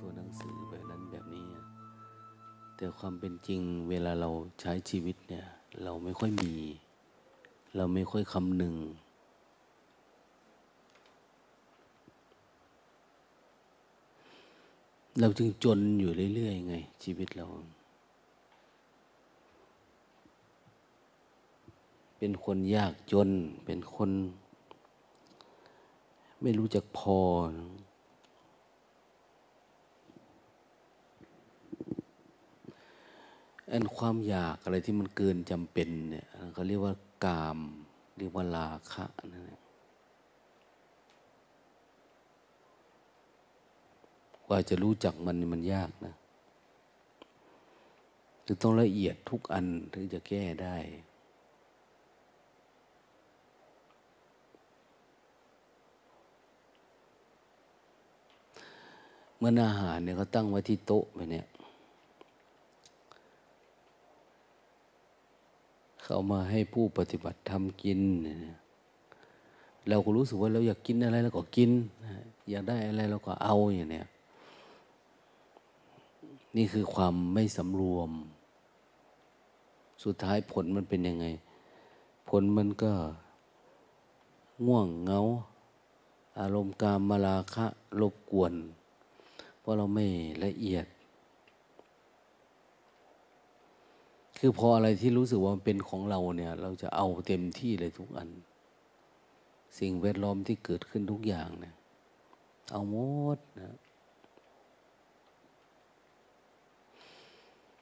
ตัวหนังสือแบบนั้นแบบนี้ แต่ความเป็นจริงเวลาเราใช้ชีวิตเนี่ย เราไม่ค่อยมี เราไม่ค่อยคำหนึ่งเราจึงจนอยู่เรื่อยๆไง ชีวิตเรา เป็นคนยากจน เป็นคน ไม่รู้จักพอ อันความอยากอะไรที่มันเกินจำเป็นเนี่ยเขาเรียกว่ากาม เรียกว่าราคะนั่นแหละกว่าจะรู้จักมันมันยากนะจะต้องละเอียดทุกอันถึงจะแก้ได้ เมื่ออาหารเนี่ยเขาตั้งไว้ที่โต๊ะไปเนี่ย เขามาให้ผู้ปฏิบัติทำกิน เราก็รู้สึกว่าเราอยากกินอะไรเราก็กิน อยากได้อะไรเราก็เอาอย่างเนี้ยนี่คือความไม่สำรวม สุดท้ายผลมันเป็นยังไง ผลมันก็ง่วงเงา อารมณ์กามมาลาคะรบกวน เพราะเราไม่ละเอียด คือพออะไรที่รู้สึกว่ามันเป็นของเราเนี่ย เราจะเอาเต็มที่เลยทุกอัน สิ่งแวดล้อมที่เกิดขึ้นทุกอย่างเนี่ย เอาหมดนะ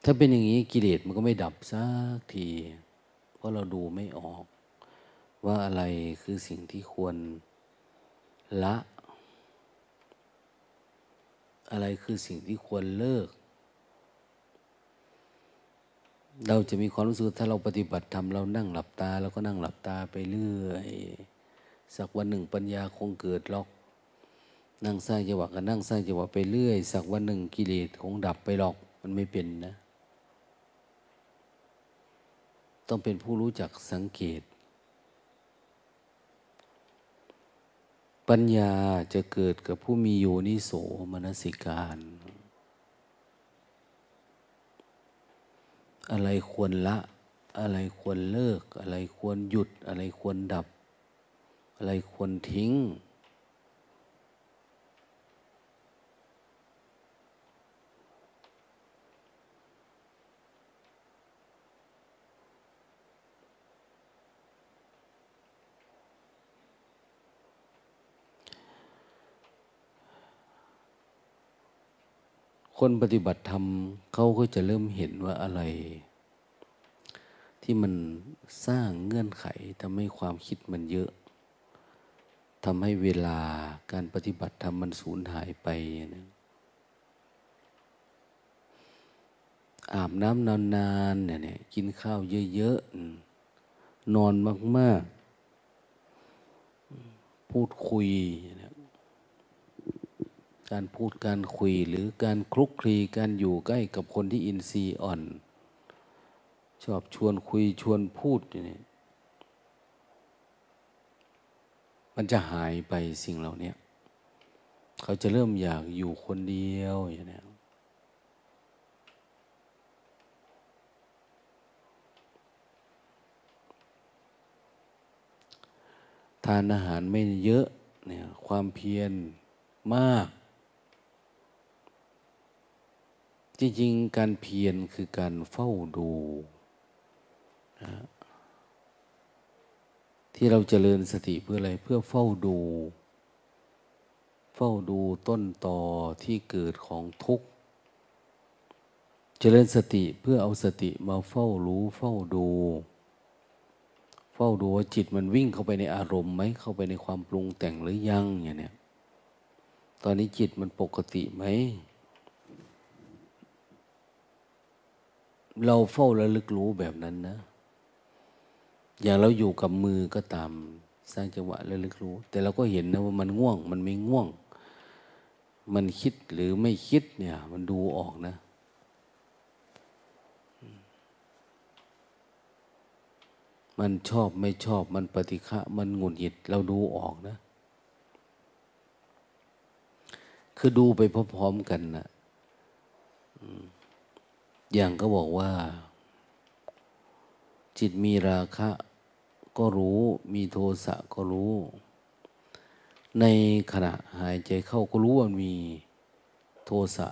ถ้าเป็นอย่างนี้กิเลสมันก็ไม่ดับสักที เพราะเราดูไม่ออก ว่าอะไรคือสิ่งที่ควรละ อะไรคือสิ่งที่ควรเลิก เราจะมีความรู้สึกถ้าเราปฏิบัติทำเรานั่งหลับตาเราก็นั่งหลับตาไปเรื่อย สักวันหนึ่งปัญญาคงเกิดหรอก นั่งสร้างจังหวะก็นั่งสร้างจังหวะไปเรื่อย สักวันหนึ่งกิเลสคงดับไปหรอก มันไม่เป็นนะ ต้องเป็นผู้รู้จักสังเกต ปัญญาจะเกิดกับผู้มีโยนิโสมนสิการ อะไรควรละ อะไรควรเลิก อะไรควรหยุด อะไรควรดับ อะไรควรทิ้ง คนปฏิบัติธรรมเขาก็จะเริ่มเห็นว่าอะไร ที่มันสร้างเงื่อนไขทำให้ความคิดมันเยอะทำให้เวลาการปฏิบัติธรรมมันสูญหายไปนะอาบน้ำนานๆเนี่ยกินข้าวเยอะๆ นอนมากๆ พูดคุยนะ การพูดการคุยหรือการคลุกคลีการอยู่ใกล้กับคนที่อินทรีย์อ่อน ชอบชวนคุยชวนพูดนี่มันจะหายไปสิ่งเหล่านี้เขาจะเริ่มอยากอยู่คนเดียวอย่างนี้ทานอาหารไม่เยอะเนี่ยความเพียรมาก จริงๆ การเพียรคือการเฝ้าดูที่เราจเจริญสติเพื่ออะไร เพื่อเฝ้าดู เฝ้าดูต้นตอที่เกิดของทุกข์ เจริญสติเพื่อเอาสติมาเฝ้ารู้ เฝ้าดู เฝ้าดูว่าจิตมันวิ่งเข้าไปในอารมณ์ไหมเข้าไปในความปรุงแต่งหรือยังอย่างเนี้ยตอนนี้จิตมันปกติไหม เราเฝ้าระลึกรู้แบบนั้นนะ อย่างเราอยู่กับมือก็ตาม สร้างจังหวะระลึกรู้ แต่เราก็เห็นนะว่ามันง่วง มันไม่ง่วง มันคิดหรือไม่คิดเนี่ย มันดูออกนะมันชอบไม่ชอบมันปฏิฆะมันหงุดหงิดเราดูออกนะ คือดูไปพร้อมๆกันนะ อย่างก็บอกว่า จิตมีราคะก็รู้ มีโทสะก็รู้ ในขณะหายใจเข้าก็รู้ว่ามีโทสะ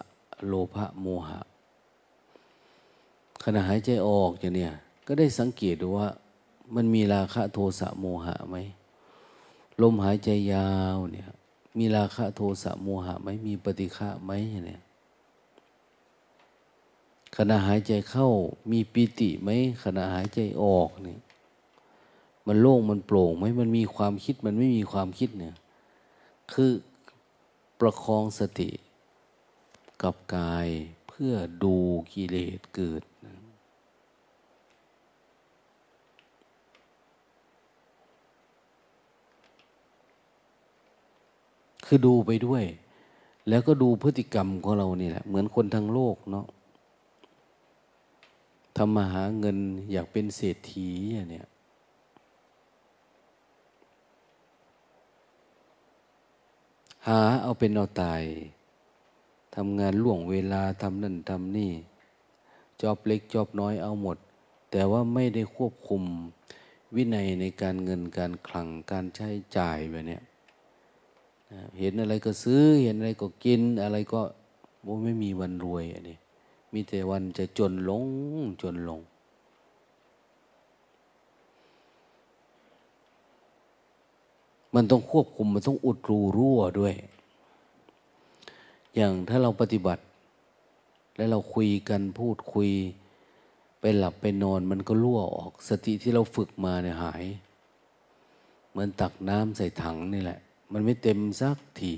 โลภะโมหะ ขณะหายใจออกอย่างเนี้ยก็ได้สังเกตดูว่า มันมีราคะโทสะโมหะไหมลมหายใจยาวเนี่ย มีราคะโทสะโมหะไหมมีปฏิฆะไหมเนี่ย ขณะหายใจเข้ามีปิติไหมขณะหายใจออกนี่มันโล่งมันโปร่งไหมมันมีความคิดมันไม่มีความคิดเนี่ยคือประคองสติกับกายเพื่อดูกิเลสเกิด คือดูไปด้วย แล้วก็ดูพฤติกรรมของเรานี่แหละ เหมือนคนทั้งโลกเนาะ ทำมาหาเงินอยากเป็นเศรษฐีเนี่ยหาเอาเป็นเอาตายทำงานล่วงเวลาทำนั่นทำนี่ จอบเล็กจอบน้อยเอาหมด แต่ว่าไม่ได้ควบคุมวินัยในการเงินการคลังการใช้จ่ายแบบนี้เห็นอะไรก็ซื้อเห็นอะไรก็กินอะไรก็โไม่มีวันรวยอันนี้ มีแต่วันจะจนลง จนลง มันต้องควบคุม มันต้องอุดรูรั่วด้วย อย่างถ้าเราปฏิบัติ แล้วเราคุยกันพูดคุย ไปหลับไปนอนมันก็รั่วออก สติที่เราฝึกมาเนี่ยหาย เหมือนตักน้ำใส่ถังนี่แหละ มันไม่เต็มสักที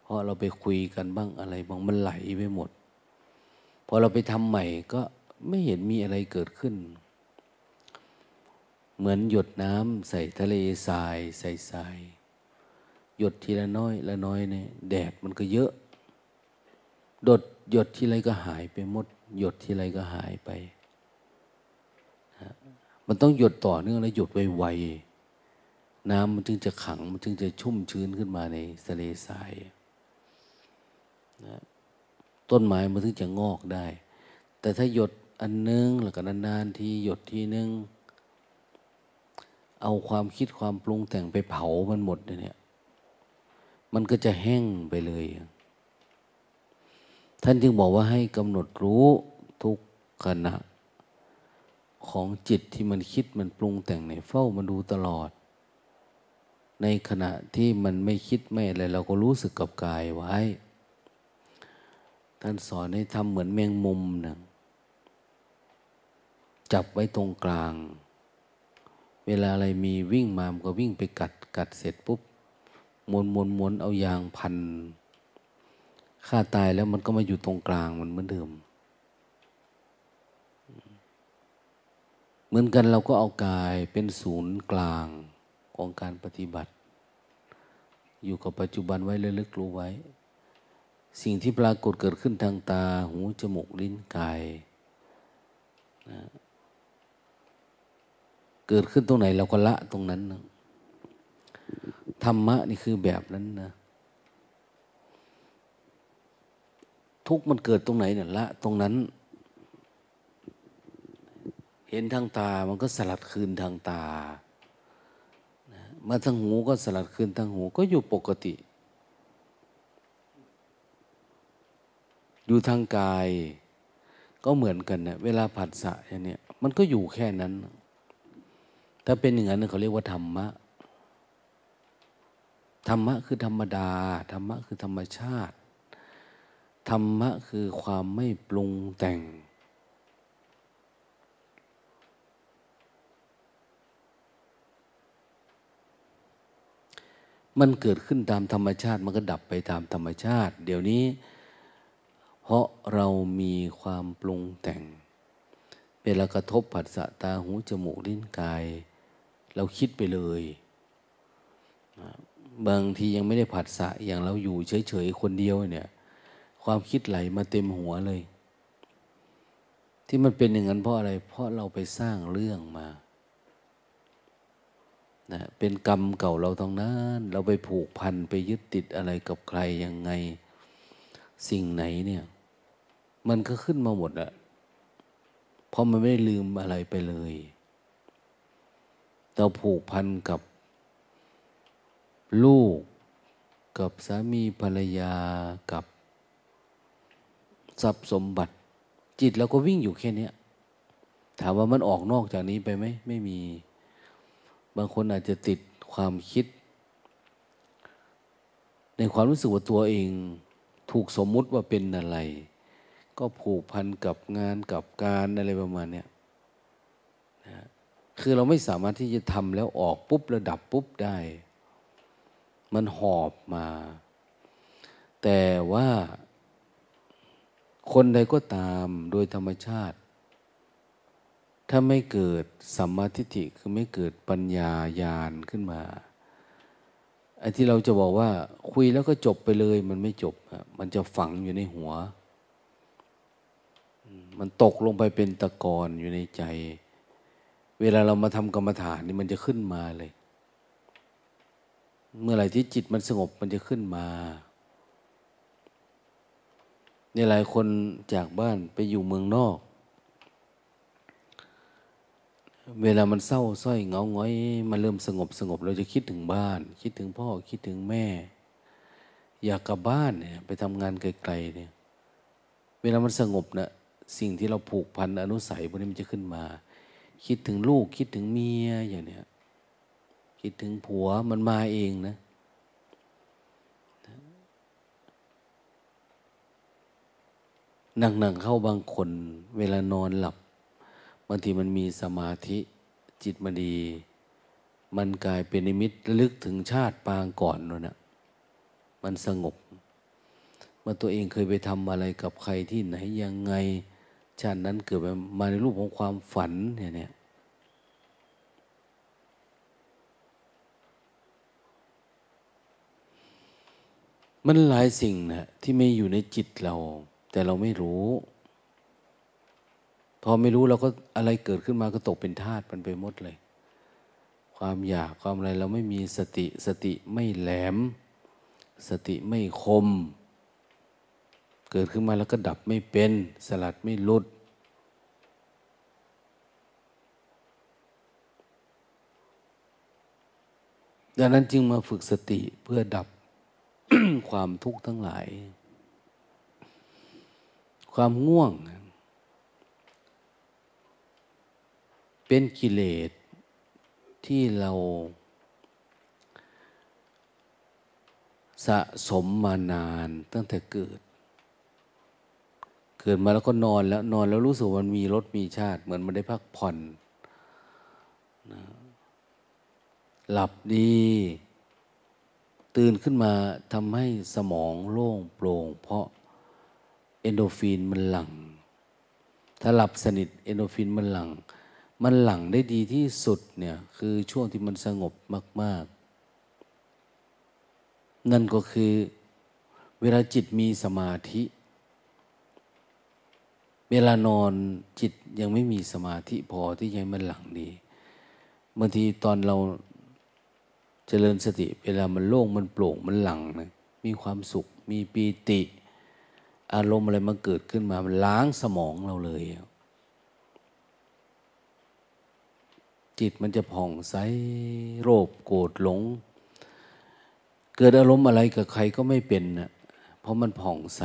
เพราะเราไปคุยกันบ้างอะไรบางมันไหลไปหมด พอเราไปทำใหม่ก็ไม่เห็นมีอะไรเกิดขึ้น เหมือนหยดน้ำใส่ทะเลทรายใส่ทรายหยดทีละน้อยละน้อยเนี่ยแดดมันก็เยอะ ดดหยดทีไรก็หายไปหมด หยดทีไรก็หายไป มันต้องหยดต่อเนื่องและหยดไวๆ น้ำมันจึงจะขัง มันจึงจะชุ่มชื้นขึ้นมาในทะเลทรายนะ ต้นไม้มันถึงจะงอกได้ แต่ถ้าหยดอันนึงแล้วก็นานๆทีหยดทีนึง เอาความคิดความปรุงแต่งไปเผามันหมดเนี่ย มันก็จะแห้งไปเลย ท่านจึงบอกว่าให้กำหนดรู้ทุกขณะ ของจิตที่มันคิดมันปรุงแต่งในเฝ้ามันดูตลอด ในขณะที่มันไม่คิดไม่อะไรเราก็รู้สึกกับกายไว้ ท่านสอนให้ทำเหมือนแมงมุมนะจับไว้ตรงกลาง เวลาอะไรมีวิ่งมามันก็วิ่งไปกัดกัดเสร็จปุ๊บมวนมวนมวนเอายางพันฆ่าตายแล้วมันก็มาอยู่ตรงกลางมันเหมือนเดิม เหมือนกันเราก็เอากายเป็นศูนย์กลางของการปฏิบัติ อยู่กับปัจจุบันไว้เลึกรู้ไว้ สิ่งที่ปรากฏเกิดขึ้นทางตา หู จมูก ลิ้น กายนะเกิดขึ้นตรงไหนเราก็ละตรงนั้นนะธรรมะนี่คือแบบนั้นนะทุกมันเกิดตรงไหนเนี่ยละตรงนั้น เห็นทางตามันก็สลัดคืนทางตามาทางหูก็สลัดคืนทางหูก็อยู่ปกติ อยู่ทางกาย ก็เหมือนกันนะเวลาผัสสะอย่างนี้มันก็อยู่แค่นั้น ถ้าเป็นอย่างนั้นเขาเรียกว่าธรรมะ ธรรมะคือธรรมดา ธรรมะคือธรรมชาติ ธรรมะคือความไม่ปรุงแต่ง มันเกิดขึ้นตามธรรมชาติ มันก็ดับไปตามธรรมชาติ เดี๋ยวนี้ เพราะเรามีความปรุงแต่งเวลากระทบผัสสะตาหูจมูกลิ้นกาย เราคิดไปเลย บางทียังไม่ได้ผัสสะอย่างเราอยู่เฉยๆคนเดียวเนี่ย ความคิดไหลมาเต็มหัวเลย ที่มันเป็นอย่างนั้นเพราะอะไร เพราะเราไปสร้างเรื่องมานะเป็นกรรมเก่าเราทั้งนั้น เราไปผูกพันไปยึดติดอะไรกับใครยังไง สิ่งไหนเนี่ย มันก็ขึ้นมาหมดอะเพราะมันไม่ได้ลืมอะไรไปเลย เราผูกพันกับลูก กับสามีภรรยา กับทรัพย์สมบัติ จิตเราก็วิ่งอยู่แค่นี้ถามว่ามันออกนอกจากนี้ไปไหม ไม่มี บางคนอาจจะติดความคิด ในความรู้สึกว่าตัวเอง ถูกสมมุติว่าเป็นอะไร ก็ผูกพันกับงานกับการอะไรประมาณนี้นะคือเราไม่สามารถที่จะทำแล้วออกปุ๊บระดับปุ๊บได้ มันหอบมา แต่ว่าคนใดก็ตามโดยธรรมชาติ ถ้าไม่เกิดสัมมาทิฏฐิคือไม่เกิดปัญญาญาณขึ้นมาไอ้ที่เราจะบอกว่าคุยแล้วก็จบไปเลย มันไม่จบ มันจะฝังอยู่ในหัว มันตกลงไปเป็นตะกอนอยู่ในใจ เวลาเรามาทำกรรมฐานนี่มันจะขึ้นมาเลย เมื่อไหร่ที่จิตมันสงบมันจะขึ้นมานี่หลายคนจากบ้านไปอยู่เมืองนอก เวลามันเศร้าส้อยเงาง้อย มันเริ่มสงบสงบเราจะคิดถึงบ้าน คิดถึงพ่อคิดถึงแม่ อยากกลับบ้านเนี่ย ไปทำงานไกลๆเนี่ย เวลามันสงบนะ สิ่งที่เราผูกพันอนุสัยพวกนี้มันจะขึ้นมา คิดถึงลูกคิดถึงเมียอย่างเนี้ยคิดถึงผัวมันมาเองนะ หนักๆเข้าบางคน เวลานอนหลับบางทีมันมีสมาธิจิตมันดี มันกลายเป็นนิมิตระลึกถึงชาติปางก่อนนั่นนะมันสงบมาตัวเองเคยไปทำอะไรกับใครที่ไหนยังไง ชาตินั้นเกิดมาในรูปของความฝันเนี่ยเนี่ยมันหลายสิ่งนะที่ไม่อยู่ในจิตเรา แต่เราไม่รู้ พอไม่รู้เราก็อะไรเกิดขึ้นมาก็ตกเป็นทาตุมันไปหมดเลย ความอยากความอะไรเราไม่มีสติสติไม่แหลม สติไม่คม เกิดขึ้นมาแล้วก็ดับไม่เป็น สลัดไม่ลุด ดังนั้นจึงมาฝึกสติเพื่อดับความทุกข์ทั้งหลาย ความง่วง เป็นกิเลสที่เราสะสมมานานตั้งแต่เกิด เกิดมาแล้วก็นอนแล้วนอนแล้วรู้สึกมันมีรสมีชาติ เหมือนมันได้พักผ่อนนะหลับดี ตื่นขึ้นมาทำให้สมองโล่งโปร่ง เพราะเอนโดฟินมันหลังถ้าหลับสนิทเอนโดฟินมันหลังมันหลังได้ดีที่สุดเนี่ยคือช่วงที่มันสงบมาก ๆ นั่นก็คือเวลาจิตมีสมาธิ เวลานอนจิตยังไม่มีสมาธิพอที่ยังมันหลังดีบางทีตอนเราเจริญสติ เวลามันโล่งมันโปร่งมันหลังนะมีความสุข มีปีติ อารมณ์อะไรมันเกิดขึ้นมามันล้างสมองเราเลย จิตมันจะผ่องใสโรคโกรธหลง เกิดอารมณ์อะไรกับใครก็ไม่เป็นนะเพราะมันผ่องใส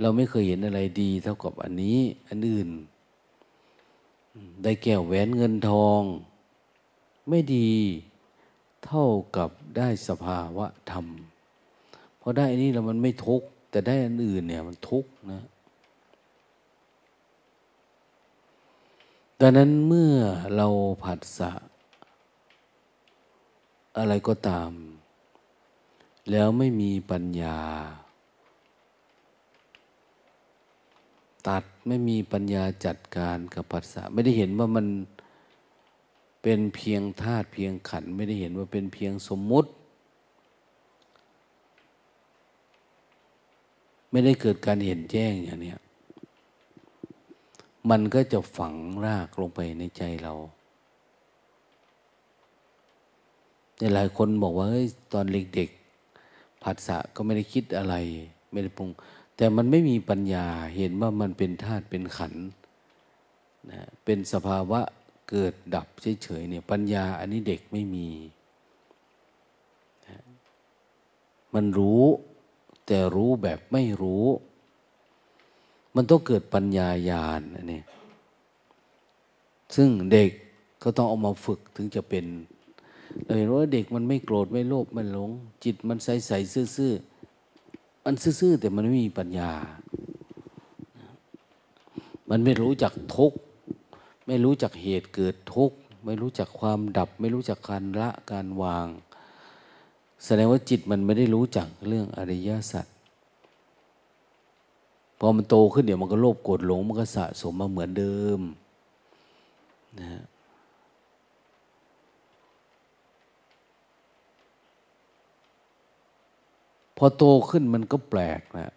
เราไม่เคยเห็นอะไรดี เท่ากับอันนี้ อันอื่น ได้แก้วแหวนเงินทอง ไม่ดีเท่ากับได้สภาวะธรรมเพราะได้อันนี้แล้วมันไม่ทุกข์แต่ได้อันอื่นเนี่ยมันทุกข์นะดังนั้นเมื่อเราผัสสะอะไรก็ตาม แล้วไม่มีปัญญา ตัดไม่มีปัญญาจัดการกับผัสสะไม่ได้เห็นว่ามันเป็นเพียงธาตุเพียงขันไม่ได้เห็นว่าเป็นเพียงสมมุติ ไม่ได้เกิดการเห็นแจ้งอย่างนี้มันก็จะฝังรากลงไปในใจเราหลายคนบอกว่าเฮ้ยตอนเด็กๆผัสสะก็ไม่ได้คิดอะไร ไม่ได้ปรุง แต่มันไม่มีปัญญาเห็นว่ามันเป็นธาตุเป็นขันนะเป็นสภาวะเกิดดับเฉยๆเนี่ยปัญญาอันนี้เด็กไม่มีนะมันรู้แต่รู้แบบไม่รู้ มันต้องเกิดปัญญาญาณนนี้ซึ่งเด็กก็ต้องเอามาฝึกถึงจะเป็นเราเห็นว่าเด็กมันไม่โกรธไม่โลภไม่หลง จิตมันใสใสซื่อๆ มันซื่อๆแต่มันไม่มีปัญญา มันไม่รู้จักทุกข์ไม่รู้จักเหตุเกิดทุกข์ไม่รู้จักความดับ ไม่รู้จักการละการวาง แสดงว่าจิตมันไม่ได้รู้จักเรื่องอริยสัจพอมันโตขึ้นเดี๋ยวมันก็โลภโกรธหลงมันก็สะสมมาเหมือนเดิมนะ อโตขึ้นมันก็แปลกนะ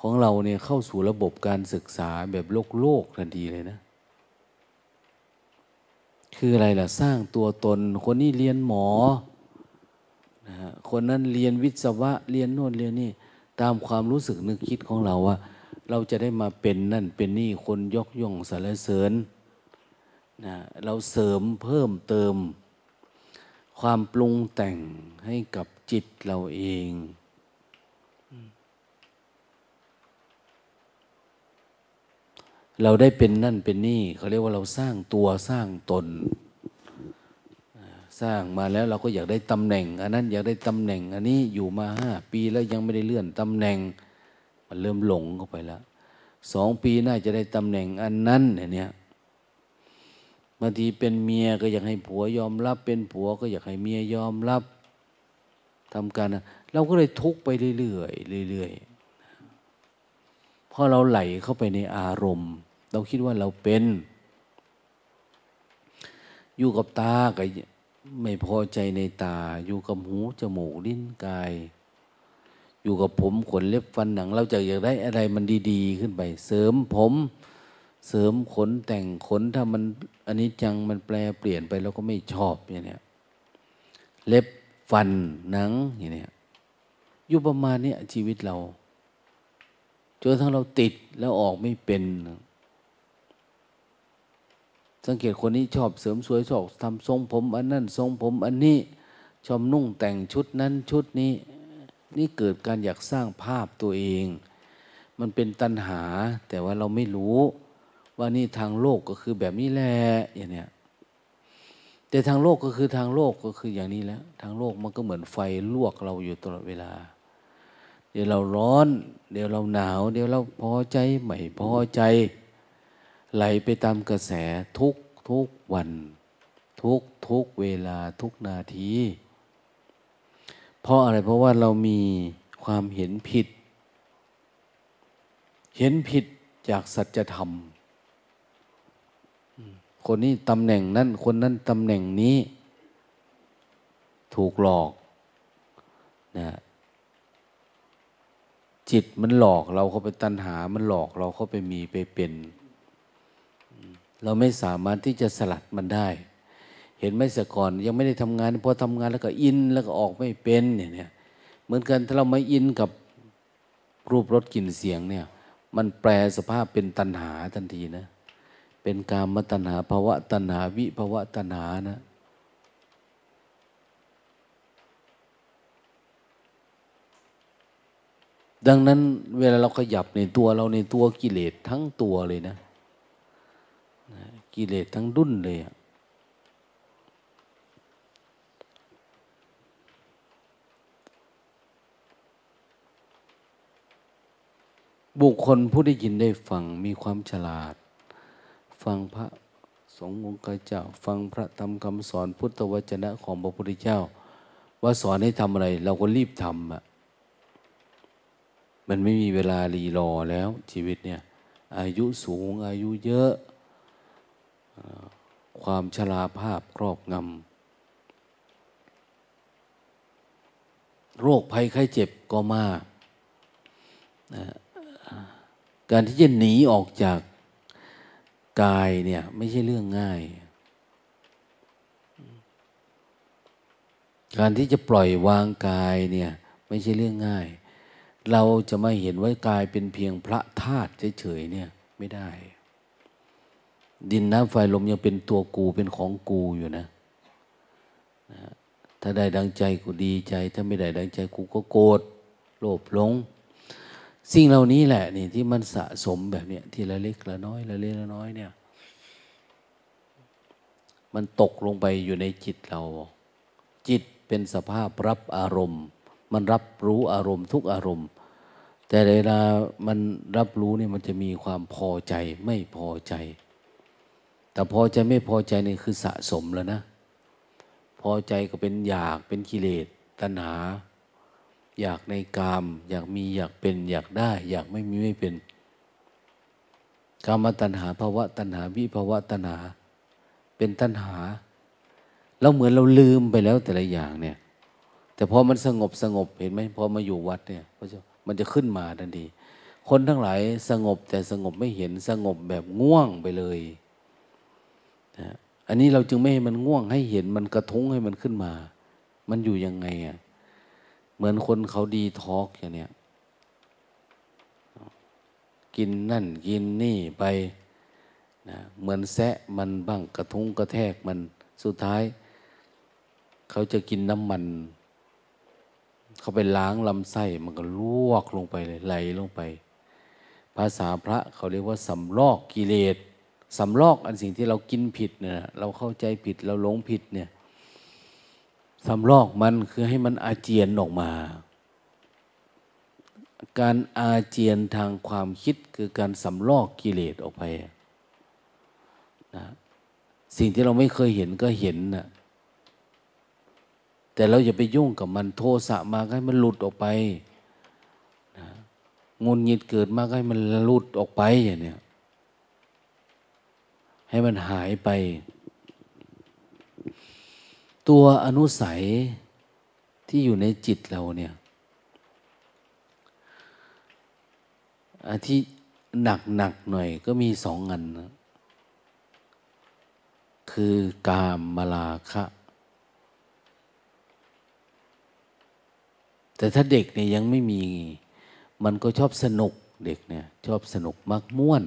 ของเราเนี่ยเข้าสู่ระบบการศึกษาแบบโลกโลกทันทีเลยนะ คืออะไรล่ะ สร้างตัวตน คนนี้เรียนหมอนะฮะคนนั้นเรียนวิศวะ เรียนโน่นเรียนนี่ ตามความรู้สึกนึกคิดของเราว่า เราจะได้มาเป็นนั่นเป็นนี่คนยกย่องสรรเสริญนะเราเสริมเพิ่มเติม ความปรุงแต่งให้กับ จิตเราเอง เราได้เป็นนั่นเป็นนี่เขาเรียกว่าเราสร้างตัวสร้างตน สร้างมาแล้วเราก็อยากได้ตำแหน่ง อันนั้นอยากได้ตำแหน่ง อันนี้อยู่มาห้าปีแล้วยังไม่ได้เลื่อนตำแหน่ง มันเริ่มหลงเข้าไปแล้วสองปีน่าจะได้ตำแหน่งอันนั้นเนี่ยบางทีเป็นเมียก็อยากให้ผัวยอมรับ เป็นผัวก็อยากให้เมียยอมรับ ทำการเราก็เลยทุกไปเรื่อยๆเรื่อยๆพอเราไหลเข้าไปในอารมณ์ เราคิดว่าเราเป็น อยู่กับตาก็ไม่พอใจในตา อยู่กับหูจมูกลิ้นกาย อยู่กับผมขนเล็บฟันหนัง เราจะอยากได้อะไรมันดีๆ ขึ้นไป เสริมผมเสริมขนแต่งขนถ้ามันอันนี้จังมันแปลเปลี่ยนไปเราก็ไม่ชอบอย่างนี้เล็บ ฟันหนังอย่างนี้อยู่ประมาณนี้ชีวิตเราจนทั้งเราติดแล้วออกไม่เป็น สังเกตคนนี้ชอบเสริมสวยชอบทำทรงผมอันนั้นทรงผมอันนี้ชอบนุ่งแต่งชุดนั้นชุดนี้ นี่เกิดการอยากสร้างภาพตัวเอง มันเป็นตัณหาแต่ว่าเราไม่รู้ ว่านี่ทางโลกก็คือแบบนี้แหละอย่างเนี้ย แต่ทางโลกก็คือทางโลกก็คืออย่างนี้แล้ว ทางโลกมันก็เหมือนไฟลวกเราอยู่ตลอดเวลา เดี๋ยวเราร้อน เดี๋ยวเราหนาว เดี๋ยวเราพอใจไม่พอใจ ไหลไปตามกระแสทุกทุกวัน ทุกทุกเวลาทุกนาที เพราะอะไรเพราะว่าเรามีความเห็นผิด เห็นผิดจากสัจธรรม คนนี้ตำแหน่งนั้นคนนั้นตำแหน่งนี้ ถูกหลอกนะจิตมันหลอกเราเข้าไปตัณหา มันหลอกเราเข้าไปมีไปเป็น เราไม่สามารถที่จะสลัดมันได้ เห็นไหมสก่อนยังไม่ได้ทำงานพอทำงานแล้วก็อินแล้วก็ออกไม่เป็นเนี่ยเหมือนกันถ้าเราไม่อินกับรูปรสกลิ่นเสียงเนี่ย มันแปลสภาพเป็นตัณหาทันทีนะ เป็นกามตัณหาภาวะตัณหาวิภาวะตัณหานะดังนั้นเวลาเราขยับในตัวเราในตัวกิเลสทั้งตัวเลยนะ กิเลสทั้งดุนเลยบุคคลผู้ได้ยินได้ฟังมีความฉลาด ฟังพระสงฆ์องค์เจ้า ฟังพระธรรมคำสอนพุทธวจนะของพระพุทธเจ้า ว่าสอนให้ทำอะไร เราก็รีบทำอะมันไม่มีเวลารีรอแล้วชีวิตเนี่ย อายุสูงอายุเยอะ ความชราภาพครอบงำโรคภัยไข้เจ็บก็มาก การที่จะหนีออกจาก กายเนี่ย ไม่ใช่เรื่องง่าย การที่จะปล่อยวางกายเนี่ย ไม่ใช่เรื่องง่าย เราจะมาเห็นว่ากายเป็นเพียงพระธาตุเฉยๆเนี่ยไม่ได้ ดินน้ำไฟลมยังเป็นตัวกูเป็นของกูอยู่นะถ้าได้ดังใจกูดีใจ ถ้าไม่ได้ดังใจกูก็โกรธโลภหลง สิ่งเหล่านี้แหละนี่ที่มันสะสมแบบเนี้ยที่ละเล็กละน้อยละเล็กละน้อยเนี่ย มันตกลงไปอยู่ในจิตเรา จิตเป็นสภาพรับอารมณ์ มันรับรู้อารมณ์ทุกอารมณ์ แต่เวลามันรับรู้เนี่ยมันจะมีความพอใจไม่พอใจ แต่พอใจไม่พอใจนี่คือสะสมแล้วนะ พอใจก็เป็นอยากเป็นกิเลสตัณหา อยากในกาม อยากมีอยากเป็นอยากได้ อยากไม่มีไม่เป็นกามตัณหาภาวะตัณหาวิภาวะตัณหา เป็นตัณหาเราเหมือนเราลืมไปแล้วแต่ละอย่างเนี่ย แต่พอมันสงบสงบเห็นไหมพอมาอยู่วัดเนี่ยมันจะขึ้นมาทันทีคนทั้งหลายสงบแต่สงบไม่เห็นสงบแบบง่วงไปเลยนะอันนี้เราจึงไม่ให้มันง่วงให้เห็นมันกระทุ้งให้มันขึ้นมา มันอยู่ยังไงอะ่ะ เหมือนคนเขาดีทอกอย่างเนี้ยกินนั่นกินนี่ไปนะเหมือนแซะมันบ้างกระทุ้งกระแทกมันสุดท้าย เขาจะกินน้ำมัน เขาไปล้างลำไส้มันก็ลวกลงไปเลยไหลลงไป ภาษาพระเขาเรียกว่าสำลอกกิเลสสำลอกอันสิ่งที่เรากินผิดเนี่ยเราเข้าใจผิดเราหลงผิดเนี่ย สำลอกมันคือให้มันอาเจียนออกมา การอาเจียนทางความคิดคือการสำลอกกิเลสออกไปนะสิ่งที่เราไม่เคยเห็นก็เห็นนะแต่เราอย่าไปยุ่งกับมันโทสะมาให้มันหลุดออกไปนะงุนงิดเกิดมาให้มันหลุดออกไปอย่างเนี้ยให้มันหายไป ตัวอนุสัยที่อยู่ในจิตเราเนี่ยที่หนักหนักหน่อยก็มีสองอันนะคือกามมาลาคะ แต่ถ้าเด็กเนี่ยยังไม่มี มันก็ชอบสนุกเด็กเนี่ย ชอบสนุกมักม่วน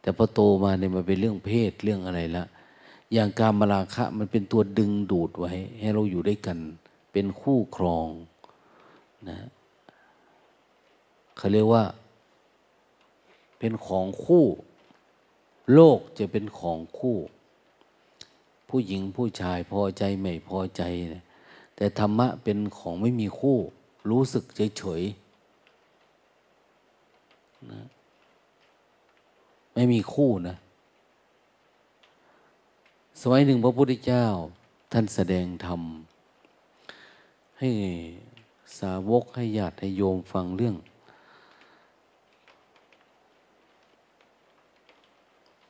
แต่พอโตมาเนี่ยมันเป็นเรื่องเพศเรื่องอะไรละ อย่างกามมาลาคะมันเป็นตัวดึงดูดไว้ ให้เราอยู่ด้วยกัน เป็นคู่ครองนะเขาเรียกว่า เป็นของคู่ โลกจะเป็นของคู่ ผู้หญิงผู้ชายพอใจไม่พอใจนะแต่ธรรมะเป็นของไม่มีคู่ รู้สึกเฉยเฉยนะไม่มีคู่นะ สมัยหนึ่งพระพุทธเจ้าท่านแสดงธรรม ให้สาวกให้ญาติให้โยมฟังเรื่อง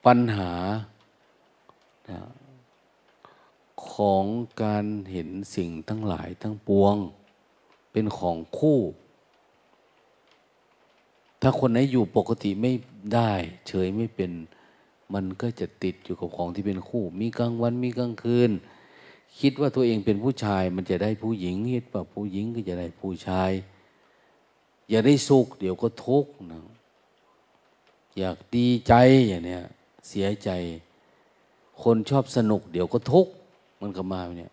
ปัญหาของการเห็นสิ่งทั้งหลายทั้งปวง เป็นของคู่ ถ้าคนไหนอยู่ปกติไม่ได้ เฉยไม่เป็น มันก็จะติดอยู่กับของที่เป็นคู่ มีกลางวันมีกลางคืน คิดว่าตัวเองเป็นผู้ชาย มันจะได้ผู้หญิงคิดว่าผู้หญิงก็จะได้ผู้ชาย อย่าได้สุขเดี๋ยวก็ทุกข์นะอยากดีใจอย่างเนี้ยเสียใจ คนชอบสนุก เดี๋ยวก็ทุกข์มันก็มาเนี่ย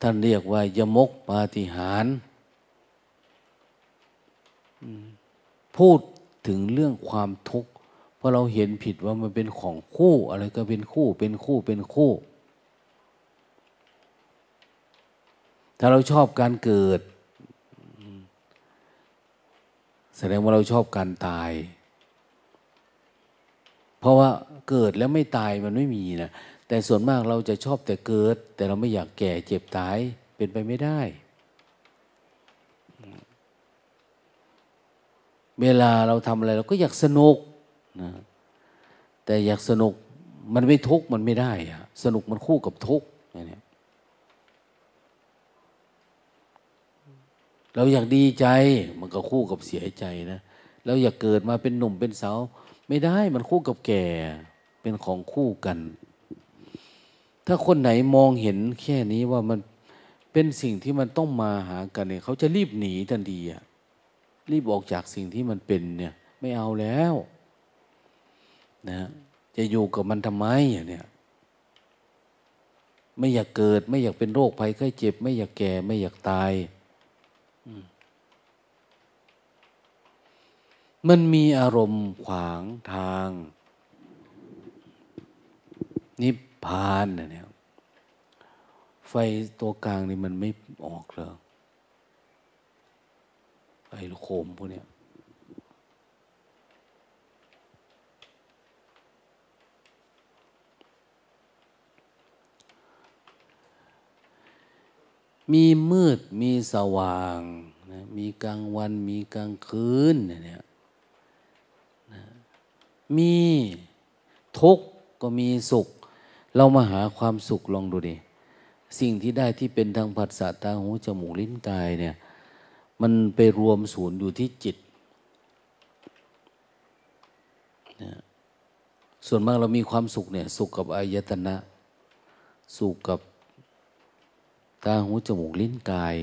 ท่านเรียกว่ายมกปาฏิหารพูดถึงเรื่องความทุกข์ ราะเราเห็นผิดว่ามันเป็นของคู่อะไรก็เป็นคู่เป็นคู่เป็นคู่ ถ้าเราชอบการเกิด แสดงว่าเราชอบการตาย เพราะว่าเกิดแล้วไม่ตายมันไม่มีนะแต่ส่วนมากเราจะชอบแต่เกิด แต่เราไม่อยากแก่เจ็บตายเป็นไปไม่ได้ เวลาเราทำอะไรเราก็อยากสนุก นะแต่อยากสนุกมันไม่ทุกข์มันไม่ได้อะสนุกมันคู่กับทุกข์เนี่ยเราอยากดีใจมันก็คู่กับเสียใจนะเราอยากเกิดมาเป็นหนุ่มเป็นสาวไม่ได้มันคู่กับแก่เป็นของคู่กัน ถ้าคนไหนมองเห็นแค่นี้ว่ามันเป็นสิ่งที่มันต้องมาหากันเนี่ยเขาจะรีบหนีทันทีอะรีบออกจากสิ่งที่มันเป็นเนี่ย ไม่เอาแล้ว นะจะอยู่กับมันทำไมอย่างเนี้ยไม่อยากเกิด ไม่อยากเป็นโรคภัยไข้เจ็บ ไม่อยากแก่ ไม่อยากตาย มันมีอารมณ์ขวางทาง นิพพานเนี่ยไฟตัวกลางนี่มันไม่ออกเลยไอ้ลูกโคมพวกเนี้ย มีมืดมีสว่างนะมีกลางวันมีกลางคืนเนี่ยนะมีทุกข์ก็มีสุข เรามาหาความสุขลองดูดิ สิ่งที่ได้ที่เป็นทางผัสสะตาหูจมูกลิ้นกายเนี่ย มันไปรวมศูนย์อยู่ที่จิตนะส่วนมากเรามีความสุขเนี่ย สุขกับอายตนะ สุขกับ ตาหูจมูกลิ้นกาย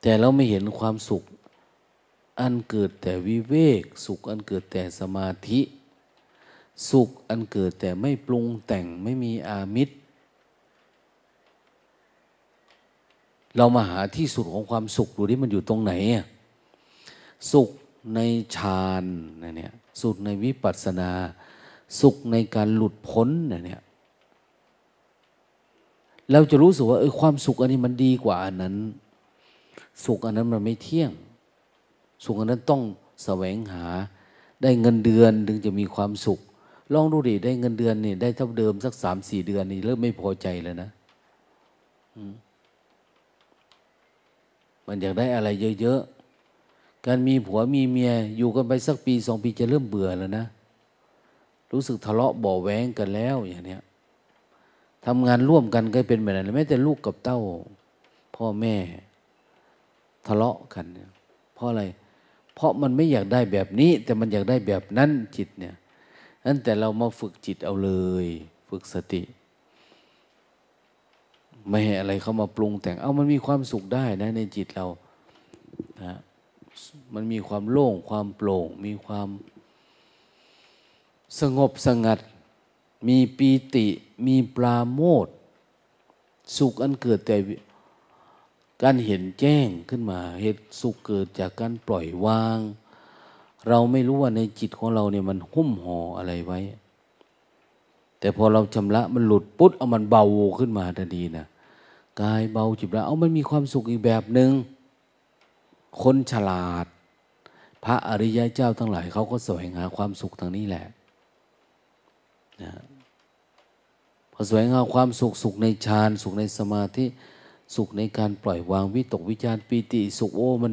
แต่เราไม่เห็นความสุข อันเกิดแต่วิเวก สุขอันเกิดแต่สมาธิ สุขอันเกิดแต่ไม่ปรุงแต่งไม่มีอามิตร เรามาหาที่สุดของความสุขดูที่มันอยู่ตรงไหน สุขในฌานเนี่ยสุขในวิปัสสนา สุขในการหลุดพ้นเนี่ย เราจะรู้สึกว่าเออความสุขอันนี้มันดีกว่าอันนั้น สุขอันนั้นมันไม่เที่ยง สุขอันนั้นต้องแสวงหา ได้เงินเดือนถึงจะมีความสุข ลองดูดิได้เงินเดือนนี่ได้เท่าเดิมสักสามสี่เดือนนี่เริ่มไม่พอใจแล้วนะมันอยากได้อะไรเยอะๆ การมีผัวมีเมียอยู่กันไปสักปีสองปีจะเริ่มเบื่อแล้วนะ รู้สึกทะเลาะบ่อแว้งกันแล้วอย่างเนี้ย ทำงานร่วมกันก็เป็นแบบนั้นแม้แต่ลูกกับเต้า พ่อแม่ ทะเลาะกันเนี่ยเพราะอะไร เพราะมันไม่อยากได้แบบนี้ แต่มันอยากได้แบบนั้นจิตเนี่ยนั้นแต่เรามาฝึกจิตเอาเลย ฝึกสติ ไม่ให้อะไรเข้ามาปรุงแต่งเอามันมีความสุขได้นะในจิตเรานะมันมีความโล่งความโปร่ง มีความสงบสงัด มีปีติมีปราโมทสุขอันเกิดแต่การเห็นแจ้งขึ้นมาเหตุสุขเกิดจากการปล่อยวาง เราไม่รู้ว่าในจิตของเราเนี่ยมันหุ้มห่ออะไรไว้ แต่พอเราชำระมันหลุดปุ๊บเอามันเบาขึ้นมาทันทีนะกายเบาจิตแล้วเอามันมีความสุขอีกแบบหนึง่งคนฉลาด พระอริยะเจ้าทั้งหลายเขาก็แสวงหาความสุขทางนี้แหละนะ สวยงามความสุขสุขในฌานสุขในสมาธิสุขในการปล่อยวางวิตกวิจารปีติสุขโอ้มัน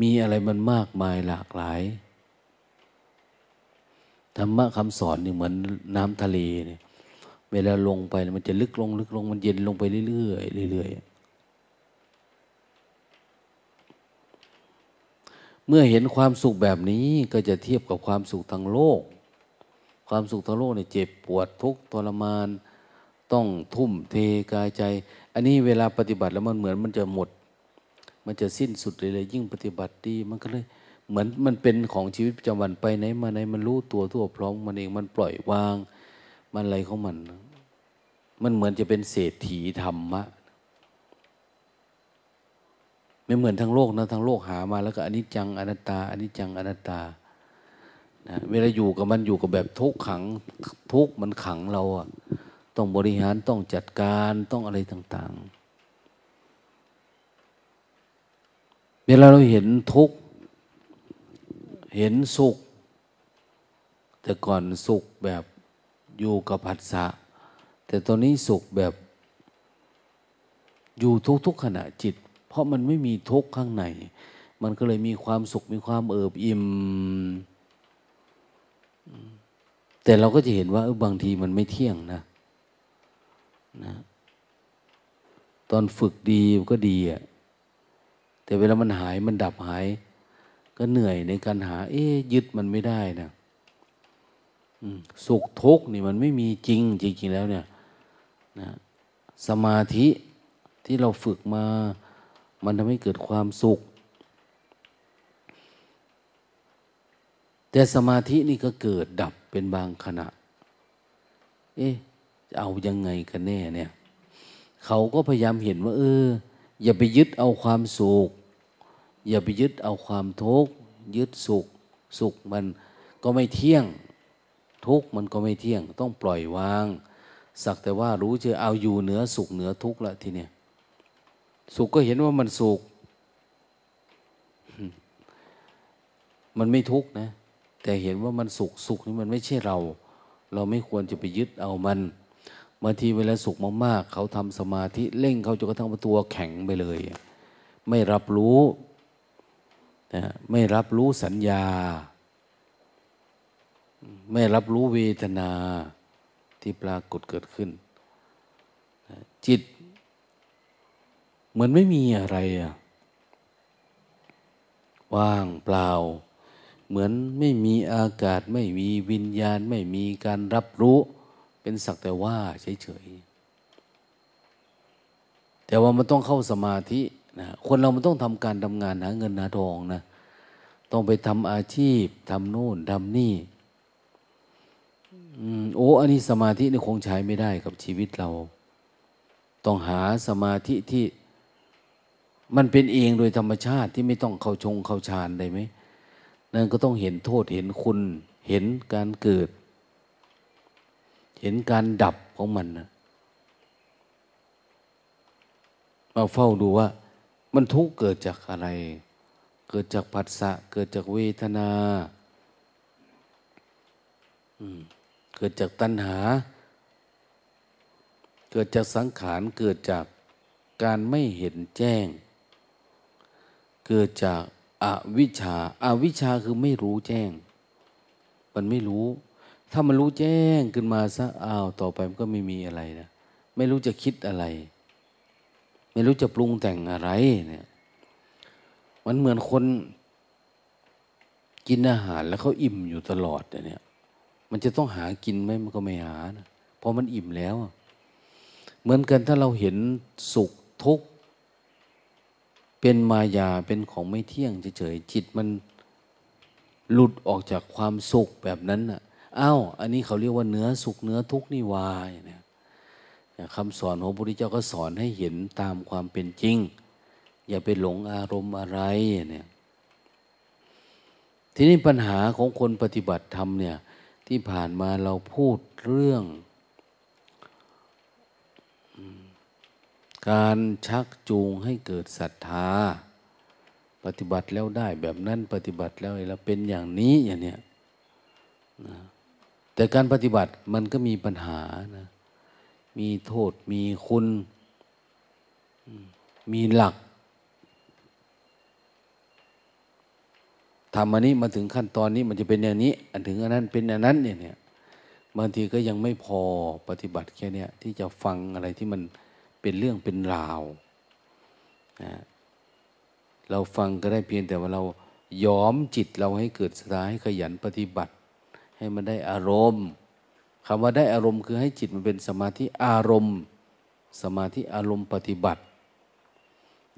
มีอะไรมันมากมายหลากหลายธรรมะคำสอนนี่เหมือนน้ำทะเลเนี่ยเวลาลงไปมันจะลึกลง ลึกลงมันเย็นลงไปเรื่อยเรื่อยเมื่อเห็นความสุขแบบนี้ก็จะเทียบกับความสุขทางโลก ความสุขทางโลกเนี่ยเจ็บปวดทุกทรมาน ต้องทุ่มเทกายใจ อันนี้เวลาปฏิบัติแล้วมันเหมือนมันจะหมด มันจะสิ้นสุดเลยเลยยิ่งปฏิบัติดีมันก็เลยเหมือนมันเป็นของชีวิตประจำวันไปไหนมาไหนมันรู้ตัวทั่วพร้อมมันเองมันปล่อยวาง มันอะไรของมัน มันเหมือนจะเป็นเศรษฐีธรรมะไม่เหมือนทั้งโลกนะทั้งโลกหามาแล้วก็อนิจจังอนัตตาอนิจจังอนัตตา นะเวลาอยู่กับมันอยู่กับแบบทุกขังทุกมันขังเราอะต้องบริหารต้องจัดการต้องอะไรต่าง ๆ เวลาเราเห็นทุกเห็นสุข แต่ก่อนสุขแบบอยู่กับผัสสะแต่ตอนนี้สุขแบบอยู่ทุกๆขณะจิต เพราะมันไม่มีทุกข์ข้างใน มันก็เลยมีความสุขมีความเอิบอิ่ม แต่เราก็จะเห็นว่าบางทีมันไม่เที่ยงนะนะ ตอนฝึกดีก็ดีอะแต่เวลามันหายมันดับหาย ก็เหนื่อยในการหา เอ๊ยึดมันไม่ได้นะสุขทุกข์นี่มันไม่มีจริง จริงๆแล้วเนี่ยนะสมาธิที่เราฝึกมา มันทำให้เกิดความสุข แต่สมาธินี่ก็เกิดดับเป็นบางขณะ เอ๊ะจะเอายังไงกันแน่เนี่ย เขาก็พยายามเห็นว่า เออ อย่าไปยึดเอาความสุข อย่าไปยึดเอาความทุกข์ยึดสุข สุขมันก็ไม่เที่ยง ทุกข์มันก็ไม่เที่ยง ต้องปล่อยวาง สักแต่ว่ารู้เจอเอาอยู่เหนือสุขเหนือทุกข์ละทีเนี้ยสุขก็เห็นว่ามันสุข มันไม่ทุกข์นะ แต่เห็นว่ามันสุขสุขนี่มันไม่ใช่เรา เราไม่ควรจะไปยึดเอามันบางทีเวลาสุขมากๆเขาทำสมาธิเร่งเขาจนกระทั่งตัวแข็งไปเลย ไม่รับรู้นะไม่รับรู้สัญญา ไม่รับรู้เวทนาที่ปรากฏเกิดขึ้น จิต เหมือนไม่มีอะไรอะว่างเปล่า เหมือนไม่มีอากาศไม่มีวิญญาณ ไม่มีการรับรู้ เป็นสักแต่ว่าเฉยๆแต่ว่ามันต้องเข้าสมาธินะคนเรามันต้องทำการทำงานหาเงินหาทองนะต้องไปทำอาชีพทำโน่นทำนี่โอ้อันนี้สมาธินี่คงใช้ไม่ได้กับชีวิตเรา ต้องหาสมาธิที่มันเป็นเองโดยธรรมชาติที่ไม่ต้องเข้าชงเข้าฌานได้ไหม นั่นก็ต้องเห็นโทษเห็นคุณ เห็นการเกิด เห็นการดับของมันนะมาเฝ้าดูว่า มันทุกเกิดจากอะไร เกิดจากผัสสะ เกิดจากเวทนาเกิดจากตัณหา เกิดจากสังขาร เกิดจากการไม่เห็นแจ้ง เกิดจาก อวิชชาอาวิชชาคือไม่รู้แจ้ง มันไม่รู้ ถ้ามันรู้แจ้งขึ้นมาซะอ้าวต่อไปมันก็ไม่มีอะไรนะไม่รู้จะคิดอะไร ไม่รู้จะปรุงแต่งอะไรเนี่ย มันเหมือนคนกินอาหารแล้วเขาอิ่มอยู่ตลอดเนี่ย มันจะต้องหากินไหมมันก็ไม่หานะเพราะมันอิ่มแล้ว เหมือนกันถ้าเราเห็นสุขทุกข์ เป็นมายาเป็นของไม่เที่ยงเฉยๆจิตมันหลุดออกจากความสุขแบบนั้นอะอ้าวอันนี้เขาเรียกว่าเนื้อสุขเนื้อทุกข์นิวายเนี่ยคำสอนของพระพุทธเจ้าก็สอนให้เห็นตามความเป็นจริง อย่าไปหลงอารมณ์อะไรเนี่ยทีนี้ปัญหาของคนปฏิบัติธรรมเนี่ยที่ผ่านมาเราพูดเรื่อง การชักจูงให้เกิดศรัทธา ปฏิบัติแล้วได้แบบนั้นปฏิบัติแล้วเราเป็นอย่างนี้อย่างเนี้ยนะแต่การปฏิบัติมันก็มีปัญหานะมีโทษมีคุณ มีหลักทำอันนี้มาถึงขั้นตอนนี้มันจะเป็นอย่างนี้ อันถึงอันนั้นเป็นอย่างนั้นเนี่ยเนี่ยบางทีก็ยังไม่พอปฏิบัติแค่เนี้ยที่จะฟังอะไรที่มัน เป็นเรื่องเป็นราวนะเราฟังก็ได้เพียงแต่ว่าเรายอมจิตเราให้เกิดสตาให้ขยันปฏิบัติ ให้มันได้อารมณ์คำว่าได้อารมณ์คือให้จิตมันเป็นสมาธิอารมณ์ สมาธิอารมณ์ปฏิบัติ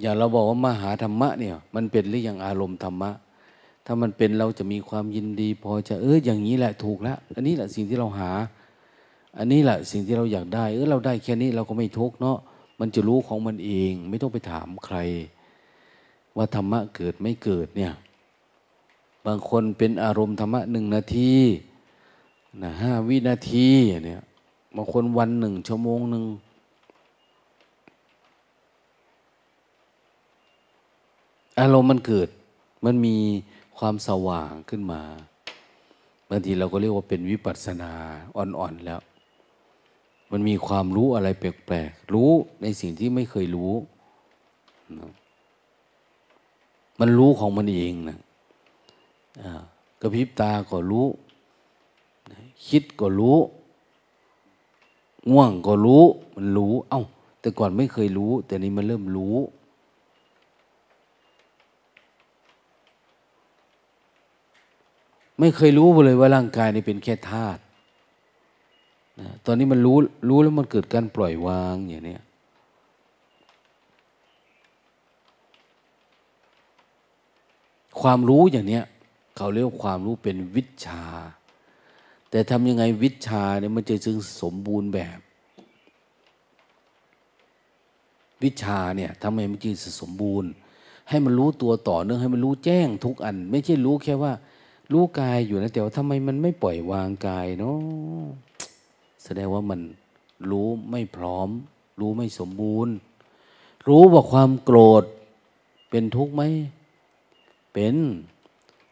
อย่างเราบอกว่ามหาธรรมะเนี่ย มันเป็นหรือยังอารมณ์ธรรมะ ถ้ามันเป็นเราจะมีความยินดี พอจะเอออย่างนี้แหละถูกแล้วอันนี้แหละสิ่งที่เราหา อันนี้แหละสิ่งที่เราอยากได้ เออเราได้แค่นี้เราก็ไม่ทุกข์เนาะ มันจะรู้ของมันเอง ไม่ต้องไปถามใคร ว่าธรรมะเกิดไม่เกิดเนี่ย บางคนเป็นอารมณ์ธรรมะหนึ่งนาทีนะห้าวินาทีเนี่ยบางคนวันหนึ่งชั่วโมงหนึ่งอารมณ์มันเกิด มันมีความสว่างขึ้นมาบางทีเราก็เรียกว่าเป็นวิปัสสนาอ่อนๆแล้ว มันมีความรู้อะไรแปลกๆ รู้ในสิ่งที่ไม่เคยรู้ มันรู้ของมันเองนะกระพริบตาก็รู้ คิดก็รู้ ง่วงก็รู้ มันรู้ เอา้า แต่ก่อนไม่เคยรู้ แต่นี้มันเริ่มรู้ ไม่เคยรู้เลยว่าร่างกายนี่เป็นแค่ธาตุ นะตอนนี้มันรู้รู้แล้วมันเกิดการปล่อยวางอย่างนี้ความรู้อย่างเนี้ยเขาเรียกความรู้เป็นวิชา แต่ทำยังไงวิชาเนี่ยมันจะจึงสมบูรณ์แบบ วิชาเนี่ยทำไมมันจึงสมบูรณ์ ให้มันรู้ตัวต่อเนื่องให้มันรู้แจ้งทุกอัน ไม่ใช่รู้แค่ว่า รู้กายอยู่นะแต่ว่าทำไมมันไม่ปล่อยวางกายเนาะ แสดงว่ามันรู้ไม่พร้อม รู้ไม่สมบูรณ์ รู้ว่าความโกรธเป็นทุกข์ไหมเป็น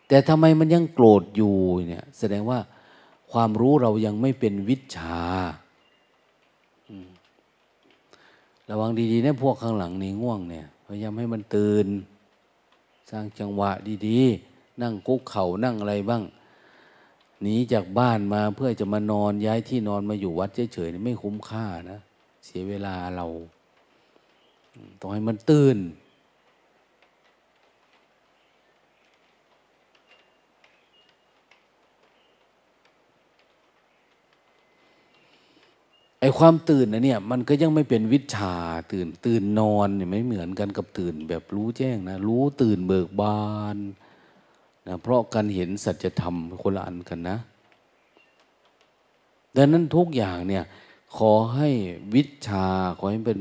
แต่ทำไมมันยังโกรธอยู่เนี่ย แสดงว่าความรู้เรายังไม่เป็นวิชาระวังดีๆนะพวกข้างหลังนี่ง่วงเนี่ยพยายามให้มันตื่น สร้างจังหวะดีๆ นั่งกุกเข่านั่งอะไรบ้าง หนีจากบ้านมาเพื่อจะมานอนย้ายที่นอนมาอยู่วัดเฉยๆไม่คุ้มค่านะ เสียเวลาเราต้องให้มันตื่น ไอ้ความตื่นนะเนี่ย มันก็ยังไม่เป็นวิชาตื่นตื่นนอนเนี่ยไม่เหมือนกันกับตื่นแบบรู้แจ้งนะ รู้ตื่นเบิกบาน นะเพราะการเห็นสัจธรรมคนละอันกันนะ ดังนั้นทุกอย่างเนี่ยขอให้วิชา ขอให้เป็น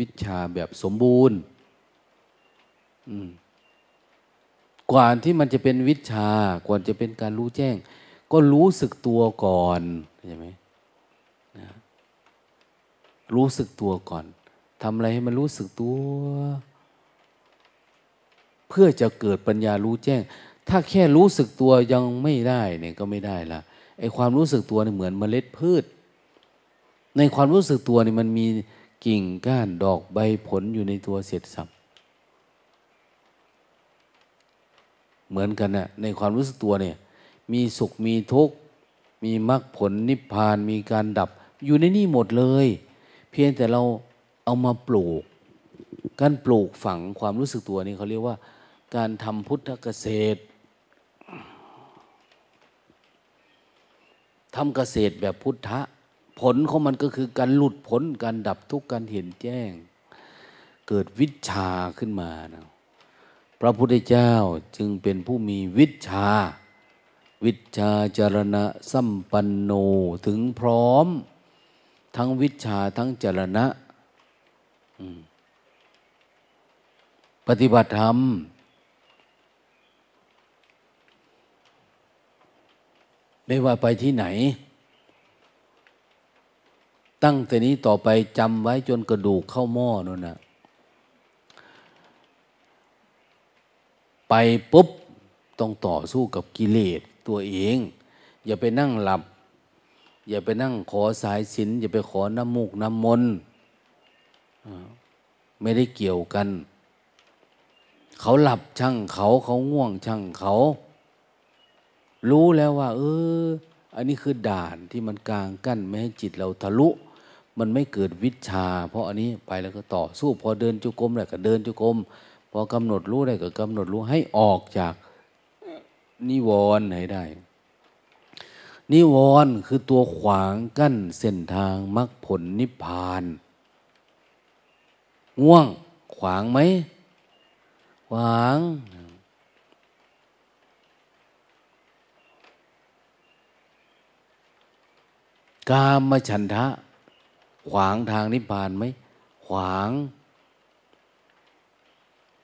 วิชาแบบสมบูรณ์กว่าที่มันจะเป็นวิชา กว่าจะเป็นการรู้แจ้ง ก็รู้สึกตัวก่อนใช่ไหมรู้สึกตัวก่อนทำอะไรให้มันรู้สึกตัว เพื่อจะเกิดปัญญารู้แจ้ง ถ้าแค่รู้สึกตัวยังไม่ได้เนี่ยก็ไม่ได้ละไอความรู้สึกตัวเนี่ยเหมือนเมล็ดพืช ในความรู้สึกตัวเนี่ยมันมีกิ่งก้านดอกใบผลอยู่ในตัวเสร็จสับเหมือนกันนะในความรู้สึกตัวเนี่ย มีสุขมีทุกข์มีมรรคผลนิพพานมีการดับ อยู่ในนี่หมดเลย เพียงแต่เราเอามาปลูก การปลูกฝังความรู้สึกตัวนี้เขาเรียกว่า การทำพุทธเกษตร ทำเกษตรแบบพุทธะ ผลของมันก็คือการหลุดพ้นการดับทุกข์การเห็นแจ้ง เกิดวิชาขึ้นมานะพระพุทธเจ้าจึงเป็นผู้มีวิชา วิชาจารณะสัมปันโนถึงพร้อม ทั้งวิชาทั้งจารณะปฏิบัติธรรม ไม่ว่าไปที่ไหน ตั้งแต่นี้ต่อไปจำไว้จนกระดูกเข้าหม้อนั่นนะไปปุ๊บต้องต่อสู้กับกิเลสตัวเอง อย่าไปนั่งหลับ อย่าไปนั่งขอสายสินอย่าไปขอน้ำมูกน้ำมนไม่ได้เกี่ยวกัน เขาหลับช่างเขาเขาง่วงช่างเขา รู้แล้วว่า เออ อันนี้คือด่านที่มันกลางกั้นไม่ให้จิตเราทะลุ มันไม่เกิดวิชา เพราะอันนี้ไปแล้วก็ต่อสู้พอเดินจุกรมแล้ก็เดินจุกรมพอกำหนดรู้ได้ก็กำหนดรู้ให้ออกจากนิวรณ์ให้ได้ นิวรณ์คือตัวขวางกั้นเส้นทางมรรคผลนิพพานง่วง ขวางไหมขวาง กามฉันทะ ขวางทางนิพพานไหม ขวาง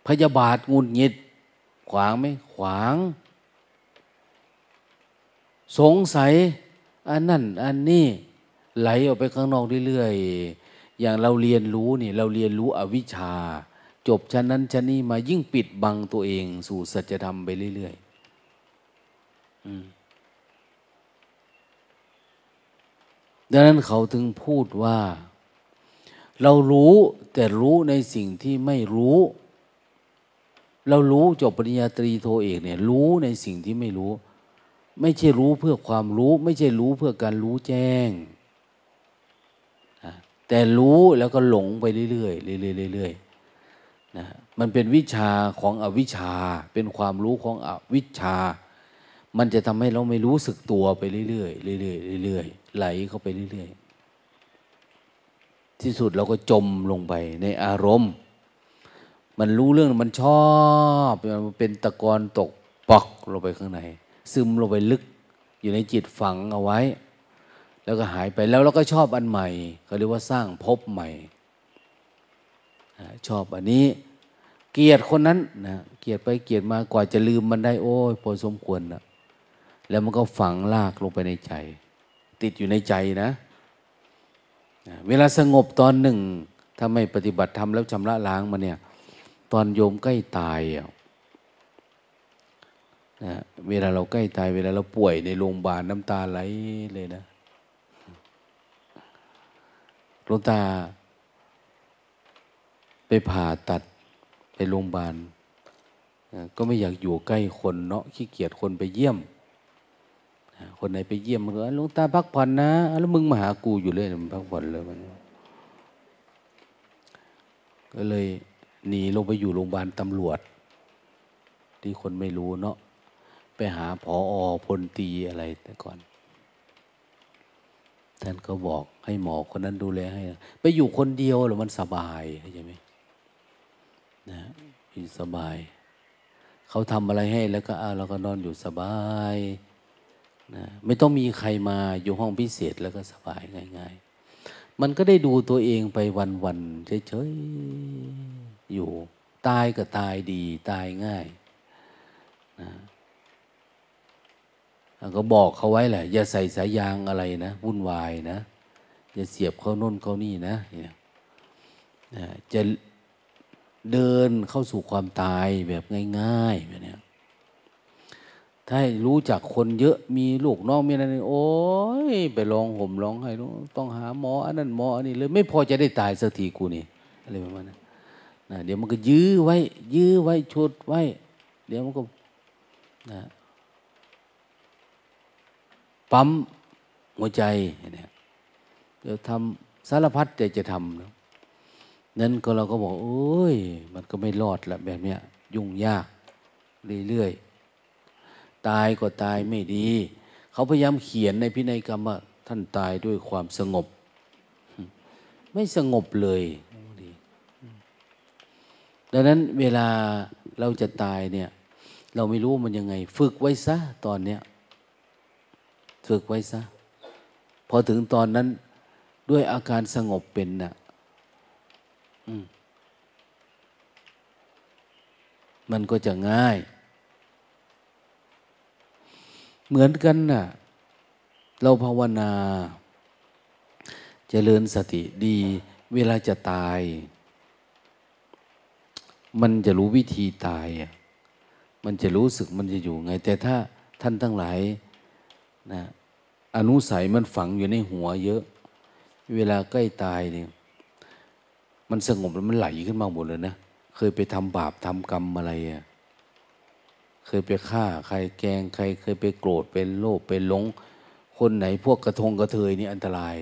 พยาบาทงุนหงิด ขวางไหม ขวาง สงสัย อันนั่น อันนี้ ไหลออกไปข้างนอกเรื่อยๆ อย่างเราเรียนรู้นี่ เราเรียนรู้อวิชชา จบชั้นนั้นชั้นนี้มายิ่งปิดบังตัวเอง สู่สัจธรรมไปเรื่อยๆ ดังนั้นเขาถึงพูดว่า เรารู้แต่รู้ในสิ่งที่ไม่รู้ เรารู้จบปริญญาตรีโทเอกเนี่ยรู้ในสิ่งที่ไม่รู้ ไม่ใช่รู้เพื่อความรู้ ไม่ใช่รู้เพื่อการรู้แจ้ง แต่รู้แล้วก็หลงไปเรื่อยๆเรื่อยๆเรื่อยๆนะมันเป็นวิชาของอวิชาเป็นความรู้ของอวิชา มันจะทำให้เราไม่รู้สึกตัวไปเรื่อยๆเรื่อยๆเรื่อยๆไหลเข้าไปเรื่อยๆ ที่สุดเราก็จมลงไปในอารมณ์ มันรู้เรื่องมันชอบมันเป็นตะกอนตกปอกลงไปข้างใน ซึมลงไปลึกอยู่ในจิตฝังเอาไว้ แล้วก็หายไปแล้วเราก็ชอบอันใหม่เขาเรียกว่าสร้างภพใหม่ ชอบอันนี้เกลียดคนนั้นนะเกลียดไปเกลียดมากว่าจะลืมมันได้โอ้ยพอสมควรนะ แล้วมันก็ฝังลากลงไปในใจ ติดอยู่ในใจนะ เวลาสงบตอนหนึ่ง ถ้าไม่ปฏิบัติธรรมแล้วชำระล้างมาเนี่ย ตอนโยมใกล้ตายอะนะเวลาเราใกล้ตายเวลาเราป่วยในโรงพยาบาลน้ำตาไหลเลยนะหลวงตา ไปผ่าตัดไปโรงพยาบาลก็ไม่อยากอยู่ใกล้คนเนาะขี้เกียจคนไปเยี่ยม คนไหนไปเยี่ยมมันก็หลวงตาพักผ่อนนะ แล้วมึงมาหากูอยู่เลยมันพักผ่อนเลยมันก็เลยหนีลงไปอยู่โรงพยาบาลตำรวจ ที่คนไม่รู้เนาะไปหาผออพลตีอะไรแต่ก่อน ท่านก็บอกให้หมอคนนั้นดูแลให้ ไปอยู่คนเดียวหรือมันสบายใช่ไหมนะอยู่สบาย เขาทำอะไรให้แล้วก็อาเราก็นอนอยู่สบาย นะไม่ต้องมีใครมาอยู่ห้องพิเศษแล้วก็สบายง่าย ๆ มันก็ได้ดูตัวเองไปวันๆเฉยๆอยู่ ตายก็ตายดีตายง่ายนะก็บอกเขาไว้แหละ อย่าใส่สายยางอะไรนะวุ่นวายนะ อย่าเสียบเข้าน้นเข้านี่นะจะเดินเข้าสู่ความตายแบบง่ายๆแบบนี้ ถ้ารู้จักคนเยอะมีลูกน้องมีอะไรโอ้ยไปร้องห่มร้องไห้ต้องหาหมออันนั้นหมออันนี้เลยไม่พอจะได้ตายสักทีกูนี่อะไรประมาณนั้นนะเดี๋ยวมันก็ยื้อไว้ ยื้อไว้ชุดไว้ เดี๋ยวมันก็นะปั๊มหัวใจเนี่ยเดี๋ยวทำสารพัดใจจะทำนะนั้นก็เราก็บอกโอ้ย มันก็ไม่รอดละแบบเนี้ย ยุ่งยาก เรื่อยๆ ตายก็ตายไม่ดี เขาพยายามเขียนในพินัยกรรมว่าท่านตายด้วยความสงบ ไม่สงบเลย ดังนั้นเวลาเราจะตายเนี่ย เราไม่รู้มันยังไง ฝึกไว้ซะตอนเนี้ยฝึกไว้ซะ พอถึงตอนนั้นด้วยอาการสงบเป็นนะ่ะมันก็จะง่าย เหมือนกันนะ่ะ เราภาวนาจเจริญสติดี เวลาจะตาย มันจะรู้วิธีตาย มันจะรู้สึกมันจะอยู่ไง แต่ถ้าท่านทั้งหลายนะอนุสัยมันฝังอยู่ในหัวเยอะ เวลาใกล้ตายเนี่ยมันสงบแล้วมันไหลขึ้นมาหมดเลยนะ เคยไปทำบาปทำกรรมอะไรอะ เคยไปฆ่าใครแกงใครเคยไปโกรธเป็นโลภเป็นหลง คนไหนพวกกระทงกระเทยนี่อันตราย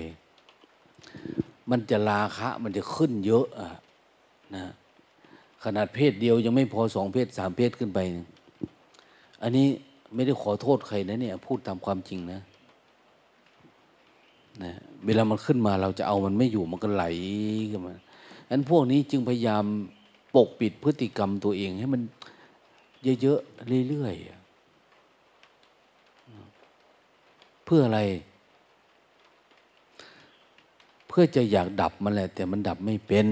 มันจะราคะมันจะขึ้นเยอะอะนะขนาดเพศเดียวยังไม่พอสองเพศสามเพศขึ้นไป อันนี้ไม่ได้ขอโทษใครนะเนี่ย พูดตามความจริงนะนะเวลามันขึ้นมาเราจะเอามันไม่อยู่มันก็ไหลขึ้นมาอันพวกนี้จึงพยายามปกปิดพฤติกรรมตัวเองให้มัน เยอะๆเรื่อยๆเพื่ออะไร เพื่อจะอยากดับมันแหละ แต่มันดับไม่เป็น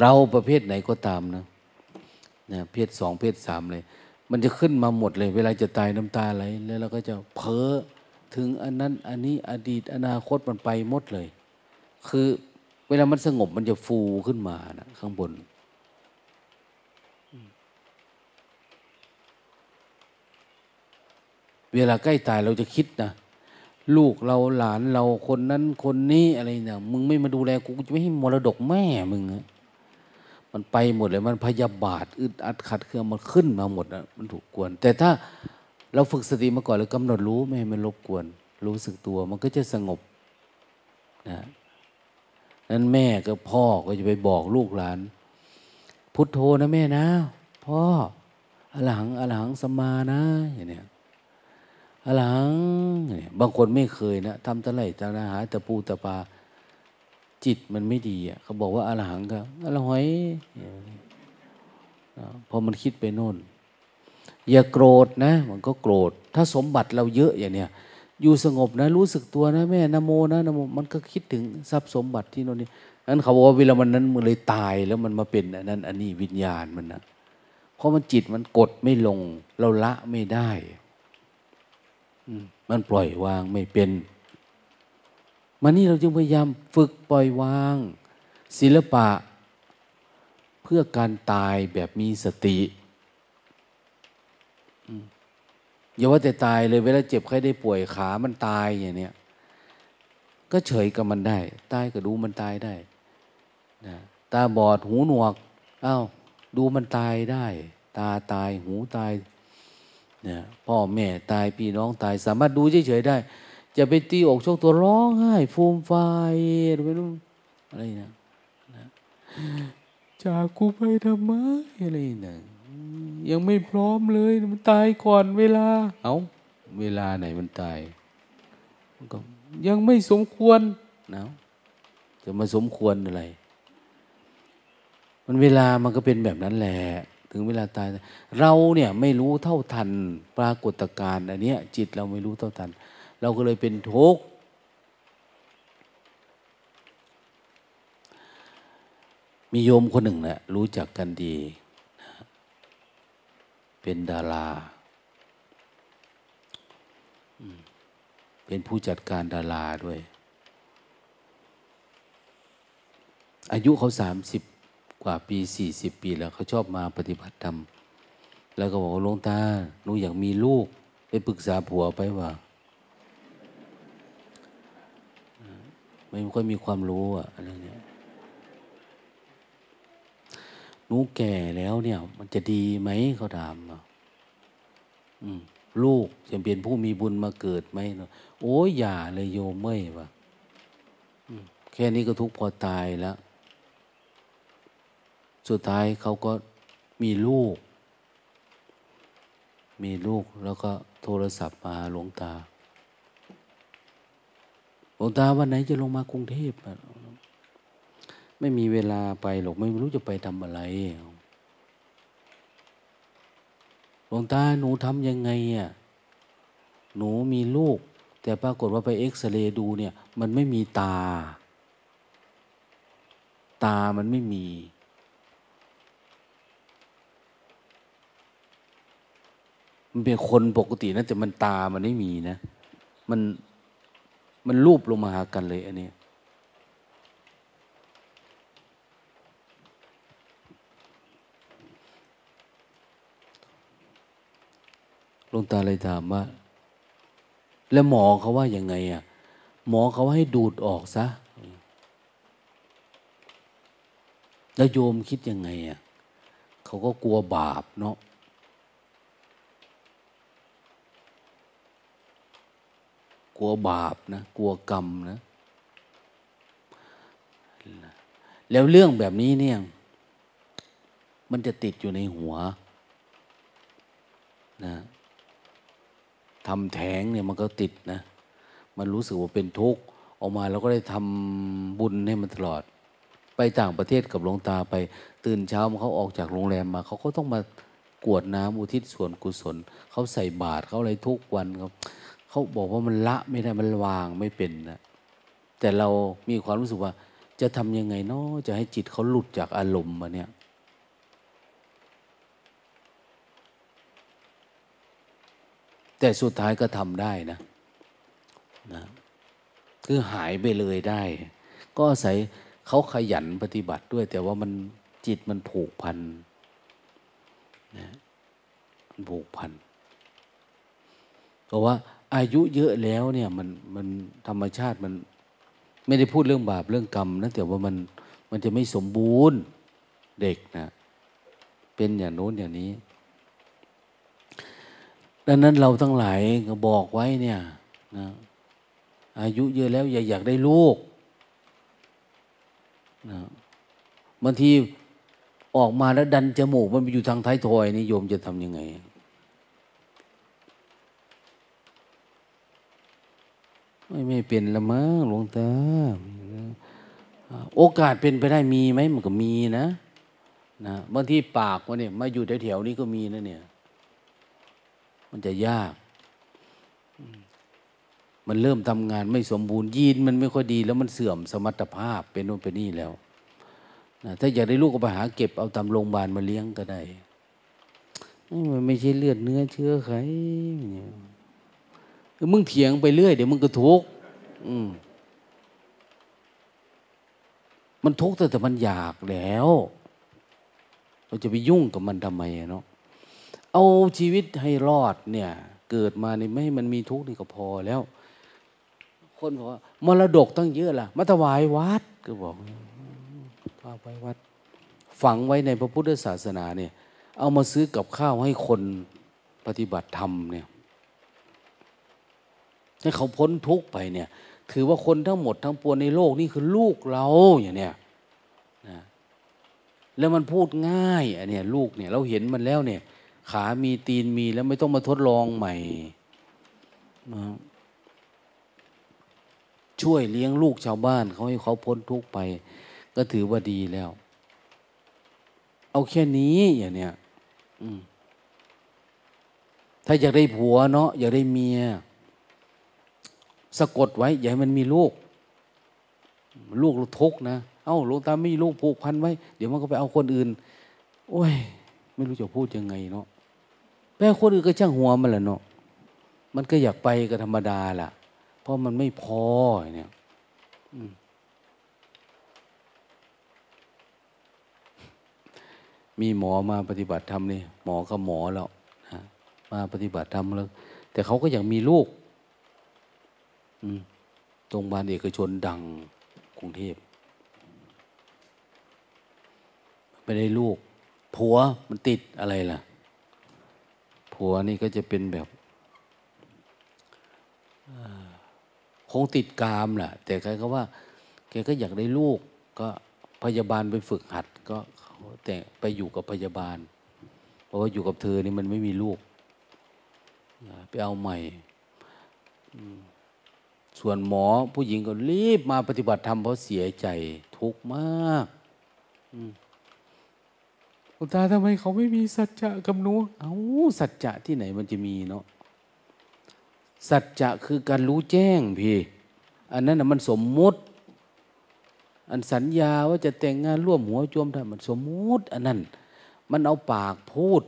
เราประเภทไหนก็ตามนะนะเพศสองเพศสามเลย มันจะขึ้นมาหมดเลย เวลาจะตายน้ำตาไหลแล้วเราก็จะเพ้อถึงอันนั้น อันนี้อดีตอนาคตมันไปหมดเลย คือเวลามันสงบมันจะฟูขึ้นมานะข้างบน เวลาใกล้ตายเราจะคิดนะลูกเราหลานเราคนนั้นคนนี้อะไรเนี่ยมึงไม่มาดูแลกูจะไม่ให้มรดกแม่มึงมันไปหมดเลยมันพยาบาทอึดอัดขัดเครื่องมันขึ้นมาหมดนะมันถูกกวน แต่ถ้าเราฝึกสติมาก่อนแล้วกำหนดรู้ไม่ให้มันรบกวน รู้สึกตัวมันก็จะสงบนะนั้นแม่กับพ่อก็จะไปบอกลูกหลาน พุทโธนะแม่นะ พ่ออรหังอรหังสมานะอย่างเนี้ย อรหังบางคนไม่เคยนะทำตะไลตะนาหาตะปูตะปาจิตมันไม่ดีอะเขาบอกว่าอรหังก็อรหอยพอมันคิดไปโน่น อย่าโกรธนะ มันก็โกรธ ถ้าสมบัติเราเยอะอย่างเนี้ยอยู่สงบนะ รู้สึกตัวนะ แม่นโมนะนโมมันก็คิดถึงทรัพย์สมบัติที่โน่นนี่นั้นเขาบอกว่าเวลามันนั้นมันเลยตายแล้วมันมาเป็นอันนั้น อันนี้วิญญาณมันนะเพราะมันจิตมันกดไม่ลง เราละไม่ได้ มันปล่อยวางไม่เป็นมันนี่เราจึงพยายามฝึกปล่อยวาง ศิลปะ เพื่อการตายแบบมีสติอย่าว่าแต่ตายเลยเวลาเจ็บใครได้ป่วยขามันตายอย่างเนี้ยก็เฉยกับมันได้ ตายก็ดูมันตายได้นะตาบอดหูหนวกอา้าวดูมันตายได้ ตาตายหูตาย นะพ่อแม่ตายพี่น้องตายสามารถดูเฉยๆได้จะไปตีอกชกตัวร้องไห้ฟูมไฟไม่รู้อะไรนะนะจากกูไปทำไมอะไรนะยังไม่พร้อมเลยมันตายก่อนเวลา เอาเวลาไหนมันตายก็ยังไม่สมควรนะจะมาสมควรอะไร มันเวลามันก็เป็นแบบนั้นแหละ ถึงเวลาตาย เราเนี่ยไม่รู้เท่าทันปรากฏการณ์อันเนี้ยจิตเราไม่รู้เท่าทัน เราก็เลยเป็นทุกข์มีโยมคนหนึ่งนะรู้จักกันดี เป็นดารา เป็นผู้จัดการดาราด้วย อายุเขาสามสิบ ว่าปีสี่สิบปีแล้วเขาชอบมาปฏิบัติธรรม แล้วก็บอกว่าลงตาหนูอยากมีลูก ไปปรึกษาผัวไปว่า ไม่ค่อยมีความรู้อะอะไรเนี่ยหนูแก่แล้วเนี่ย มันจะดีไหมเขาถามลูกจะเป็นผู้มีบุญมาเกิดไหมโอ้ยอย่าเลยโยมเมื่อยวะแค่นี้ก็ทุกพอตายแล้ว สุดท้ายเขาก็มีลูก มีลูกแล้วก็โทรศัพท์มาหลวงตา หลวงตาวันไหนจะลงมากรุงเทพไม่มีเวลาไปหรอกไม่รู้จะไปทำอะไร หลวงตาหนูทำยังไงอะ หนูมีลูก แต่ปรากฏว่าไปเอ็กซเรย์ดูเนี่ย มันไม่มีตา ตามันไม่มี มันเป็นคนปกตินะแต่มันตามันไม่มีนะ มันมันรูปลงมาหากันเลยอันนี้ลวงตาเลยถามว่า แล้วหมอเขาว่ายังไงอะ หมอเขาให้ดูดออกซะ แล้วโยมคิดยังไงอะ เขาก็กลัวบาปเนาะ กลัวบาปนะ กลัวกรรมนะ แล้วเรื่องแบบนี้เนี่ย มันจะติดอยู่ในหัวนะทำแท้งเนี่ยมันก็ติดนะ มันรู้สึกว่าเป็นทุกข์ออกมาเราก็ได้ทำบุญให้มันตลอด ไปต่างประเทศกับหลวงตาไป ตื่นเช้ามาเขาออกจากโรงแรมมา เขาก็ต้องมากวดน้ำอุทิศส่วนกุศล เขาใส่บาตรเขาอะไรทุกวันเขา เขาบอกว่ามันละไม่ได้มันวางไม่เป็นนะแต่เรามีความรู้สึกว่า จะทำยังไงเนาะจะให้จิตเขาหลุดจากอารมณ์มาเนี่ยแต่สุดท้ายก็ทำได้นะนะ คือหายไปเลยได้ ก็อาศัยเขาขยันปฏิบัติด้วย แต่ว่ามันจิตมันผูกพันนะมันผูกพันเพราะว่า อายุเยอะแล้วเนี่ยมันมันธรรมชาติมันไม่ได้พูดเรื่องบาปเรื่องกรรมนะแต่ว่ามันมันจะไม่สมบูรณ์เด็กนะเป็นอย่างโน้นอย่างนี้ ดังนั้นเราทั้งหลายก็บอกไว้เนี่ยนะอายุเยอะแล้วอย่าอยากได้ลูกนะบางทีออกมาแล้วดันจมูกมันไปอยู่ทางท้ายทอยนี่โยมจะทำยังไง ไม่ไม่เป็นละมั้งหลวงตาโอกาสเป็นไปได้มีไหมมันก็มีนะนะบางทีปากมันเนี่ยมาอยู่แถวๆนี้ก็มีนะเนี่ย มันจะยาก มันเริ่มทำงานไม่สมบูรณ์ยีนมันไม่ค่อยดี แล้วมันเสื่อมสมรรถภาพเป็นโน่นเป็นนี่แล้วนะถ้าอยากได้ลูกก็ไปหาเก็บเอาตามโรงพยาบาลมาเลี้ยงก็ได้มันไม่ใช่เลือดเนื้อเชื้อไข มึงเถียงไปเรื่อยเดี๋ยวมึงก็ทุกข์มันทุกข์แต่แต่มันอยากแล้ว เราจะไปยุ่งกับมันทำไมเนาะเอาชีวิตให้รอดเนี่ย เกิดมาในไม่ให้มันมีทุกข์นี่ก็พอแล้ว คนบอกว่ามรดกตั้งเยอะล่ะมาถวายวัดก็บอกพาไปวัด ฝังไว้ในพระพุทธศาสนาเนี่ย เอามาซื้อกับข้าวให้คนปฏิบัติธรรมเนี่ย ให้เขาพ้นทุกข์ไปเนี่ย ถือว่าคนทั้งหมดทั้งปวงในโลกนี่คือลูกเราอย่างเนี้ยนะแล้วมันพูดง่ายอันเนี้ยลูกเนี่ยเราเห็นมันแล้วเนี่ย ขามีตีนมีแล้วไม่ต้องมาทดลองใหม่นะช่วยเลี้ยงลูกชาวบ้านเขาให้เขาพ้นทุกข์ไป ก็ถือว่าดีแล้ว เอาแค่นี้อย่างเนี้ยถ้าอยากได้ผัวเนาะอยากได้เมีย สะกดไว้อย่าให้มันมีลูก ลูกเราทุกนะ เอา้าหลวงตาไม่มีลูกผูกพันไว้ เดี๋ยวมันก็ไปเอาคนอื่น โอ้ย ไม่รู้จะพูดยังไงเนาะแม่คนอื่นก็ช่างหัวมันแหละเนาะมันก็อยากไปก็ธรรมดาล่ะ เพราะมันไม่พอเนี่ยมีหมอมาปฏิบัติธรรมนี่หมอกับหมอแล้วนะมาปฏิบัติธรรมแล้ว แต่เขาก็อยากมีลูก โรงพยาบาลเอกชนดังกรุงเทพไม่ได้ลูก ผัวมันติดอะไรล่ะ ผัวนี่ก็จะเป็นแบบคงติดกามแหละแต่ใครก็ว่าแกก็อยากได้ลูก ก็พยาบาลไปฝึกหัด ก็แต่ไปอยู่กับพยาบาล เพราะว่าอยู่กับเธอนี่มันไม่มีลูก ไปเอาใหม่ ส่วนหมอผู้หญิงก็รีบมาปฏิบัติธรรมเพราะเสียใจทุกข์มากคุณตาทำไมเขาไม่มีสัจจะกับหนูเอาสัจจะที่ไหนมันจะมีเนาะสัจจะคือการรู้แจ้งพี่อันนั้นนะมันสมมุติ อันสัญญาว่าจะแต่งงานร่วมหัวจมทำมันสมมุติ อันนั้น มันเอาปากพูด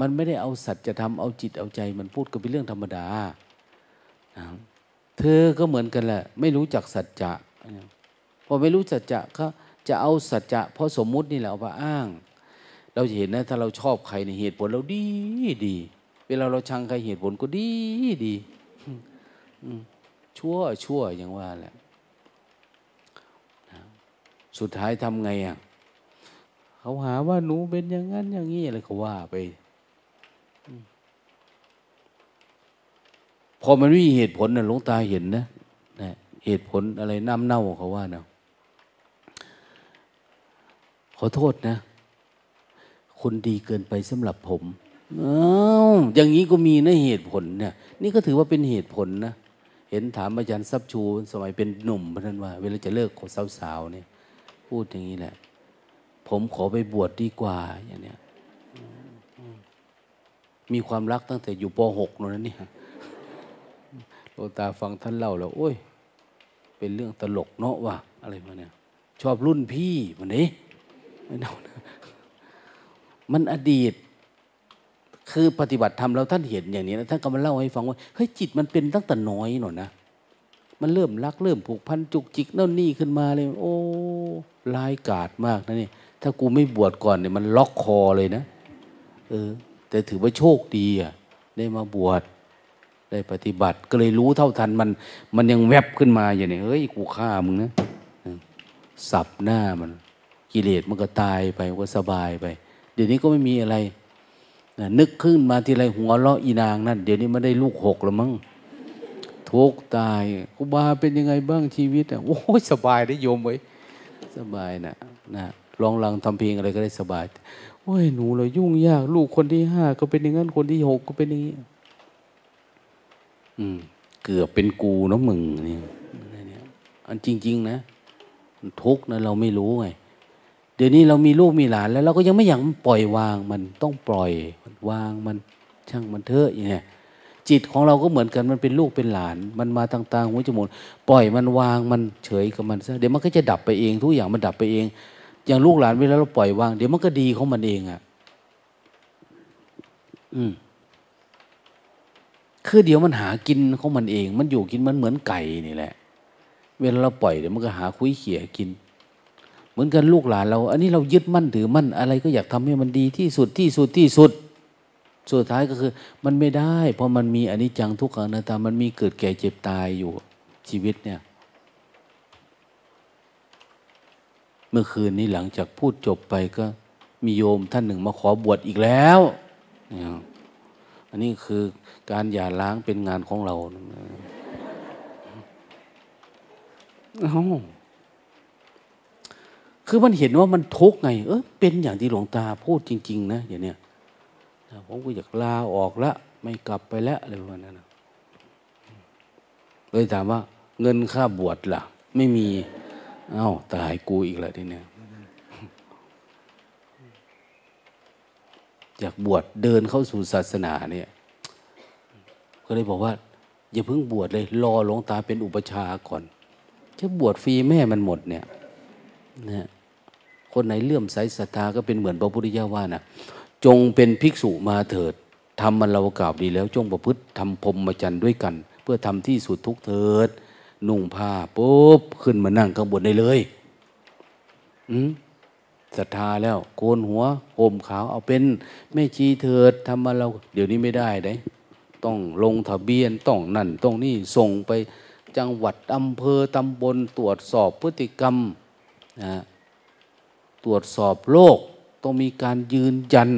มันไม่ได้เอาสัจธรรมเอาจิตเอาใจ มันพูดก็เป็นเรื่องธรรมดา เธอก็เหมือนกันแหละ ไม่รู้จักสัจจะพอไม่รู้สัจจะก็จะเอาสัจจะเพราะสมมุตินี่แหละเอามาอ้าง เราจะเห็นนะ ถ้าเราชอบใครในเหตุผลเราดีดี เวลาเราชังใครเหตุผลก็ดีดีชั่วชั่วอย่างว่าแหละสุดท้ายทำไงอะเขาหาว่าหนูเป็นอย่างนั้นอย่างนี้อะไรก็ว่าไป พอมันไม่มีเหตุผลนะหลวงตาเห็นนะนะเหตุผลอะไรน้ำเน่าเขาว่านะขอโทษนะ คนดีเกินไปสำหรับผมอ้าวอย่างนี้ก็มีนะเหตุผลเนี่ย นี่ก็ถือว่าเป็นเหตุผลนะเห็นถามอาจารย์ซับชู สมัยเป็นหนุ่มพนันว่า เวลาจะเลิกกับสาวๆเนี่ย พูดอย่างนี้แหละ ผมขอไปบวชดดีกว่าอย่างเนี้ยมีความรักตั้งแต่อยู่ป .6 นั่นนี่ โลตาฟังท่านเล่าแล้ว โอ้ย เป็นเรื่องตลกเนาะว่ะอะไรมาเนี่ย ชอบรุ่นพี่มันนี้ไม่เนานะมันอดีต คือปฏิบัติธรรมแล้วท่านเห็นอย่างนี้นะท่านก็มาเล่าให้ฟังว่าเฮ้ยจิตมันเป็นตั้งแต่น้อยหน่อยนะมันเริ่มรักเริ่มผูกพันจุกจิกนั่นนี่ขึ้นมาเลย โอ้ลายกาดมากนะนี่ถ้ากูไม่บวชก่อนเนี่ยมันล็อกคอเลยนะ เออ แต่ถือว่าโชคดีอะ ได้มาบวช ได้ปฏิบัติ ก็เลยรู้เท่าทันมัน มันยังแวบขึ้นมาอย่างนี้เฮ้ยกูฆ่ามึงนะสับหน้ามัน กิเลสมันก็ตายไปก็สบายไป เดี๋ยวนี้ก็ไม่มีอะไรนึกขึ้นมาทีไรหัวเราะอีนางนั่นเดี๋ยวนี้มันได้ลูกหกแล้วมั้งทุกตายกูบาเป็นยังไงบ้างชีวิตอะโอ้ยสบายได้โยมไว้สบายนะนะลองลังทำเพลงอะไรก็ได้สบายโอ้ยหนูเรายุ่งยาก ลูกคนที่ห้าก็เป็นอย่างนั้นคนที่หกก็เป็นอย่างนี้ เกือบเป็นกูเนาะมึงนี่อันจริง ๆ นะทุกนะเราไม่รู้ไงเดี๋ยวนี้เรามีลูกมีหลาน แล้วเราก็ยังไม่อยากปล่อยวางมันต้องปล่อยวางมันช่างมันเถอะอย่างเงี้ยจิตของเราก็เหมือนกันมันเป็นลูกเป็นหลาน มันมาต่างๆหัวจมูกปล่อยมันวางมันเฉยกับมันซะเดี๋ยวมันก็จะดับไปเองทุกอย่างมันดับไปเอง อย่างลูกหลานเวลาเราปล่อยวาง เดี๋ยวมันก็ดีของมันเองอะ่ะ อืม คือเดี๋ยวมันหากินของมันเอง มันอยู่กินมันเหมือนไก่นี่แหละ เวลาเราปล่อยเดี๋ยวมันก็หาคุยเขี่ยกิน เหมือนกันลูกหลานเรา อันนี้เรายึดมั่นถือมั่นอะไรก็อยากทำให้มันดีที่สุดที่สุดที่สุด สุดท้ายก็คือ มันไม่ได้ เพราะมันมีอนิจจังทุกขังนาตามันมีเกิดแก่เจ็บตายอยู่ชีวิตเนี่ย เมื่อคืนนี้หลังจากพูดจบไปก็มีโยมท่านหนึ่งมาขอบวชอีกแล้ว อันนี้คือการหย่าล้างเป็นงานของเราเอาคือมันเห็นว่ามันทุกข์ไง เออเป็นอย่างที่หลวงตาพูดจริง ๆ นะอย่างเนี้ยผมก็อยากลาออกละ ไม่กลับไปแล้วอะไรประมาณนั้นเลยถามว่า เงินค่าบวชล่ะ ไม่มี เอา้าตายกูอีกแล้วทีเนี้ย อยากบวชเดินเข้าสู่ศาสนาเนี่ย ก็เลยบอกว่า อย่าเพิ่งบวชเลย รอหลวงตาเป็นอุปชาก่อนจะบวชฟรีแม่มันหมดเนี่ยนะคนไหนเลื่อมใสศรัทธาก็เป็นเหมือนพระพุทธเจ้าว่านะจงเป็นภิกษุมาเถิดทำมันเรากล่าวดีแล้ว จงประพฤติทำพรมมาจันด้วยกัน เพื่อทำที่สุดทุกเถิด นุ่งผ้าปุ๊บขึ้นมานั่งข้างบนได้เลย อืม ศรัทธาแล้ว โกนหัวห่มขาวเอาเป็นแม่ชีเถิดทำมาเรา เดี๋ยวนี้ไม่ได้เด้ต้องลงทะเบียนต้องนั่นต้องนี่ส่งไปจังหวัดอำเภอตำบลตรวจสอบพฤติกรรมนะตรวจสอบโรคต้องมีการยืนยัน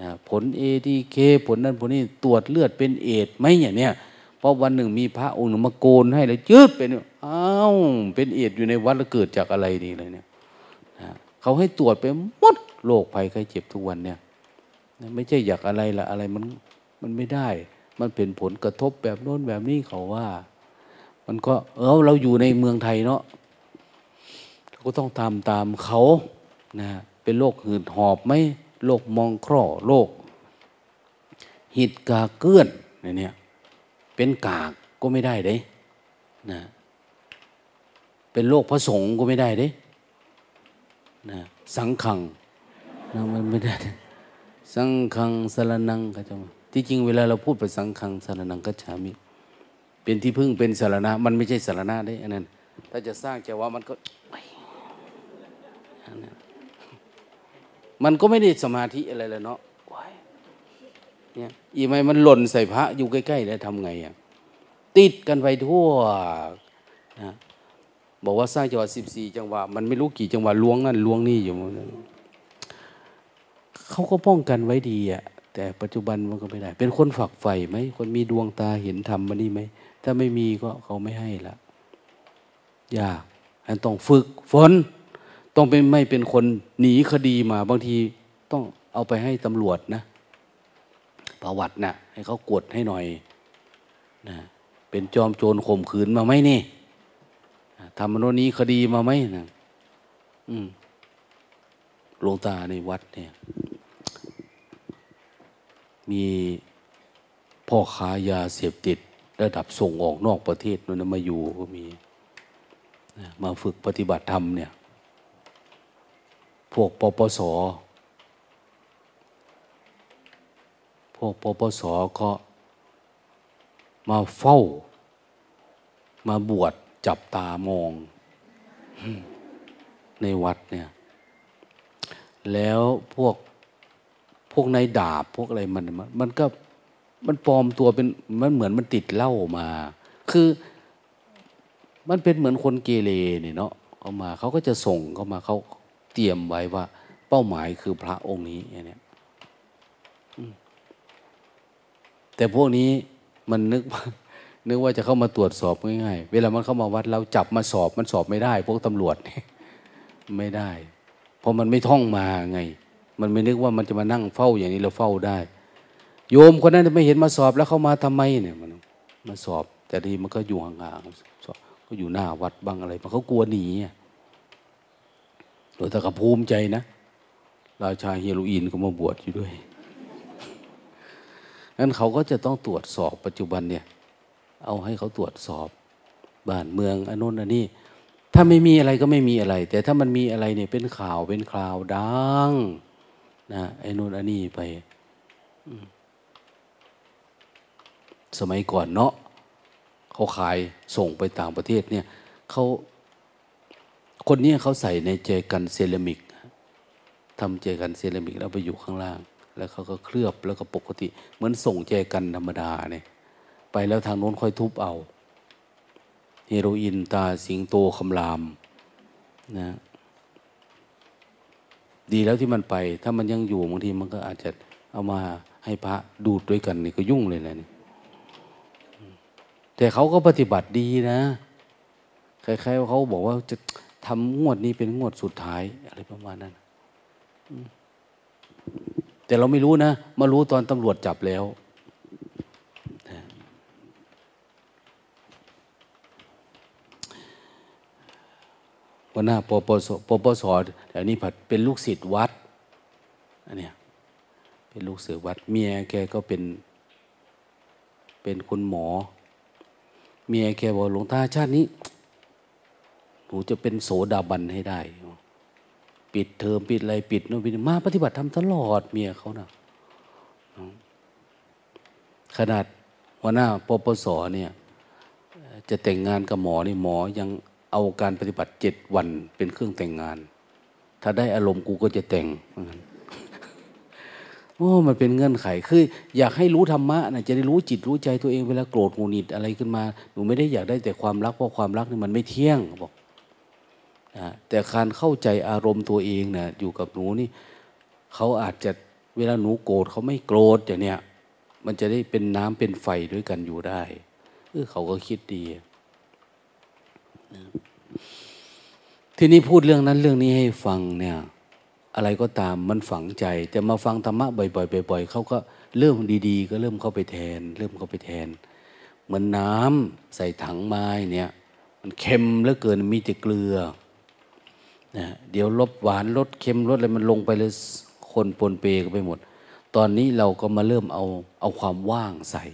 นะผลเอทีเคผลนั้นผลนี้ตรวจเลือดเป็นเอดไหมอย่างเนี้ยเพราะวันหนึ่งมีพระองค์หนึ่งมาโกนให้เลยจืดเป็นอ้าวเป็นเอดอยู่ในวัดแล้วเกิดจากอะไรนี่เลยเนี่ย เขาให้ตรวจไปหมดโรคภัยไข้เจ็บทุกวันเนี่ยไม่ใช่อยากอะไรละอะไรมันมันไม่ได้ มันเป็นผลกระทบแบบโน้นแบบนี้เขาว่า มันก็เออเราอยู่ในเมืองไทยเนาะก็ต้องตามตามเขานะเป็นโรคหืดหอบไหมโรคมองคร่อโรคหิดกาเกื้อนเนี่ยเป็นกากก็ไม่ได้เด้นะเป็นโรคพระสงฆ์ก็ไม่ได้เด้ นะสังขังนะมันไม่ได้ สังขังสารนังก็จะที่จริงเวลาเราพูดไปสังขังสารนังก็ฉามิเป็นที่พึ่งเป็นสารณะ มันไม่ใช่สารณะได้อันนั้น ถ้าจะสร้างจะว่ามันก็มันก็ไม่ได้สมาธิอะไรเลยเนาะเนี่ยอีไมมันหล่นใส่พระอยู่ใกล้ๆแล้วทำไงอะติดกันไปทั่วนะ บอกว่าสร้างจังหวะสิบสี่จังหวะมันไม่รู้กี่จังหวะล้วงนั่นล้วงนี่อยู่เขาก็ป้องกันไว้ดีอะแต่ปัจจุบันมันก็ไม่ได้ เป็นคนฝักใฝ่ไหมคนมีดวงตาเห็นธรรมมันนี่ไหมถ้าไม่มีก็เขาไม่ให้ละยากอันต้องฝึกฝนต้องเป็นไม่เป็นคนหนีคดีมา บางทีต้องเอาไปให้ตำรวจนะ ประวัติน่ะ ให้เขากดให้หน่อยนะเป็นจอมโจรข่มขืนมาไหมนี่ ทำมโนนี้คดีมาไหมนะอืมหลวงตาในวัดเนี่ย มีพ่อค้ายาเสพติด ระดับส่งออกนอกประเทศนั่นมาอยู่ก็มี มาฝึกปฏิบัติธรรมเนี่ย พวกปปส พวกปปสก็มาเฝ้า มาบวช จับตามอง ในวัดเนี่ย แล้วพวกพวกนายดาบพวกอะไรมัน มันก็มันปลอมตัวเป็นมันเหมือนมันติดเหล้ามา คือมันเป็นเหมือนคนเกเรเนี่ยเนาะเขามาเขาก็จะส่งเข้ามาเขาเตรียมไว้ว่า เป้าหมายคือพระองค์นี้เนี่ยแต่พวกนี้มันนึก นึกว่าจะเข้ามาตรวจสอบง่ายๆ เวลามันเข้ามาวัดเราจับมาสอบมันสอบไม่ได้ พวกตำรวจไม่ได้ เพราะมันไม่ท่องมาไง มันไม่นึกว่ามันจะมานั่งเฝ้าอย่างนี้เราเฝ้าได้ โยมคนนั้นไม่เห็นมาสอบแล้วเข้ามาทำไมเนี่ยมันมาสอบ แต่ดีมันก็อยู่ห่างๆก็อยู่หน้าวัดบ้างอะไรมันเขากลัวหนีหลวงตาก็ภูมิใจนะราชาเฮโรอีนก็มาบวชอยู่ด้วยนั้นเขาก็จะต้องตรวจสอบปัจจุบันเนี่ย เอาให้เขาตรวจสอบบ้านเมืองอันนู้นอันนี้ ถ้าไม่มีอะไรก็ไม่มีอะไร แต่ถ้ามันมีอะไรเนี่ยเป็นข่าวเป็นคราวดังนะไอ้นู้นอันนี้ไปสมัยก่อนเนาะเขาขายส่งไปต่างประเทศเนี่ยเขาคนนี้เขาใส่ในเจกันเซรามิกทำเจกันเซรามิกแล้วไปอยู่ข้างล่าง แล้วเขาก็เคลือบแล้วก็ปกติ เหมือนส่งเจกันธรรมดาเนี่ย ไปแล้วทางโน้นค่อยทุบเอาเฮโรอีนตาสิงโตคำรามนะดีแล้วที่มันไป ถ้ามันยังอยู่บางทีมันก็อาจจะเอามาให้พระดูดด้วยกันนี่ก็ยุ่งเลยนะนี่แต่เขาก็ปฏิบัติดีนะใครๆเขาบอกว่าจะทำงวดนี้เป็นงวดสุดท้ายอะไรประมาณนั้น แต่เราไม่รู้นะ มารู้ตอนตำรวจจับแล้ว วันหน้าปปสปปสแต่นี้ผัดเป็นลูกศิษย์วัดอันเนี้ยเป็นลูกศิษย์วัด เมียแกก็เป็น เป็นคุณหมอ เมียแกบอกหลวงตาชาตินี้หนูจะเป็นโสดาบันให้ได้ ปิดเทอมปิดอะไรปิดโน่นปิดมาปฏิบัติทำตลอดเมียเขานะขนาดหัวหน้าปปสเนี่ย จะแต่งงานกับหมอนี่หมอยัง เอาการปฏิบัติเจ็ดวันเป็นเครื่องแต่งงาน ถ้าได้อารมณ์กูก็จะแต่งโอ้มันเป็นเงื่อนไขคือ อยากให้รู้ธรรมะนะจะได้รู้จิตรู้ใจตัวเองเวลาโกรธงูนิดอะไรขึ้นมาหนูไม่ได้อยากได้แต่ความรักเพราะความรักนี่มันไม่เที่ยงบอกนะแต่การเข้าใจอารมณ์ตัวเองนะอยู่กับหนูนี่เขาอาจจะเวลาหนูโกรธเขาไม่โกรธอย่างเนี้ยมันจะได้เป็นน้ำเป็นไฟด้วยกันอยู่ได้เออเขาก็คิดดี ทีนี้พูดเรื่องนั้นเรื่องนี้ให้ฟังเนี่ย อะไรก็ตามมันฝังใจแต่มาฟังธรรมะบ่อยๆบ่อยๆเขาก็เริ่มดี ๆ ก็เริ่มเข้าไปแทน เริ่มเข้าไปแทน เหมือนน้ำใส่ถังไม้เนี่ย มันเค็มเหลือเกินมีแต่เกลือนะเดี๋ยวลบหวานลดเค็มลดอะไรมันลงไปเลยคนปนเปกันไปหมด ตอนนี้เราก็มาเริ่มเอาเอาความว่างใส่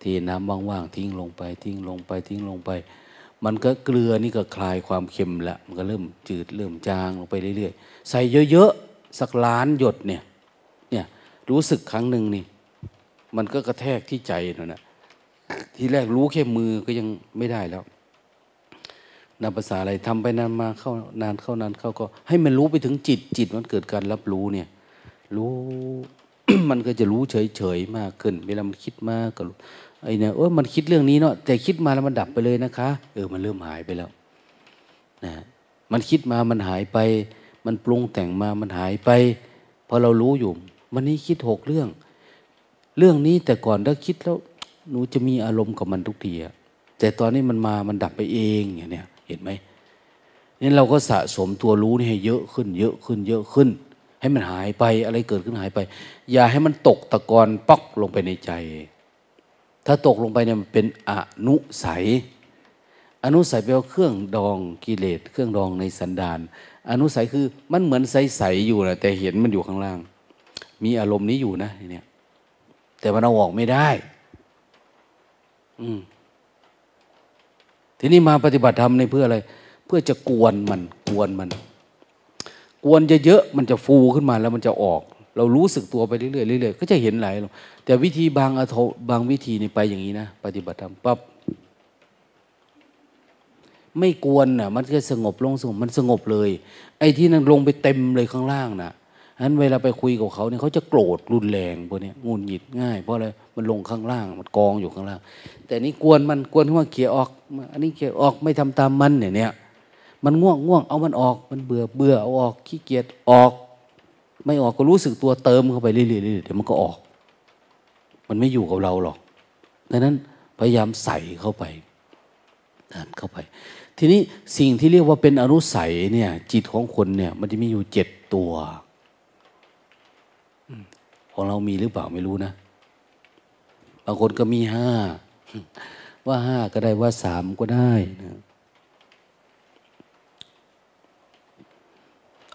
ที่น้ำว่างๆทิ้งลงไป ทิ้งลงไปทิ้งลงไป มันก็เกลือนี่ก็คลายความเค็มละมันก็เริ่มจืดเริ่มจางลงไปเรื่อยๆ ใส่เยอะๆ สักล้านหยดเนี่ยเนี่ยรู้สึกครั้งหนึ่งนี่ มันก็กระแทกที่ใจนั่นนะทีแรกรู้แค่มือก็ยังไม่ได้แล้วนำภาษาอะไรทำไปนานมาเข้านานเข้านานเข้าก็ ให้มันรู้ไปถึงจิตจิตมันเกิดการรับรู้เนี่ย รู้มันก็จะรู้เฉยๆมากขึ้น เวลามันคิดมากก็ ไอ้เนี่ยโอ้มันคิดเรื่องนี้เนาะแต่คิดมาแล้วมันดับไปเลยนะคะ เออมันเริ่มหายไปแล้วนะมันคิดมามันหายไป มันปรุงแต่งมามันหายไปพอเรารู้อยู่วันนี้คิดหกเรื่อง เรื่องนี้แต่ก่อนถ้าคิดแล้ว หนูจะมีอารมณ์กับมันทุกทีอะแต่ตอนนี้มันมามันดับไปเองอย่างเนี้ยเห็นไหมนี่เราก็สะสมตัวรู้นี่ให้เยอะขึ้น เยอะขึ้น เยอะขึ้น ให้มันหายไปอะไรเกิดขึ้นหายไป อย่าให้มันตกตะกอนปักลงไปในใจ ถ้าตกลงไปเนี่ยมันเป็นอนุสัย อนุสัยแปลว่าเครื่องดองกิเลสเครื่องดองในสันดาน อนุสัยคือมันเหมือนใสๆอยู่นะแต่เห็นมันอยู่ข้างล่าง มีอารมณ์นี้อยู่นะเนี่ยแต่มันเอาออกไม่ได้ อืมทีนี้มาปฏิบัติธรรมในเพื่ออะไร เพื่อจะกวนมันกวนมัน กวนเยอะๆมันจะฟูขึ้นมาแล้วมันจะออก เรารู้สึกตัวไปเรื่อยๆเรื่อยๆก็จะเห็นหลาย แต่วิธีบางอโทบางวิธีนี่ไปอย่างนี้นะ ปฏิบัติธรรมปั๊บไม่กวนน่ะ มันก็สงบลงสงบมันสงบเลย ไอ้ที่นั่นลงไปเต็มเลยข้างล่างน่ะฉะนั้นเวลาไปคุยกับเขาเนี่ยเขาจะโกรธรุนแรงพวกนี้งุนหงิดง่าย เพราะอะไรมันลงข้างล่าง มันกองอยู่ข้างล่าง แต่นี่กวนมันกวนว่าเขี่ยออก อันนี้เขี่ยออกไม่ทำตามมันเนี่ยเนี่ย มันง่วงง่วงเอามันออก มันเบื่อเบื่อเอาออกขี้เกียจออก ไม่ออกก็รู้สึกตัวเติมเข้าไปเรื่อยๆเดี๋ยวมันก็ออก มันไม่อยู่กับเราหรอกดังนั้นพยายามใส่เข้าไปดันเข้าไป ทีนี้สิ่งที่เรียกว่าเป็นอนุสัยเนี่ย จิตของคนเนี่ย มันจะมีอยู่เจ็ดตัวของเรามีหรือเปล่าไม่รู้นะ บางคนก็มีห้าว่าห้าก็ได้ว่าสามก็ได้นะ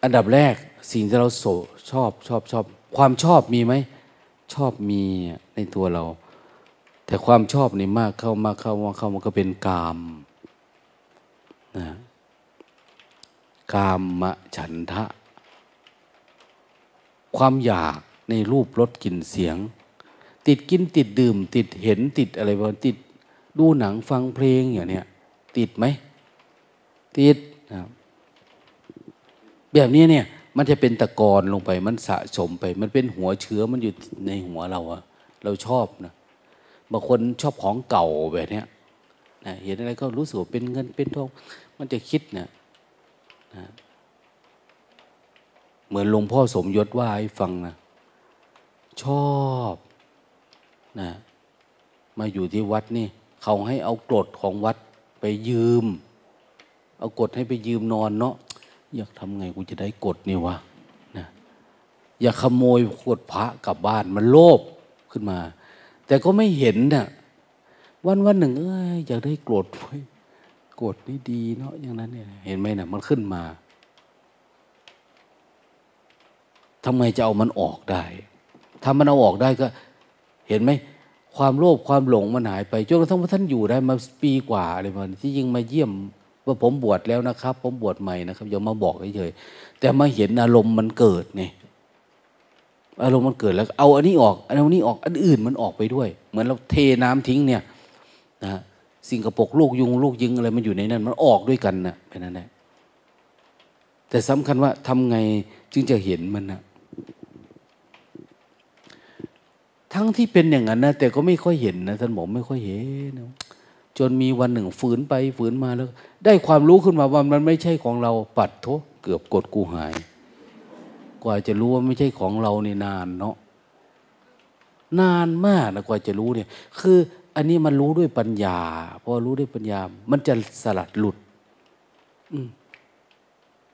อันดับแรกสิ่งที่เราโสชอบชอบชอบ ความชอบมีไหม ชอบมีในตัวเรา แต่ความชอบนี่มากเข้ามากเข้ามากเข้ามันก็เป็นกามนะกามมะฉันทะ ความอยากในรูปรสกลิ่นเสียง ติดกินติดดื่ม ติดเห็นติดอะไรบ้างติดดูหนังฟังเพลงอย่างเนี้ยติดไหมติดนะแบบนี้เนี่ย มันจะเป็นตะกอนลงไป มันสะสมไป มันเป็นหัวเชื้อมันอยู่ในหัวเราอะเราชอบนะบางคนชอบของเก่าแบบเนี้ยนะเห็นอะไรก็รู้สึกเป็นเงินเป็นทองมันจะคิดเนะนะ เหมือนหลวงพ่อสมยศว่าให้ฟังนะชอบนะมาอยู่ที่วัดนี่ เขาให้เอากรดของวัดไปยืม เอากรดให้ไปยืมนอนเนาะ อยากทำไงกูจะได้กดนี่วะนะอยากขโมยกดพระกลับบ้านมันโลภขึ้นมา แต่ก็ไม่เห็นนะ่ะวันวันหนึ่งเอ้ยอยากได้กรดไว้กดนี่ดีเนาะอย่างนั้นเนี่ยเห็นไหมนะ่ะมันขึ้นมาทำไมจะเอามันออกได้ ถ้ามันเอาออกได้ก็ เห็นไหม ความโลภความหลงมันหายไปจนกระทั่งว่าท่านอยู่ได้มาปีกว่าอะไรมาที่ยิ่งมาเยี่ยม ว่าผมบวชแล้วนะครับ ผมบวชใหม่นะครับอย่ามาบอกเฉยๆแต่มาเห็นอารมณ์มันเกิดไงอารมณ์มันเกิดแล้ว เอาอันนี้ออกอันนี้ออกอันอื่นมันออกไปด้วย เหมือนเราเทน้ำทิ้งเนี่ยนะสิ่งกระปกลูกยุงลูกยิงอะไรมันอยู่ในนั้น มันออกด้วยกันนะเป็นนั่นแหละแต่สำคัญว่าทำไงจึงจะเห็นมันนะทั้งที่เป็นอย่างนั้นนะแต่ก็ไม่ค่อยเห็นนะท่านบอกไม่ค่อยเห็นนะ จนมีวันหนึ่งฝืนไปฝืนมาแล้ว ได้ความรู้ขึ้นมาว่ามันไม่ใช่ของเราปัดโทเกือบกดกูหาย กว่าจะรู้ว่าไม่ใช่ของเราเนี่นานเนาะนานมากนะกว่าจะรู้เนี่ย คืออันนี้มันรู้ด้วยปัญญาพอรู้ด้วยปัญญา มันจะสลัดหลุด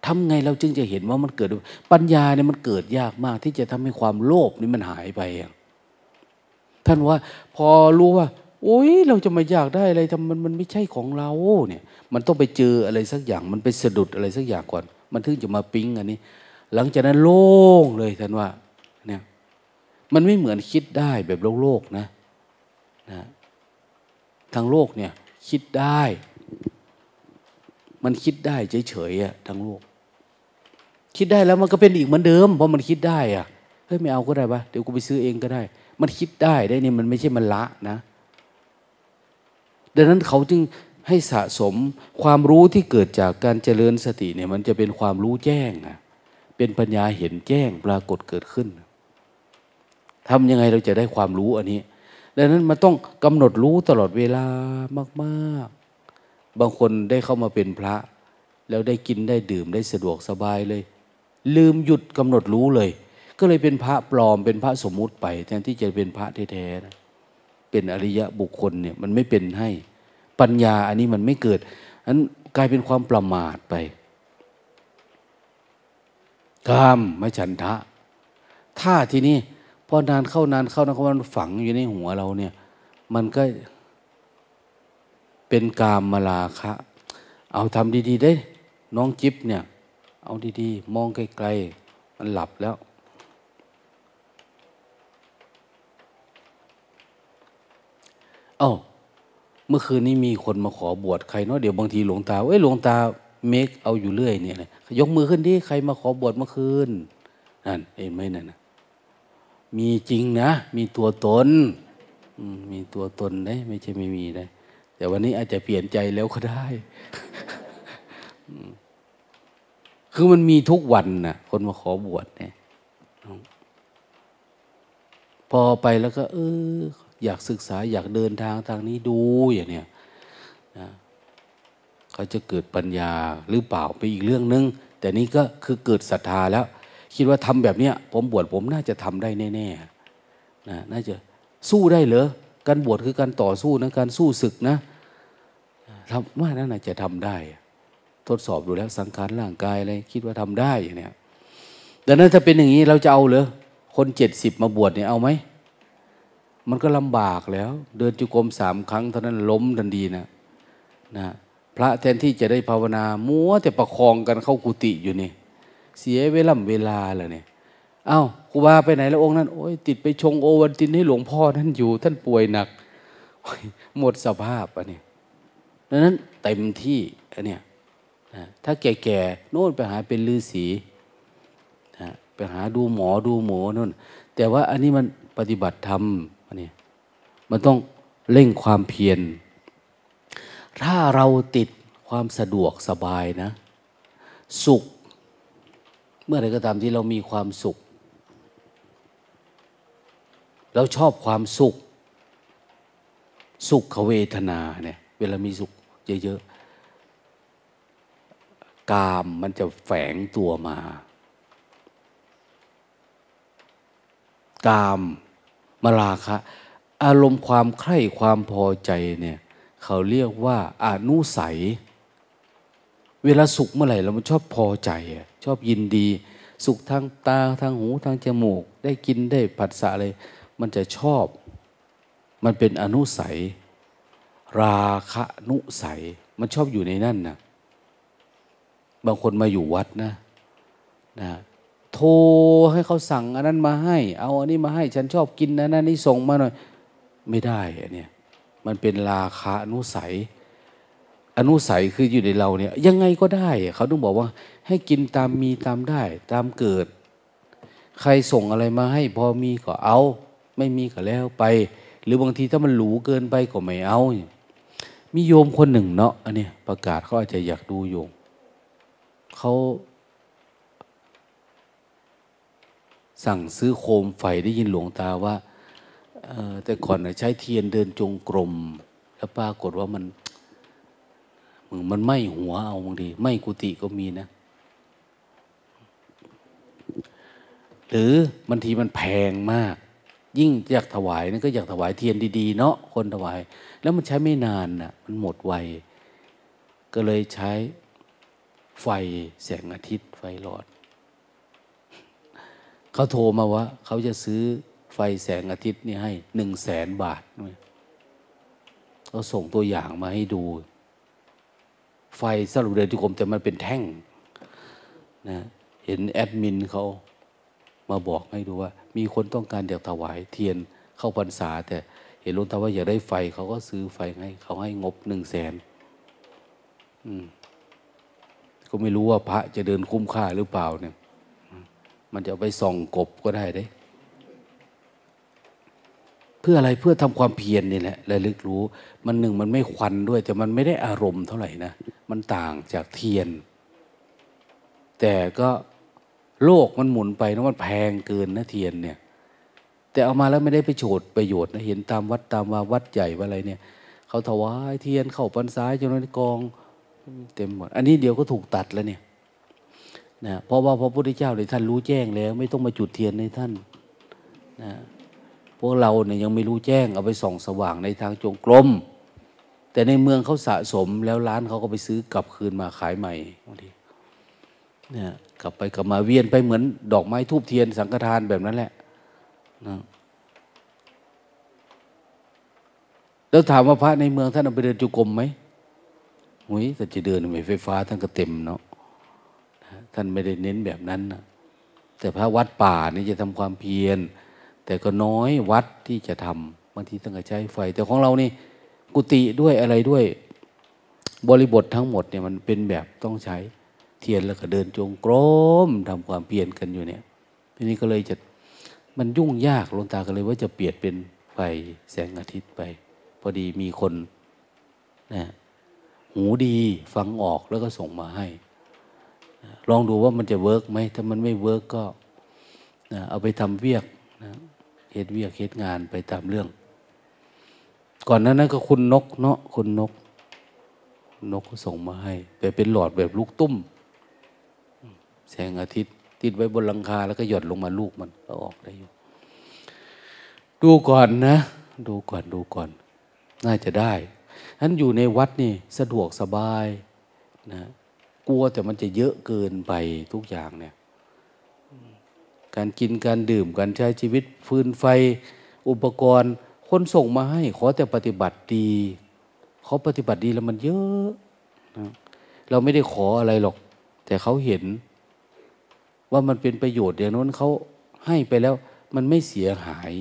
ทำไงเราจึงจะเห็นว่ามันเกิด ปัญญาเนี่ยมันเกิดยากมาก ที่จะทำให้ความโลภนี่มันหายไปท่านว่า พอรู้ว่า โอ้ยเราจะมาอยากได้อะไรทำมันมันไม่ใช่ของเราเนี่ย มันต้องไปเจออะไรสักอย่าง มันไปสะดุดอะไรสักอย่างก่อน มันถึงจะมาปิ๊งอันนี้ หลังจากนั้นโล่งเลยท่านว่าเนี่ยมันไม่เหมือนคิดได้แบบโลกโลกนะนะทางโลกเนี่ย คิดได้ มันคิดได้เฉยๆอะทางโลก คิดได้แล้วมันก็เป็นอีกเหมือนเดิมเพราะมันคิดได้อะเฮ้ยไม่เอาก็ได้ปะเดี๋ยวกูไปซื้อเองก็ได้ มันคิดได้ได้นี่มันไม่ใช่มันละนะ ดังนั้นเขาจึงให้สะสมความรู้ที่เกิดจากการเจริญสติเนี่ยมันจะเป็นความรู้แจ้งอะเป็นปัญญาเห็นแจ้งปรากฏเกิดขึ้นทำยังไงเราจะได้ความรู้อันนี้ ดังนั้นมันต้องกำหนดรู้ตลอดเวลามากๆ บางคนได้เข้ามาเป็นพระ แล้วได้กินได้ดื่มได้สะดวกสบายเลย ลืมหยุดกำหนดรู้เลย ก็เลยเป็นพระปลอมเป็นพระสมมุติไป แทนที่จะเป็นพระแท้ๆนะ เป็นอริยะบุคคลเนี่ยมันไม่เป็นให้ปัญญาอันนี้มันไม่เกิดนั้นกลายเป็นความประมาทไปกามไม่ฉันทะ ถ้าทีนี้พอนานเข้านานเข้านานเข้ามันฝังอยู่ในหัวเราเนี่ย มันก็เป็นกามมาลาคะ เอาทำดีๆได้ น้องจิ๊บเนี่ย เอาดีๆ มองไกลๆ มันหลับแล้ว เอา้า เมื่อคืนนี้มีคนมาขอบวชใครเนาะเดี๋ยวบางทีหลวงตาเอ้ยหลวงตาเมคเอาอยู่เรื่อยเนี่ยยกมือขึ้นดิใครมาขอบวชเมื่อคืนนั่นเห็นไหมนั่นะมีจริงนะ มีตัวตนมีตัวตนได้ไม่ใช่ไม่มีได้ แต่วันนี้อาจจะเปลี่ยนใจแล้วก็ได้ คือมันมีทุกวันนะคนมาขอบวชเนี่ยพอไปแล้วก็ เออ อยากศึกษาอยากเดินทางทางนี้ดูอย่างเนี้ยนะเขาจะเกิดปัญญาหรือเปล่าไปอีกเรื่องนึง แต่นี้ก็คือเกิดศรัทธาแล้ว คิดว่าทำแบบเนี้ย ผมบวชผมน่าจะทำได้แน่ๆนะน่าจะสู้ได้เหรอการบวชคือการต่อสู้นะการสู้ศึกนะทำว่านั่นจะทำได้ ทดสอบดูแล้วสังขารร่างกายอะไรคิดว่าทำได้อย่างเนี้ยดังนั้นถ้าเป็นอย่างนี้เราจะเอาเหรอคนเจ็ดสิบมาบวชเนี่ยเอาไหม มันก็ลำบากแล้ว เดินจุกรมสามครั้งเท่านั้นล้มทันทีนะนะพระแทนที่จะได้ภาวนามัวแต่ประคองกันเข้ากุฏิอยู่นี่เสียเวลาเวลาเลยเนี่ยเอา้าครูบาไปไหนแล้วองค์นั้นโอ้ยติดไปชงโอวันตินให้หลวงพ่อท่านอยู่ ท่านป่วยหนักหมดสภาพอะเนี่ยดังนั้นเต็มที่อันเนี้ยถ้าแก่ๆโน่นไปหาเป็นฤาษีไปหาดูหมอดูหมอนู่น แต่ว่าอันนี้มันปฏิบัติธรรม อันนี้มันต้องเร่งความเพียร ถ้าเราติดความสะดวกสบายนะ สุข เมื่อไรก็ตามที่เรามีความสุข เราชอบความสุข สุขเวทนาเนี่ย เวลามีสุขเยอะๆ กามมันจะแฝงตัวมา กาม มาราคะ อารมณ์ความใคร่ความพอใจเนี่ยเขาเรียกว่าอนุสัย เวลาสุขเมื่อไหร่เรามันชอบพอใจชอบยินดี สุขทางตาทางหูทางจมูก ได้กินได้ผัสสะอะไรมันจะชอบ มันเป็นอนุสัย ราคะนุสัย มันชอบอยู่ในนั่นนะบางคนมาอยู่วัดนะนะ โทรให้เขาสั่งอันนั้นมาให้ เอาอันนี้มาให้ฉันชอบกินนะนั่นนี่ส่งมาหน่อย ไม่ได้อันเนี้ยมันเป็นราคะนุสัย อนุสัยคืออยู่ในเราเนี่ย ยังไงก็ได้ เขาต้องบอกว่า ให้กินตามมีตามได้ ตามเกิด ใครส่งอะไรมาให้ พอมีก็เอา ไม่มีก็แล้วไป หรือบางทีถ้ามันหรูเกินไปก็ไม่เอา มีโยมคนหนึ่งเนาะอันนี้ประกาศเขาอาจจะอยากดูโยมเขา สั่งซื้อโคมไฟได้ยินหลวงตาว่าแต่ก่อนใช้เทียนเดินจงกรม แล้วปรากฏว่ามันมึงมันไหม้หัวเอาบางทีไหม้กุฏิก็มีนะ หรือบางทีมันแพงมาก ยิ่งอยากถวายนั่นก็อยากถวายเทียนดีๆ เนาะคนถวาย แล้วมันใช้ไม่นานนะ่ะ มันหมดไวก็เลยใช้ไฟแสงอาทิตย์ไฟหลอด เขาโทรมาว่า เขาจะซื้อไฟแสงอาทิตย์นี่ให้หนึ่งแสนบาทเขาส่งตัวอย่างมาให้ดู ไฟสรุปเดินจุกรมแต่มันเป็นแท่งนะเห็นแอดมินเขามาบอกให้ดูว่า มีคนต้องการอยากถวายเทียนเข้าพรรษา แต่เห็นลุงตาว่าอยากได้ไฟเขาก็ซื้อไฟให้ เขาให้งบหนึ่งแสนก็ไม่รู้ว่าพระจะเดินคุ้มค่าหรือเปล่าเนี่ย มันจะไปส่องกบก็ได้ได้ เพื่ออะไรเพื่อทำความเพียรนี่แหละระลึกรู้ มันหนึ่งมันไม่ควันด้วย แต่มันไม่ได้อารมณ์เท่าไหร่นะ มันต่างจากเทียน แต่ก็โลกมันหมุนไปนะมันแพงเกินนะเทียนเนี่ย แต่เอามาแล้วไม่ได้ไปโฉดประโยชน์นะเห็นตามวัดตามว่าวัดใหญ่ว่าอะไรเนี่ยเขาถวายเทียนเข้าปันซ้ายจนนั้นกองเต็มหมด อันนี้เดี๋ยวก็ถูกตัดแล้วเนี่ย นะเพราะว่าพระพุทธเจ้าเนี่ยท่านรู้แจ้งแล้ว ไม่ต้องมาจุดเทียนในท่านนะพวกเราเนี่ยยังไม่รู้แจ้งเอาไปส่องสว่างในทางจงกรมแต่ในเมืองเขาสะสมแล้วร้านเขาก็ไปซื้อกลับคืนมาขายใหม่บางทีเนี่ยกลับไปกลับมาเวียนไปเหมือน ดอกไม้ทูบเทียนสังฆทานแบบนั้นแหละนะแล้วถามว่าพระในเมืองท่านเอาไปเดินจุกรมไหมหุยแต่จะเดินไมไฟฟ้าท่านก็เต็มเนาะ ท่านไม่ได้เน้นแบบนั้นนะแต่พระวัดป่านี่จะทำความเพียร แต่ก็น้อยวัดที่จะทำบางทีต้องใช้ไฟ แต่ของเรานี่กุฏิด้วยอะไรด้วย บริบททั้งหมดเนี่ยมันเป็นแบบต้องใช้เทียนแล้วก็เดินจงกรมทำความเพียรกันอยู่เนี่ยทีนี้ก็เลยจะมันยุ่งยากหลวงตาก็เลยว่าจะเปลี่ยนเป็นไฟแสงอาทิตย์ไป พอดีมีคนนะหูดีฟังออกแล้วก็ส่งมาให้ ลองดูว่ามันจะ work ไหมถ้ามันไม่ work ก็เอาไปทำเวียกนะเฮ็ดเวียกเฮ็ดงานไปตามเรื่อง ก่อนนั้นนั้นก็คุณนกเนาะคุณนก นกส่งมาให้ แต่เป็นหลอดแบบลูกตุ้ม แสงอาทิตย์ ติดไว้บนหลังคา แล้วก็หย่อนลงมาลูกมันก็ออกได้อยู่ ดูก่อนนะ ดูก่อนดูก่อน น่าจะได้ฉันอยู่ในวัดนี่สะดวกสบายนะ กลัวแต่มันจะเยอะเกินไปทุกอย่างเนี่ย การกินการดื่มการใช้ชีวิตฟืนไฟ อุปกรณ์ คนส่งมาให้ ขอแต่ปฏิบัติดีเขาปฏิบัติดีแล้วมันเยอะนะเราไม่ได้ขออะไรหรอก แต่เขาเห็น ว่ามันเป็นประโยชน์อย่างนั้นเขาให้ไปแล้ว มันไม่เสียหาย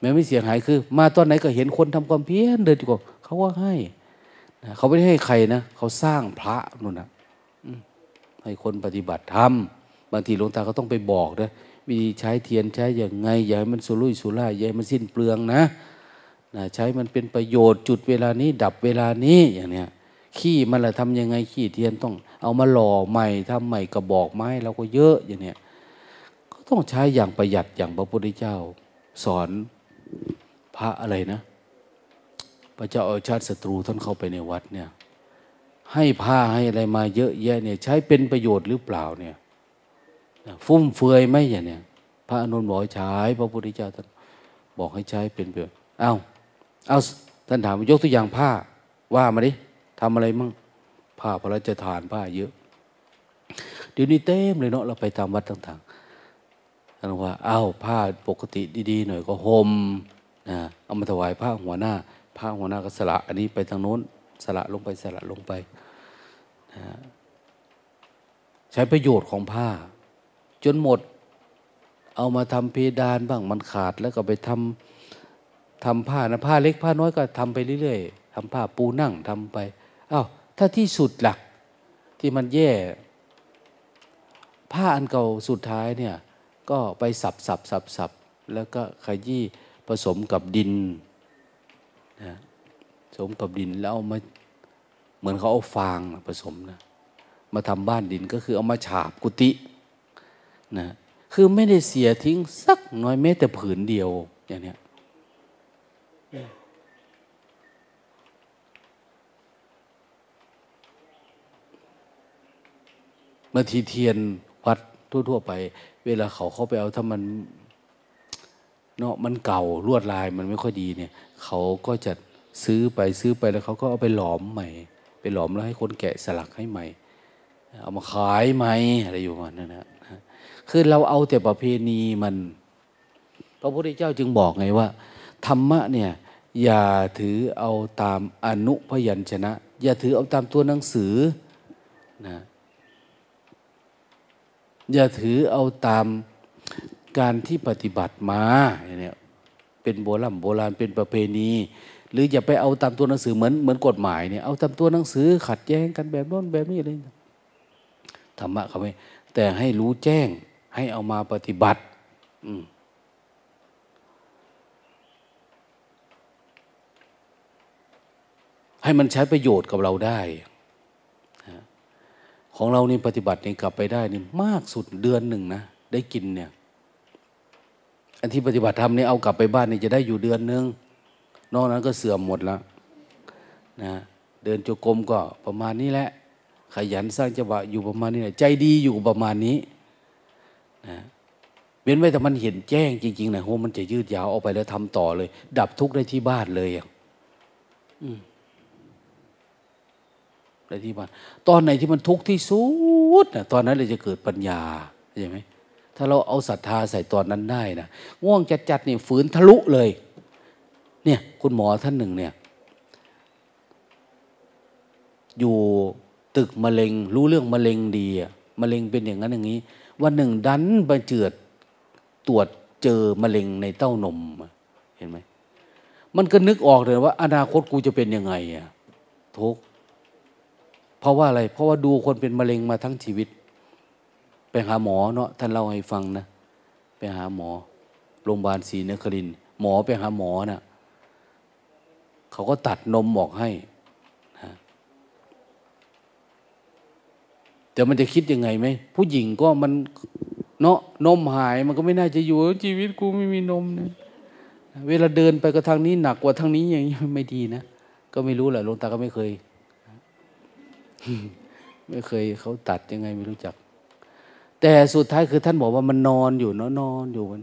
แมันไม่เสียหายคือ มาตอนไหนก็เห็นคนทำความเพียรเดินอยู่กับเขาว่าให้ เขาไม่ได้ให้ใครนะเขาสร้างพระนู่นนะให้คนปฏิบัติธรรมบางทีหลวงตาก็ต้องไปบอกนะวิธีใช้เทียนใช้อย่างไง อย่าให้มันสุรุ่ยสุร่ายอย่าให้มันสิ้นเปลืองนะนะ ใช้มันเป็นประโยชน์จุดเวลานี้ ดับเวลานี้อย่างเนี้ยขี้มันละทำยังไงขี้เทียนต้อง เอามาหล่อใหม่ทำใหม่กระบอกไม้เราก็เยอะอย่างเนี้ยก็ต้องใช้อย่างประหยัดอย่างพระพุทธเจ้า สอนพระอะไรนะ พระเจ้าเอาชาติศัตรูท่านเข้าไปในวัดเนี่ย ให้ผ้าให้อะไรมาเยอะแยะเนี่ย ใช้เป็นประโยชน์หรือเปล่าเนี่ยฟุ่มเฟือยไหมอย่างเนี้ยพระอนุนบอกใช้พระพุทธเจ้าท่านบอกให้ใช้เป็นประโยชน์เอาเอาท่านถามยกตัวอย่างผ้า ว่ามาดิทำอะไรมั่งผ้าพระราชทานผ้าเยอะเดี๋ยวนี้เต็มเลยเนาะเราไปตามวัดต่างๆท่านว่า เอา้าผ้าปกติดีๆหน่อยก็ห่มนะเอามาถวายผ้าหัวหน้า ผ้าหัวหน้าก็สละ อันนี้ไปทางโน้นสละลงไปสละลงไปนะใช้ประโยชน์ของผ้า จนหมด เอามาทำเพดานบ้างมันขาดแล้วก็ไปทำทำผ้านะผ้าเล็กผ้าน้อยก็ทำไปเรื่อยๆทำผ้าปูนั่งทำไปอา้าวถ้าที่สุดหลักที่มันแย่ ผ้าอันเก่าสุดท้ายเนี่ยก็ไปสับสับสับสับแล้วก็ขยี้ผสมกับดิน นะผสมกับดินแล้วเอามาเหมือนเขาเอาฟางผสมนะมาทำบ้านดินก็คือเอามาฉาบกุฏินะคือไม่ได้เสียทิ้งสักน้อยแม้แต่ผืนเดียวอย่างเนี้ยบาทีเทียนวัดทั่ว ๆ ไป เวลาเขาเข้าไปเอาถ้ามัน เนาะมันเก่าลวดลายมันไม่ค่อยดีเนี่ย เขาก็จะซื้อไปซื้อไปแล้วเขาก็เอาไปหลอมใหม่ ไปหลอมแล้วให้คนแกะสลักให้ใหม่ เอามาขายใหม่อะไรอยู่มันนั่นนะคือเราเอาแต่ประเพณีมันพระพุทธเจ้าจึงบอกไงว่า ธรรมะเนี่ยอย่าถือเอาตามอนุพยัญชนะ อย่าถือเอาตามตัวหนังสือนะอย่าถือเอาตาม การที่ปฏิบัติมาเนี่ยเป็นโบราณโบราณเป็นประเพณี หรืออย่าไปเอาตามตัวหนังสือเหมือนเหมือนกฎหมายเนี่ยเอาตามตัวหนังสือขัดแย้งกันแบบโน้นแบบนี้อะไรธรรมะเขาไม่แต่ให้รู้แจ้งให้เอามาปฏิบัติอืให้มันใช้ประโยชน์กับเราได้ของเรานี่ปฏิบัตินี่กลับไปได้นี่มากสุดเดือนหนึ่งนะ ได้กินเนี่ย อันที่ปฏิบัติธรรมนี่เอากลับไปบ้านนี่จะได้อยู่เดือนหนึ่งนอกนั้นก็เสื่อมหมดแล้วนะเดินจกรมก็ประมาณนี้แหละ ขยันสร้างจังหวะอยู่ประมาณนี้แหละใจดีอยู่ประมาณนี้นะเว้นไว้แต่มันเห็นแจ้งจริงๆนะโหมันจะยืดยาวออกไปแล้วทำต่อเลย ดับทุกข์ได้ที่บ้านเลยอะอืมในที่บ้านตอนไหนที่มันทุกข์ที่สุดนะตอนนั้นเลยจะเกิดปัญญาใช่ไหม ถ้าเราเอาศรัทธาใส่ตอนนั้นได้นะง่วงจัดจัดนี่ฝืนทะลุเลย เนี่ยคุณหมอท่านหนึ่งเนี่ย อยู่ตึกมะเร็ง รู้เรื่องมะเร็งดีอะมะเร็งเป็นอย่างนั้นอย่างนี้ วันหนึ่งดันไปเจือดตรวจเจอมะเร็งในเต้านมเห็นไหมมันก็นึกออกเลยว่า อนาคตกูจะเป็นยังไงอะทุกเพราะว่าอะไร เพราะว่าดูคนเป็นมะเร็งมาทั้งชีวิต ไปหาหมอเนาะท่านเล่าให้ฟังนะไปหาหมอโรงพยาบาลศรีนครินหมอไปหาหมอนะ่ะเขาก็ตัดนมออกให้นะแต่มันจะคิดยังไงไหมผู้หญิงก็มันเนาะนมหายมันก็ไม่น่าจะอยู่ชีวิตกูไม่มีนมนะเวลาเดินไปก็ทางนี้หนักกว่าทางนี้อย่างนี้ไม่ดีนะก็ไม่รู้แหละหลวงตาก็ไม่เคย ไม่เคยเขาตัดยังไงไม่รู้จัก แต่สุดท้ายคือท่านบอกว่ามันนอนอยู่เนาะนอนอยู่มัน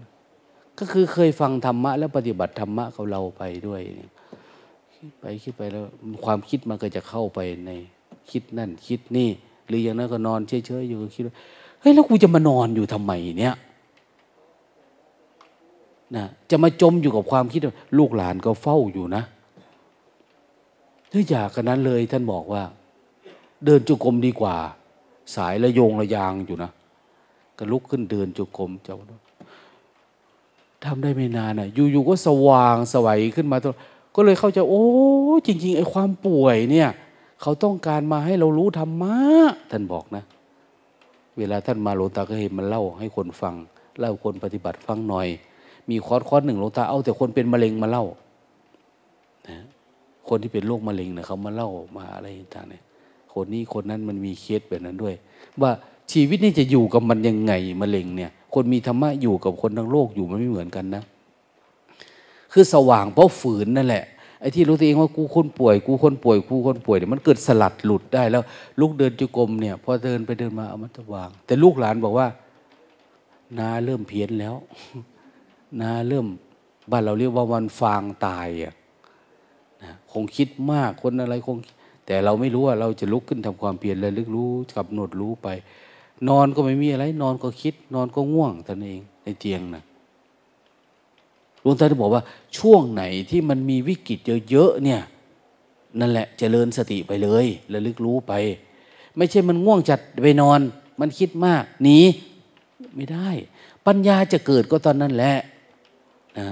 ก็คือเคยฟังธรรมะ แล้วปฏิบัติธรรมะกับเราไปด้วยคิดไปคิดไปแล้ว ความคิดมันก็จะเข้าไปในคิดนั่นคิดนี่ หรืออย่างนั้นก็นอนเฉยๆอยู่ก็คิดว่าเฮ้ยแล้วกูจะมานอนอยู่ทำไมเนี่ยนะจะมาจมอยู่กับความคิด ลูกหลานก็เฝ้าอยู่นะถ้าอยากกันนั้นเลยท่านบอกว่า เดินจุกรมดีกว่า สายระโยงระยางอยู่นะ ก็ลุกขึ้นเดินจุกรมเจ้าทำได้ไม่นานอะ อยู่ๆก็สว่างสวัยขึ้นมาตัวก็เลยเข้าใจโอ้จริง ๆ ไอ้ความป่วยเนี่ย เขาต้องการมาให้เรารู้ธรรมะท่านบอกนะ เวลาท่านมาหลวงตาก็เห็นมันเล่าให้คนฟัง เล่าคนปฏิบัติฟังหน่อย มีคอร์สคอร์สหนึ่งหลวงตาเอาแต่คนเป็นมะเร็งมาเล่านะคนที่เป็นโรคมะเร็งเนี่ยเขามาเล่ามาอะไรต่างเนี่ยคนนี้คนนั้นมันมีเคสแบบนั้นด้วย ว่า ชีวิตนี่จะอยู่กับมันยังไงมะเร็งเนี่ย คนมีธรรมะอยู่กับคนทั้งโลกอยู่มันไม่เหมือนกันนะ คือสว่างเพราะฝืนนั่นแหละไอ้ที่รู้ตัวเองว่ากูคนป่วย กูคนป่วยกูคนป่วยเนี่ยมันเกิดสลัดหลุดได้แล้ว ลูกเดินจุกรมเนี่ยพอเดินไปเดินมาเอามันสว่าง แต่ลูกหลานบอกว่านาเริ่มเพี้ยนแล้วนาเริ่มบ้านเราเรียกว่าวันฟางตายอะนะคงคิดมากคนอะไรคง แต่เราไม่รู้ว่าเราจะลุกขึ้นทำความเพียรเลยลึกรู้กับหนดรู้ไป นอนก็ไม่มีอะไร นอนก็คิด นอนก็ง่วงท่านเองในเตียงนะหลวงตาจะบอกว่า ช่วงไหนที่มันมีวิกฤตเยอะๆเนี่ย นั่นแหละจเจริญสติไปเลยระลึกรู้ไป ไม่ใช่มันง่วงจัดไปนอน มันคิดมากหนีไม่ได้ ปัญญาจะเกิดก็ตอนนั้นแหละนะ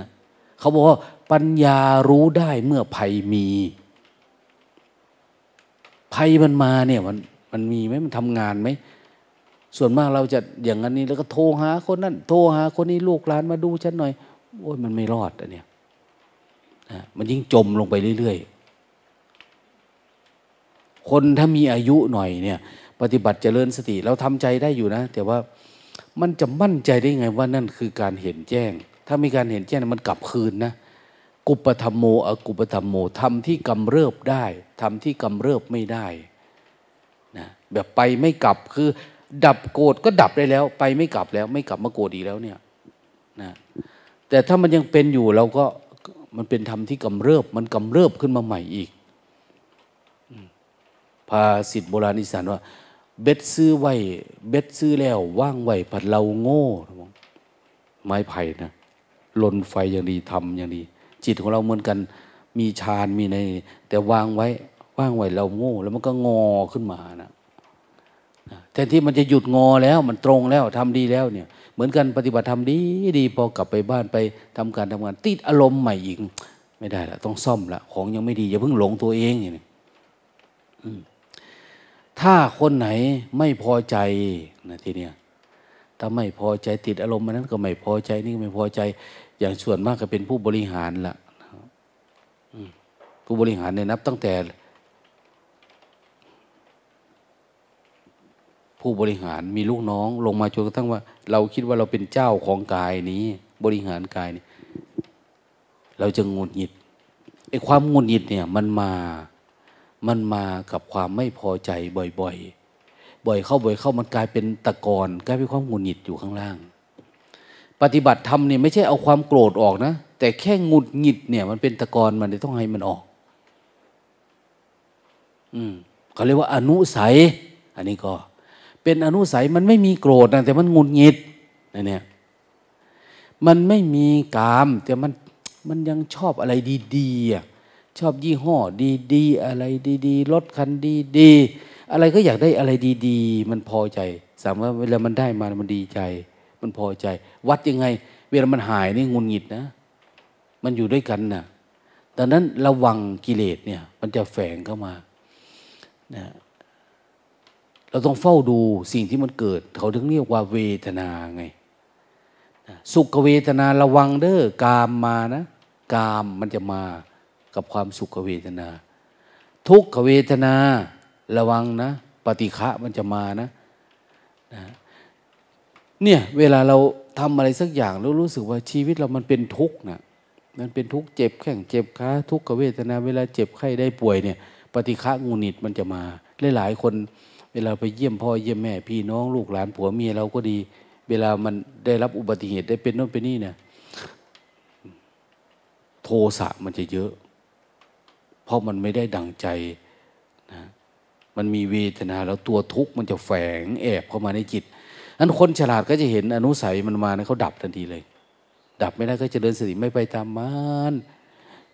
เขาบอกว่าปัญญารู้ได้เมื่อภัยมีภัยมันมาเนี่ยมันมันมีไหมมันทำงานไหม ส่วนมากเราจะอย่างนั้นนี้แล้วก็โทรหาคนนั้นโทรหาคนนี้ลูกหลานมาดูฉันหน่อย โอ้ยมันไม่รอดอันเนี้ยมันยิ่งจมลงไปเรื่อยๆ คนถ้ามีอายุหน่อยเนี่ย ปฏิบัติเจริญสติเราทำใจได้อยู่นะ แต่ว่ามันจะมั่นใจได้ไงว่านั่นคือการเห็นแจ้ง ถ้ามีการเห็นแจ้งมันกลับคืนนะกุปธรรมโมอกุปธรรมโมทำที่กำเริบได้ทำที่กำเริบไม่ได้นะแบบไปไม่กลับคือ ดับโกรธก็ดับได้แล้ว ไปไม่กลับแล้ว ไม่กลับมาโกรธอีกแล้วเนี่ยนะแต่ถ้ามันยังเป็นอยู่เราก็มันเป็นธรรมที่กำเริบ มันกำเริบขึ้นมาใหม่อีกพาสิทธิโบราณอิสานว่า เบ็ดซื้อไว้เบ็ดซื้อแล้ว ว่างไว้ผัดเราโง่ไม้ไผ่นะลนไฟอย่างดีทำอย่างดี จิตของเราเหมือนกัน มีฌานมีใน แต่วางไว้ว่างไว้เราโง่ แล้วมันก็งอขึ้นมานะ แทนที่มันจะหยุดงอแล้วมันตรงแล้วทำดีแล้วเนี่ย เหมือนกันปฏิบัติทำดีดีพอกลับไปบ้านไปทำการทำงาน ติดอารมณ์ใหม่อีกไม่ได้ละต้องซ่อมละของยังไม่ดีอย่าเพิ่งหลงตัวเองอย่างนี้ถ้าคนไหนไม่พอใจนะทีเนี้ยถ้าไม่พอใจติดอารมณ์มันนั้นก็ไม่พอใจนี่ก็ไม่พอใจอย่างส่วนมากก็เป็นผู้บริหารละผู้บริหารเนี่ยนับตั้งแต่ ผู้บริหารมีลูกน้องลงมาจนกระทั่งว่า เราคิดว่าเราเป็นเจ้าของกายนี้ บริหารกายนี้ เราจะงุดหงิดไอ้ความงุดหงิดเนี่ย มันมามันมากับความไม่พอใจบ่อย ๆ บ่อยเข้าบ่อยเข้ามันกลายเป็นตะกอนกลายเป็นความงุดหงิดอยู่ข้างล่าง ปฏิบัติธรรมเนี่ยไม่ใช่เอาความโกรธออกนะ แต่แค่งุดหงิดเนี่ย มันเป็นตะกอนมันต้องให้มันออก อืมเขาเรียกว่าอนุสัย อันนี้ก็ เป็นอนุสัยมันไม่มีโกรธนะแต่มันงุดหงิดนะเนี่ยมันไม่มีกาม แต่มันมันยังชอบอะไรดีๆชอบยี่ห้อดีๆอะไรดีๆรถคันดีๆอะไรก็อยากได้อะไรดีๆ มันพอใจสามารถเวลามันได้มามันดีใจ มันพอใจ วัดยังไง เวลามันหายนี่งุนงิดนะ มันอยู่ด้วยกันนะดังนั้นระวังกิเลสเนี่ย มันจะแฝงเข้ามานะ เราต้องเฝ้าดูสิ่งที่มันเกิด เขาถึงเรียกว่าเวทนาไง สุขเวทนาระวังเด้อกามมานะกามมันจะมากับความสุขเวทนา ทุกขเวทนาระวังนะ ปฏิฆะมันจะมานะนะเนี่ยเวลาเราทำอะไรสักอย่างแล้วรู้สึกว่าชีวิตเรามันเป็นทุกข์นะมันเป็นทุกข์เจ็บแข้งเจ็บขาทุกขเวทนา เวลาเจ็บไข้ได้ป่วยเนี่ย ปฏิฆะงูนิดมันจะมาหลายๆคน วลาไปเยี่ยมพ่อเยี่ยมแม่ พี่น้องลูกหลานผัวเมียเราก็ดี เวลามันได้รับอุบัติเหตุได้เป็นโน่นเป็นนี่เนี่ยโทสะมันจะเยอะ เพราะมันไม่ได้ดังใจนะมันมีเวทนาแล้วตัวทุกข์มันจะแฝงแอบเข้ามาในจิตนั้นคนฉลาดก็จะเห็นอนุสัยมันมานะเขาดับทันทีเลย ดับไม่ได้ก็จะเดินสติไม่ไปตามมัน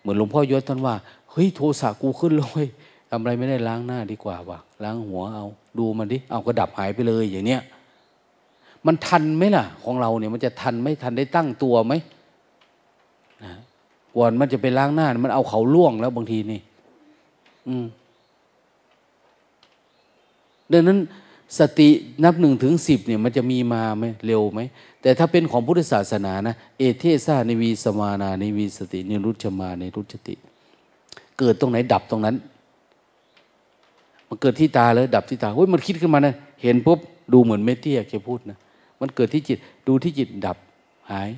เหมือนหลวงพ่อยศท่านว่าเฮ้ยโทสะกูขึ้นเลยทำอะไรไม่ได้ล้างหน้าดีกว่าวะล้างหัวเอา ดูมันดิเอาก็ดับหายไปเลยอย่างเนี้ยมันทันไหมล่ะ ของเราเนี่ยมันจะทันไม่ทันได้ตั้งตัวไหมนะก่อนมันจะไปล้างหน้า มันเอาเขาล่วงแล้วบางทีนี่ อืมดังนั้นสตินับหนึ่งถึงสิบเนี่ยมันจะมีมาไหมเร็วไหม แต่ถ้าเป็นของพุทธศาสนานะ เอเทสานิวีสมานานิวีสติ นิรุชมาในรุชติ เกิดตรงไหนดับตรงนั้น มันเกิดที่ตาเลยดับที่ตาเฮ้ยมันคิดขึ้นมานะเห็นปุ๊บดูเหมือนเมตเตี้ยแกพูดนะมันเกิดที่จิตดูที่จิตดับหาย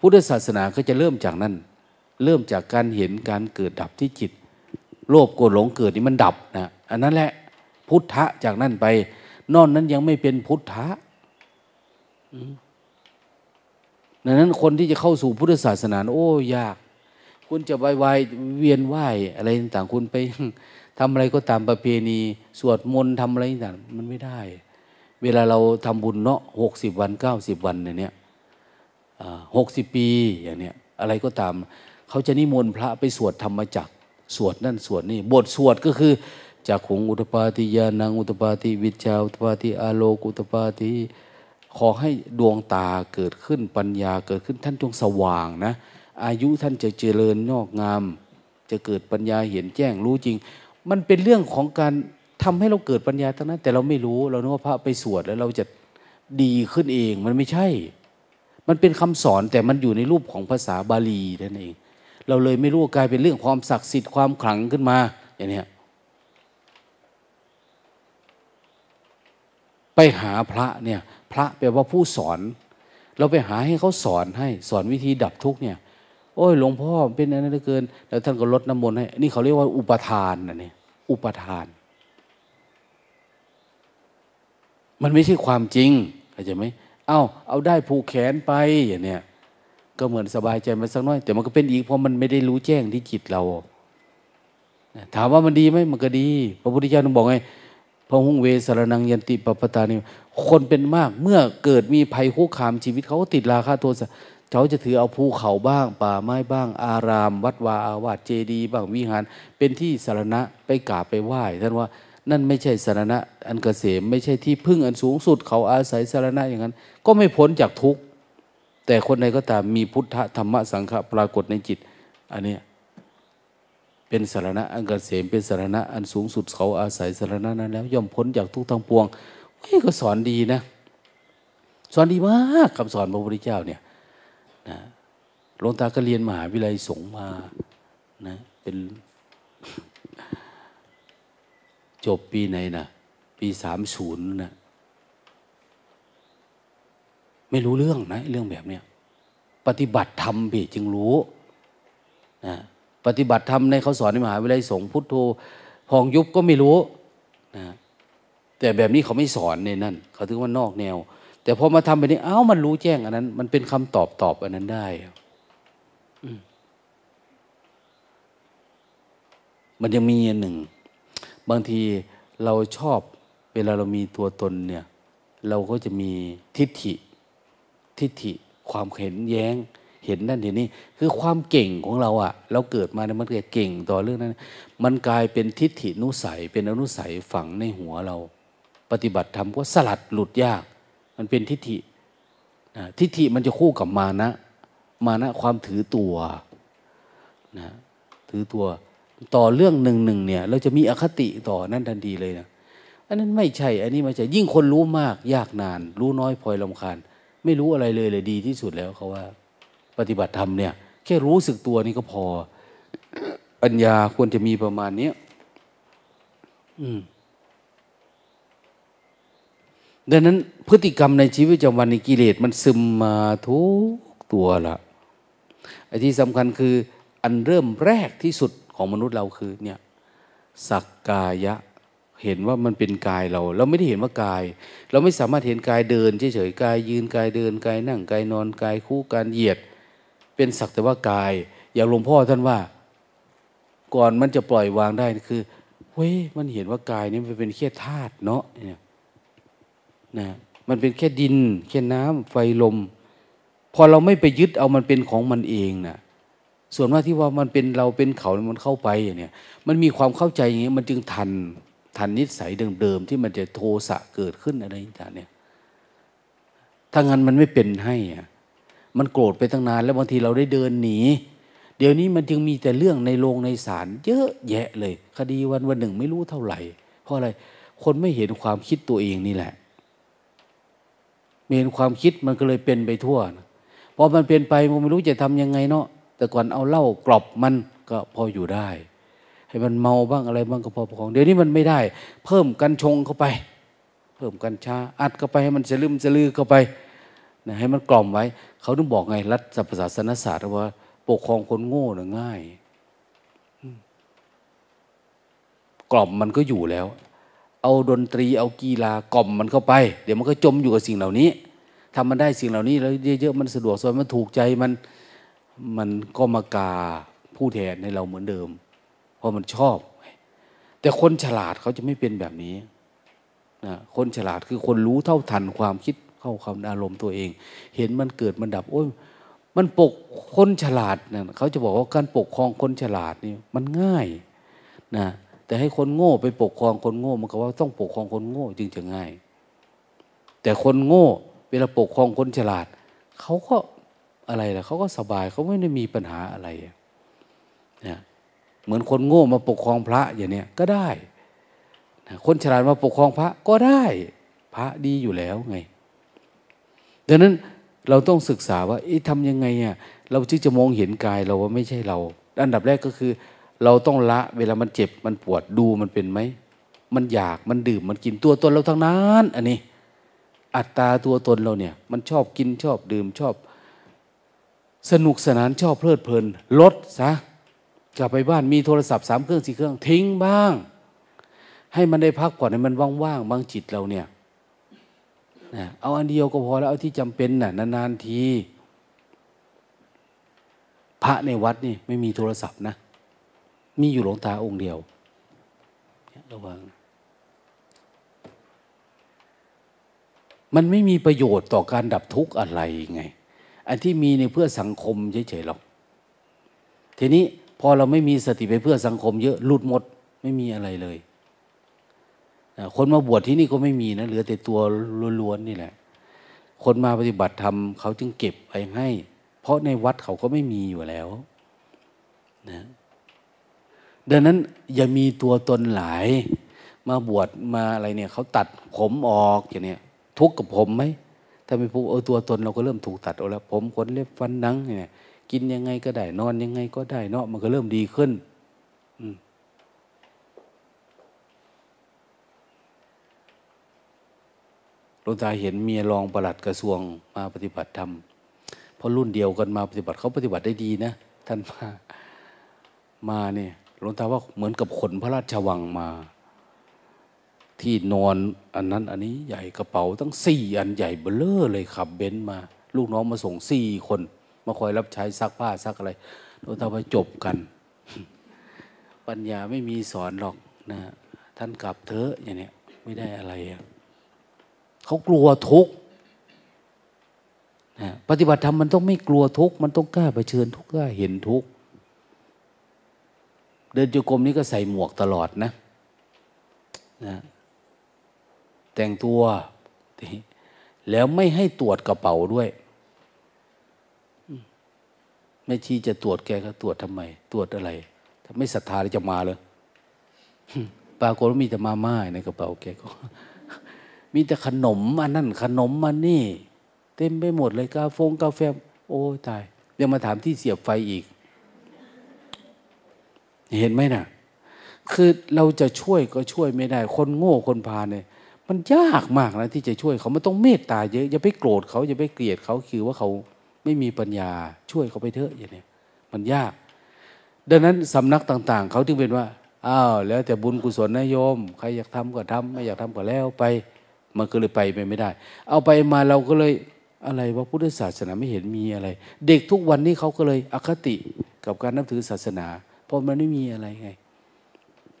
พุทธศาสนาก็จะเริ่มจากนั้น เริ่มจากการเห็นการเกิดดับที่จิต โลภโกรธหลงเกิดนี่มันดับนะอันนั้นแหละพุทธะจากนั้นไป นอนนั้นยังไม่เป็นพุทธะดังนั้นคนที่จะเข้าสู่พุทธศาสนา โอ้ยาก คุณจะวายวายเวียนไหวอะไรต่างคุณไป ทำอะไรก็ตามประเพณีสวดมนต์ทำอะไรต่างมันไม่ได้ เวลาเราทำบุญเนาะหกสิบวันเก้าสิบวันเนี่ยหกสิบปีอย่างเนี้ยอะไรก็ตาม เขาจะนิมนต์พระไปสวดธรรมจักสวดนั่นสวดนี่บทสวดก็คือจากขงอุตปาติยานังอุตปาติวิชาอุตปาติอาโลกุตปาติขอให้ดวงตาเกิดขึ้นปัญญาเกิดขึ้นท่านจงสว่างนะ อายุท่านจะเจริญงอกงาม จะเกิดปัญญาเห็นแจ้งรู้จริง มันเป็นเรื่องของการทำให้เราเกิดปัญญาทั้งนั้น แต่เราไม่รู้เรานึกว่าพระไปสวดแล้วเราจะดีขึ้นเองมันไม่ใช่ มันเป็นคำสอนแต่มันอยู่ในรูปของภาษาบาลีนั่นเอง เราเลยไม่รู้กลายเป็นเรื่องความศักดิ์สิทธิ์ความขลังขึ้นมา อย่างนี้ไปหาพระเนี่ย พระแปลว่าผู้สอน เราไปหาให้เขาสอนให้สอนวิธีดับทุกเนี่ย โอ้ยหลวงพ่อเป็นอะไรเหลือเกิน แล้วท่านก็ลดน้ำมนต์ให้ นี่เขาเรียกว่าอุปทานนะเนี่ยอุปทาน มันไม่ใช่ความจริงเข้าใจไหมเอา้าเอาได้ผูกแขนไปอย่างเนี้ยก็เหมือนสบายใจมาสักน้อย แต่มันก็เป็นอีกเพราะมันไม่ได้รู้แจ้งที่จิตเรา ถามว่ามันดีไหมมันก็ดี พระพุทธเจ้าต้องบอกไงพระหุงเวสารนังยันติปปตานี่คนเป็นมากเมื่อเกิดมีภัยคุกคามชีวิตเขาก็ติดราคาโทษ เขาจะถือเอาภูเขาบ้าง ป่าไม้บ้าง อาราม วัดวาอาวาสเจดีย์บ้างวิหาร เป็นที่สารณะไปกราบไปไหว้ท่านว่านั่นไม่ใช่สารณะอันกเกษมไม่ใช่ที่พึ่งอันสูงสุด เขาอาศัยสารณะอย่างนั้น ก็ไม่พ้นจากทุกข์แต่คนใดก็ตามมีพุทธธรรมสังฆปรากฏในจิต อันนี้เป็นสารณะอันกเกษมเป็นสารณะอันสูงสุดเขาอาศัยสารณะนั้น แล้วย่อมพ้นจากทุกข์ทั้งปวงเฮ้ยก็สอนดีนะ สอนดีมากคำสอนพระพุทธเจ้าเนี่ย นะหลวงตาก็เรียนมหาวิทยาลัยสงมานะเป็นจบปีไหนนะปีสามศูนย์นะไม่รู้เรื่องนะ เรื่องแบบเนี้ยปฏิบัติธรรมพี่จึงรู้นะปฏิบัติธรรมในเขาสอนในมหาวิทยาลัยสงฆ์พุทโธพองยุบก็ไม่รู้นะแต่แบบนี้เขาไม่สอนในนั่นเขาถือว่านอกแนว แต่พอมาทำไปนี้ เอ้ามันรู้แจ้งอันนั้น มันเป็นคำตอบตอบอันนั้นได้มันยังมีอันหนึ่ง บางทีเราชอบ เวลาเรามีตัวตนเนี่ย เราก็จะมีทิฏฐิ ทิฏฐิ ความเห็นแย้ง เห็นนั่นเห็นนี่คือความเก่งของเราอะเราเกิดมาเนี่ยมันเก่งต่อเรื่องนั้น มันกลายเป็นทิฏฐินุสัย เป็นอนุสัยฝังในหัวเรา ปฏิบัติธรรมก็สลัดหลุดยาก มันเป็นทิฏฐิทิฏฐิมันจะคู่กับมานะ มานะความถือตัวนะถือตัวต่อเรื่องหนึ่งหนึ่งเนี่ย เราจะมีอคติต่อนั่นทันทีเลยนะอันนั้นไม่ใช่ อันนี้ไม่ใช่ยิ่งคนรู้มาก ยากนาน รู้น้อยพลอยลำคาญ ไม่รู้อะไรเลยเลยดีที่สุดแล้วเขาว่า ปฏิบัติธรรมเนี่ย แค่รู้สึกตัวนี่ก็พอ ปัญญาควรจะมีประมาณนี้อืม ดังนั้นพฤติกรรมในชีวิตประจำวันในกิเลสมันซึมมาทุกตัวละไอ้ที่สำคัญคืออันเริ่มแรกที่สุดของมนุษย์เราคือเนี่ยสักกายะเห็นว่ามันเป็นกายเรา เราไม่ได้เห็นว่ากาย เราไม่สามารถเห็นกายเดินเฉยๆกายยืนกายเดินกายนั่งกายนอนกายคู่การเหยียด เป็นสักแต่ว่ากาย อย่างหลวงพ่อท่านว่า ก่อนมันจะปล่อยวางได้คือเฮ้ยมันเห็นว่ากายนี้มันเป็นแค่ธาตุเนาะเนี่ย นะมันเป็นแค่ดิน แค่น้ำไฟลม พอเราไม่ไปยึดเอามันเป็นของมันเองนะส่วนว่าที่ว่ามันเป็นเราเป็นเขา มันเข้าไปอย่างนี้มันมีความเข้าใจอย่างนี้ยมันจึงทันทันนิสัยเดิมๆที่มันจะโทสะเกิดขึ้นอะไรต่างเนี่ยถ้างั้นมันไม่เป็นให้อะมันโกรธไปตั้งนาน แล้วบางทีเราได้เดินหนี เดี๋ยวนี้มันจึงมีแต่เรื่องในโรงในศาลเยอะแยะเลย คดีวันวันหนึ่งไม่รู้เท่าไหร่ เพราะอะไร คนไม่เห็นความคิดตัวเองนี่แหละ เห็นความคิดมันก็เลยเป็นไปทั่วนะพอมันเป็นไปมันไม่รู้จะทํำยังไงเนาะแต่ก่อนเอาเหล้ากรอบมันก็พออยู่ได้ ให้มันเมาบ้างอะไรบ้างก็พอประคองเดี๋ยวนี้มันไม่ได้ เพิ่มกันชงเข้าไป เพิ่มกัญชาอัดเข้าไปให้มันจะลืมจะลือเข้าไปนะให้มันกล่อมไว้ เขาต้องบอกไงรัฐศาสนศาสตร์ว่า ปกครองคนโง่น่ะง่ายกล่อมมันก็อยู่แล้ว เอาดนตรีเอากีฬากล่อมมันเข้าไป เดี๋ยวมันก็จมอยู่กับสิ่งเหล่านี้ทำมันได้สิ่งเหล่านี้แล้วเยอะๆมันสะดวกสบายมันถูกใจมันมันก็มากาผู้แทนในเราเหมือนเดิม เพราะมันชอบ แต่คนฉลาดเขาจะไม่เป็นแบบนี้นะคนฉลาดคือคนรู้เท่าทันความคิดเข้าความอารมณ์ตัวเอง เห็นมันเกิดมันดับโอ้ยมันปกคนฉลาดนะเขาจะบอกว่าการปกครองคนฉลาดนี่มันง่ายนะ แต่ให้คนโง่ไปปกครองคนโง่มันก็ว่าต้องปกครองคนโง่จึงจะง่าย แต่คนโง่เวลาปกครองคนฉลาดเขาก็อะไรล่ะเขาก็สบายเขาไม่ได้มีปัญหาอะไรนะเหมือนคนโง่มาปกครองพระอย่างเนี้ยก็ได้นะคนฉลาดมาปกครองพระก็ได้ พระดีอยู่แล้วไงดังนั้นเราต้องศึกษาว่าทำยังไงอะเราจึงจะมองเห็นกายเราว่าไม่ใช่เรา อันดับแรกก็คือ เราต้องละเวลามันเจ็บมันปวดดูมันเป็นไหม มันอยากมันดื่มมันกินตัวตนเราทั้งนั้นอันนี้ อัตตาตัวตนเราเนี่ย มันชอบกินชอบดื่มชอบ สนุกสนานชอบเพลิดเพลิน ลดซะกลับไปบ้านมีโทรศัพท์สามเครื่องสี่เครื่องทิ้งบ้าง ให้มันได้พักผ่อนให้มันว่างๆบางจิตเราเนี่ยนะเอาอันเดียวก็พอแล้วเอาที่จำเป็นน่ะนานๆที พระในวัดนี่ไม่มีโทรศัพท์นะ มีอยู่หลวงตาองค์เดียวระวัง มันไม่มีประโยชน์ต่อการดับทุกข์อะไรไง อันที่มีในเพื่อสังคมเฉยๆหรอก ทีนี้พอเราไม่มีสติไปเพื่อสังคมเยอะหลุดหมดไม่มีอะไรเลยคนมาบวชที่นี่ก็ไม่มีนะเหลือแต่ตัวล้วนๆนี่แหละ คนมาปฏิบัติธรรมเขาจึงเก็บไปให้ เพราะในวัดเขาก็ไม่มีอยู่แล้ว นะ ดังนั้นอย่ามีตัวตนหลาย มาบวชมาอะไรเนี่ยเขาตัดผมออกอย่างเนี้ยทุกข์กับผมไหมถ้าไม่พูดเออตัวตนเราก็เริ่มถูกตัดออกแล้ว ผมขนเล็บฟันนังเนี่ยกินยังไงก็ได้นอนยังไงก็ได้เนาะมันก็เริ่มดีขึ้นลวงตาเห็นเมียรองประหลัดกระทรวงมาปฏิบัติธรรมเพราะรุ่นเดียวกันมาปฏิบัติเขาปฏิบัติได้ดีนะ ท่านมามาเนี่ย หลวงตาว่าเหมือนกับขนพระราชวังมา ที่นอนอันนั้นอันนี้ใหญ่กระเป๋าตั้งสี่อันใหญ่เบลอเลยขับเบนซ์มา ลูกน้องมาส่งสี่คน มาคอยรับใช้ซักผ้าซักอะไรหลวงตาว่าจบกัน ปัญญาไม่มีสอนหรอกนะท่านกลับเถอะอย่างเนี้ยไม่ได้อะไรอะเขากลัวทุกข์นะปฏิบัติธรรมมันต้องไม่กลัวทุกข์มันต้องกล้าเผชิญทุกข์กล้าเห็นทุกข์ เดินจุกรมนี้ก็ใส่หมวกตลอดนะนะ แต่งตัว แล้วไม่ให้ตรวจกระเป๋าด้วยไม่ชีจะตรวจแกก็ตรวจทำไม ตรวจอะไร ถ้าไม่ศรัทธาจะมาเลยปรากฏว่ามีแต่มาม่าในกระเป๋าแกก็ มีแต่ขนมอันนั่นขนมมันนี่ เต็มไปหมดเลยกาฟงกาแฟ โอ้ตายยังมาถามที่เสียบไฟอีก เห็นไหมนะ่ะ คือเราจะช่วยก็ช่วยไม่ได้ คนโง่คนพาเนี่ย มันยากมากนะที่จะช่วยเขามันต้องเมตตาเยอะอย่าไปโกรธเขาอย่าไปเกลียดเขาคือว่าเขาไม่มีปัญญาช่วยเขาไปเถอะอย่างนี้มันยาก ดังนั้นสำนักต่าง ๆ เขาจึงเป็นว่าอ้าวแล้วแต่บุญกุศลนะโยม ใครอยากทำก็ทำไม่อยากทำก็แล้วไป มันก็เลยไปไปไม่ได้ เอาไปมาเราก็เลยอะไรว่าพุทธศาสนาไม่เห็นมีอะไร เด็กทุกวันนี้เขาก็เลยอคติกับการนับถือศาสนา เพราะมันไม่มีอะไรไง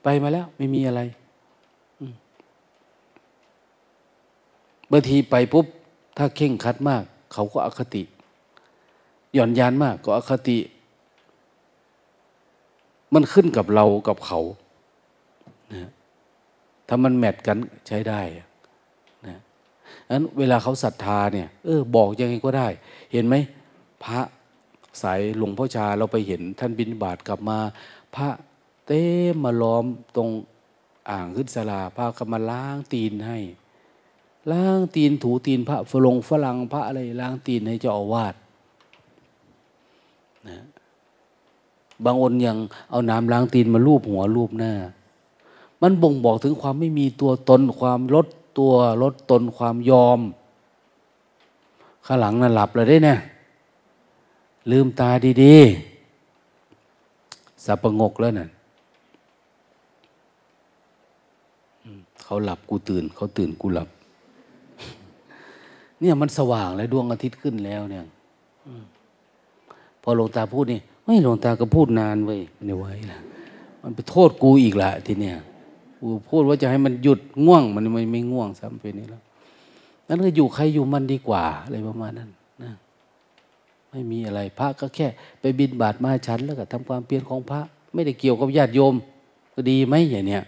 ไปมาแล้วไม่มีอะไรบางทีไปปุ๊บ ถ้าเข่งคัดมาก เขาก็อคติ หย่อนยานมาก ก็อคติ มันขึ้นกับเรากับเขานะถ้ามันแมทกันใช้ได้นะนั้นเวลาเขาศรัทธาเนี่ย เออ บอกยังไงก็ได้ เห็นไหมพระ สายหลวงพ่อชาเราไปเห็นท่านบินบาตกลับมา พระเต้มาล้อมตรงอ่างขึ้นสลาพากันมาล้างตีนให้ ล้างตีนถูตีนพระฝรงฝรั่งพระอะไรล้างตีนให้เจ้าอาวาสนะบางอนยังเอาน้ำล้างตีนมาลูบหัวลูบหน้า มันบ่งบอกถึงความไม่มีตัวตนความลดตัวลดตนความยอม ข้างหลังน่ะหลับเลยได้เนี่ย ลืมตาดีๆสับประงกแล้วน่ะเขาหลับกูตื่น เขาตื่นกูหลับ เนี่ยมันสว่างแล้วดวงอาทิตย์ขึ้นแล้วเนี่ยพอหลวงตาพูดนี่ไม่หลวงตาก็พูดนานเว้ยไม่ไหวละมันไปโทษกูอีกละทีเนี้ยกูพูดว่าจะให้มันหยุดง่วง มันไม่ไม่ง่วงซ้ำไปนี่แล้วนั่นก็อยู่ใครอยู่มันดีกว่าอะไรประมาณนั้น ไม่มีอะไรพระก็แค่ ไปบินบาตมาฉันแล้วก็ทำความเปลี่ยนของพระ ไม่ได้เกี่ยวกับญาติโยม ก็ดีไหมอย่างเนี้ย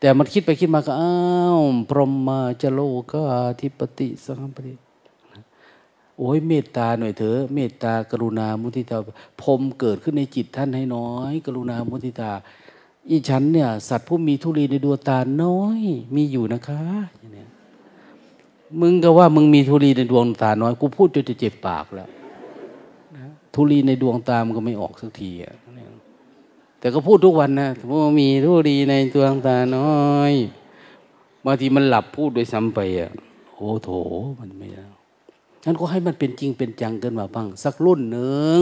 แต่มันคิดไปคิดมาก็อ้าวพรหมาจโลกาธิปติสังปติโอ้ยเมตตาหน่อยเถอะเมตตากรุณามุทิตาพรมเกิดขึ้นในจิตท่านให้น้อย กรุณามุทิตา อีฉันเนี่ย สัตว์ผู้มีทุลีในดวงตาน้อย มีอยู่นะคะอย่างเนี้ยมึงก็ว่ามึงมีทุลีในดวงตาน้อยกูพูดจนจะเจ็บปากแล้ว ทุลีในดวงตามันก็ไม่ออกสักทีอะแต่ก็พูดทุกวันนะว่ามีทุลีในดวงตาน้อยบางทีมันหลับพูดโดยซ้ำไปอะโอ้โถมันไม่ได้นั้นก็ให้มันเป็นจริงเป็นจังเกินมาบ้าง สักรุ่นหนึ่ง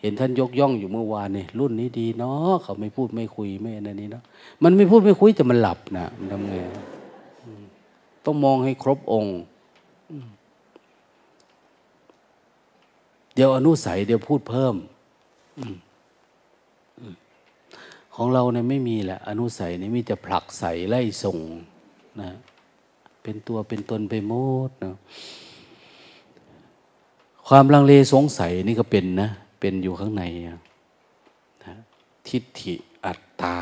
เห็นท่านยกย่องอยู่เมื่อวานนี่รุ่นนี้ดีเนาะเขาไม่พูดไม่คุยไม่อะไรนี้เนาะมันไม่พูดไม่คุยแต่มันหลับนะมันทำไงต้องมองให้ครบองค์ เดี๋ยวอนุสัยเดี๋ยวพูดเพิ่มของเราเนี่ยไม่มีแหละ อนุสัยเนี่ยมีแต่ผลักใสไล่ส่งนะ เป็นตัวเป็นตนไปหมดนะความลังเลสงสัยนี่ก็เป็นนะ เป็นอยู่ข้างในนะทิฏฐิอัตตา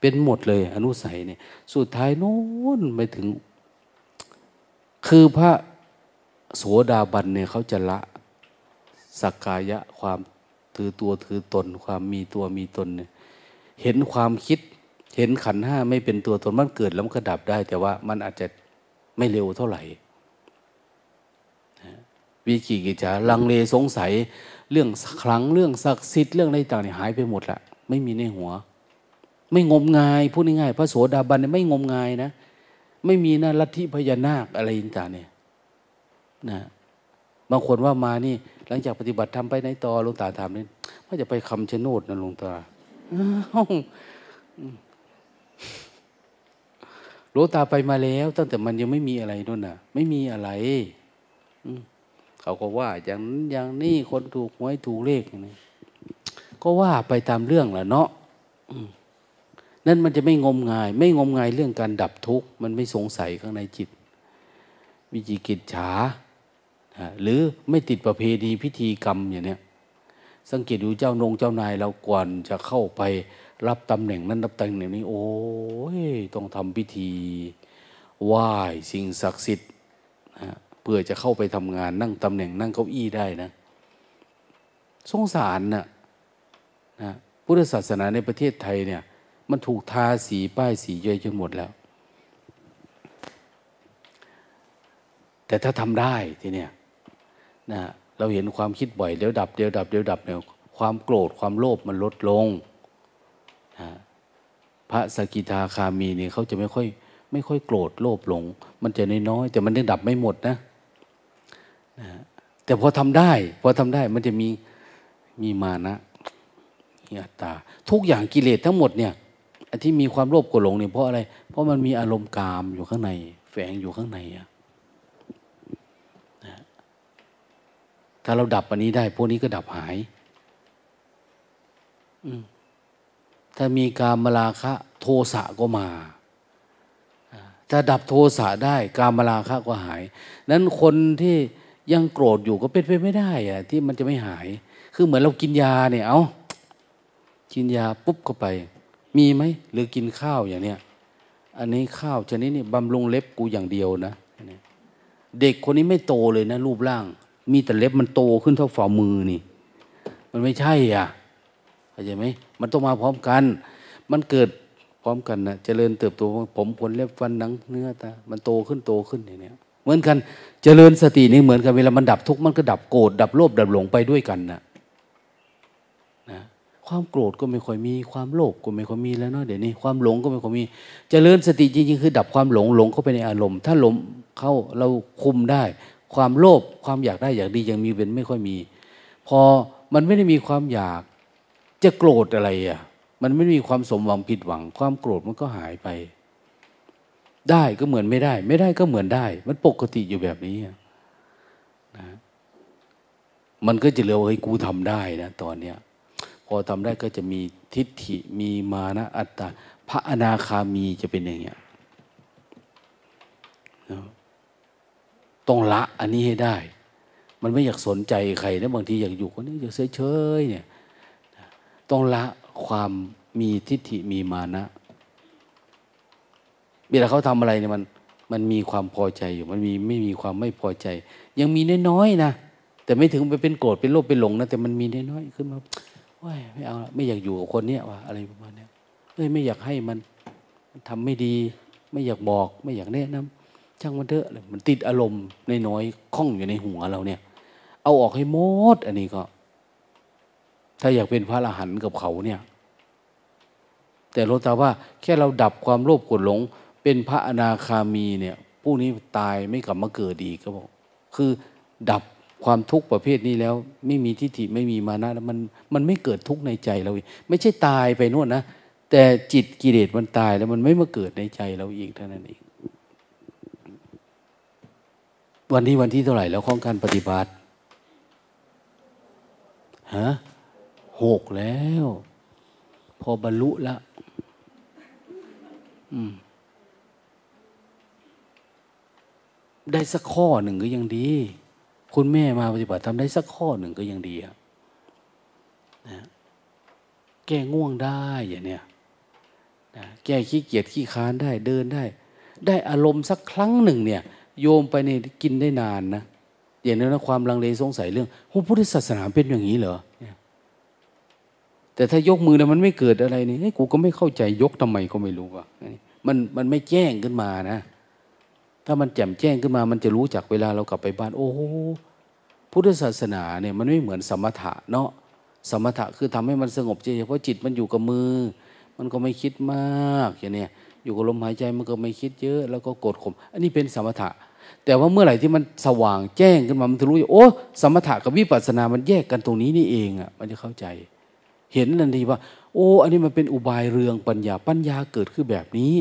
เป็นหมดเลย อนุสัยเนี่ย สุดท้ายโน้นไปถึง คือพระโสดาบันเนี่ยเขาจะละ สักกายะความถือตัวถือตน ความมีตัวมีตนเนี่ยเห็นความคิด เห็นขันห้าไม่เป็นตัวตนมันเกิดแล้วมันก็ดับได้ แต่ว่ามันอาจจะไม่เร็วเท่าไหร่วิจิกิจฉาลังเลสงสัย เรื่องครั้งเรื่องศักดิ์สิทธิ์เรื่องอะไรต่างเนี่ยหายไปหมดละไม่มีในหัว ไม่งมงายพูดง่ายๆพระโสดาบันเนี่ยไม่งมงายนะ ไม่มีนะลัทธิพญานาคอะไรต่างเนี่ยนะบางคนว่ามานี่ หลังจากปฏิบัติทำไปในต่อหลวงตาถามนี่ว่าจะไปคำชะโนดนะหลวงตาหลวงตาไปมาแล้ว ตั้งแต่มันยังไม่มีอะไรนู่นน่ะ ไม่มีอะไรเขาก็ว่าอย่างนั้นอย่างนี้คนถูกหวยถูกเลขนี้ก็ว่าไปตามเรื่องแหละเนาะนั่นมันจะไม่งมงาย ไม่งมงายเรื่องการดับทุกข์ มันไม่สงสัยข้างในจิต วิจิกิจฉา หรือไม่ติดประเพณีพิธีกรรมอย่างเนี้ยสังเกตดูเจ้านงเจ้านายเราก่อนจะเข้าไปรับตำแหน่งนั้นรับตำแหน่งนี้ โอ้ยต้องทำพิธีไหว้สิ่งศักดิ์สิทธิ์เพื่อจะเข้าไปทำงานนั่งตำแหน่งนั่งเก้าอี้ได้นะสงสารนะนะพุทธศาสนาในประเทศไทยเนี่ย มันถูกทาสีป้ายสีเยอะจนหมดแล้ว แต่ถ้าทำได้ทีเนี้ย นะเราเห็นความคิดบ่อยเดี๋ยวดับเดี๋ยวดับเดี๋ยวดับเนี่ยความโกรธความโลภมันลดลงนะพระสกิทาคามีเนี่ยเขาจะไม่ค่อยไม่ค่อยโกรธโลภหลง มันจะน้อยแต่มันยังดับไม่หมดนะนะแต่พอทำได้พอทำได้มันจะมีมีมานะมีอัตตา ทุกอย่างกิเลสทั้งหมดเนี่ยที่มีความโลภโกรธหลงเนี่ยเพราะอะไร เพราะมันมีอารมณ์กามอยู่ข้างใน แฝงอยู่ข้างในอะ ถ้าเราดับอันนี้ได้ พวกนี้ก็ดับหายถ้ามีการมลาคะ โทสะก็มาถ้าดับโทสะได้ การมลาคะก็หาย นั้นคนที่ยังโกรธอยู่ก็เป็นไปไม่ได้อะที่มันจะไม่หาย คือเหมือนเรากินยาเนี่ย เอากินยาปุ๊บเข้าไป มีไหมหรือกินข้าวอย่างเนี้ยอันนี้ข้าวชนิดนี้บำรุงเล็บกูอย่างเดียวนะเด็กคนนี้ไม่โตเลยนะ รูปร่าง มีแต่เล็บมันโตขึ้นเท่าฝ่ามือนี่ มันไม่ใช่อะเข้าใจไหมมันต้องมาพร้อมกัน มันเกิดพร้อมกันนะเจริญเติบโตผมขนเล็บฟันหนังเนื้อตามันโตขึ้นโตขึ้นอย่างนี้เหมือนกัน เจริญสตินี่เหมือนกันเวลามันดับทุกข์มันก็ดับโกรธดับโลภดับหลงไปด้วยกันนะนะความโกรธก็ไม่ค่อยมีความโลภก็ไม่ค่อยมีแล้วเนาะเดี๋ยวนี้ความหลงก็ไม่ค่อยมี เจริญสติจริงๆคือ ดับความหลงหลงเข้าไปในอารมณ์ ถ้าหลงเข้าเราคุมได้ ความโลภความอยากได้อยากดียังมีเป็นไม่ค่อยมี พอมันไม่ได้มีความอยากจะโกรธอะไรอะมันไม่มีความสมหวังผิดหวัง ความโกรธมันก็หายไป ได้ก็เหมือนไม่ได้ ไม่ได้ก็เหมือนได้ มันปกติอยู่แบบนี้นะมันก็จะเรียกว่าเฮ้ยกูทำได้นะตอนเนี้ยพอทำได้ก็จะมีทิฏฐิมีมานะอัตตาพระอนาคามีจะเป็นอย่างเงี้ย ต้องละอันนี้ให้ได้ มันไม่อยากสนใจใครนะบางทีอยากอยู่คนนี้อยากเฉยๆเนี่ยต้องละความมีทิฏฐิมีมานะเวลาเขาทำอะไรเนี่ยมันมันมีความพอใจอยู่ มันมีไม่มีความไม่พอใจ ยังมีน้อยๆนะแต่ไม่ถึงไปเป็นโกรธเป็นโลภเป็นหลงนะแต่มันมีน้อยๆขึ้นมาว้ยไม่เอาไม่อยากอยู่กับคนเนี้ยว่ะอะไรประมาณนี้เอ้ยไม่อยากให้มันทำไม่ดี ไม่อยากบอก ไม่อยากแนะนำ ช่างมันเถอะมันติดอารมณ์น้อยๆคล้องอยู่ในหัวเราเนี่ย เอาออกให้หมด อันนี้ก็ ถ้าอยากเป็นพระอรหันต์กับเขาเนี่ย แต่รถตาว่า แค่เราดับความโลภกดหลง เป็นพระอนาคามีเนี่ย ผู้นี้ตายไม่กลับมาเกิดดีก็บอก คือดับความทุกข์ประเภทนี้แล้ว ไม่มีทิฏฐิไม่มีมานะแล้วมันมันไม่เกิดทุกข์ในใจเราไม่ใช่ตายไปนู่นนะแต่จิตกิเลสมันตายแล้วมันไม่มาเกิดในใจเราอีกเท่านั้นเอง วันนี้วันที่เท่าไหร่แล้วของการปฏิบัติฮะหกแล้ว พอบรรลุละได้สักข้อหนึ่งก็ยังดี คุณแม่มาปฏิบัติทำได้สักข้อหนึ่งก็ยังดีนะแก้ง่วงได้อย่างเนี้ยนะแก้ขี้เกียจขี้ค้านได้เดินได้ ได้อารมณ์สักครั้งหนึ่งเนี่ย โยมไปเนี่ยกินได้นานนะอย่างนั้นนะความลังเลสงสัยเรื่องโอ้พุทธศาสนาเป็นอย่างนี้เหรอแต่ถ้ายกมือแล้วมันไม่เกิดอะไรนี่ให้กูก็ไม่เข้าใจยกทำไมก็ไม่รู้ว่ะมันมันไม่แจ้งขึ้นมานะ ถ้ามันแจ่มแจ้งขึ้นมา มันจะรู้จักเวลาเรากลับไปบ้าน โอ้พุทธศาสนาเนี่ยมันไม่เหมือนสมถะเนาะสมถะคือทำให้มันสงบใจเพราะจิตมันอยู่กับมือ มันก็ไม่คิดมากอย่างนี้อยู่กับลมหายใจมันก็ไม่คิดเยอะ แล้วก็กดข่มอันนี้เป็นสมถะ แต่ว่าเมื่อไหร่ที่มันสว่างแจ้งขึ้นมามันจะรู้โอ้สมถะกับวิปัสสนามันแยกกันตรงนี้นี่เองอะมันจะเข้าใจ เห็นทันทีว่า โอ้ อันนี้มันเป็นอุบายเรืองปัญญาปัญญาเกิดขึ้นแบบนี้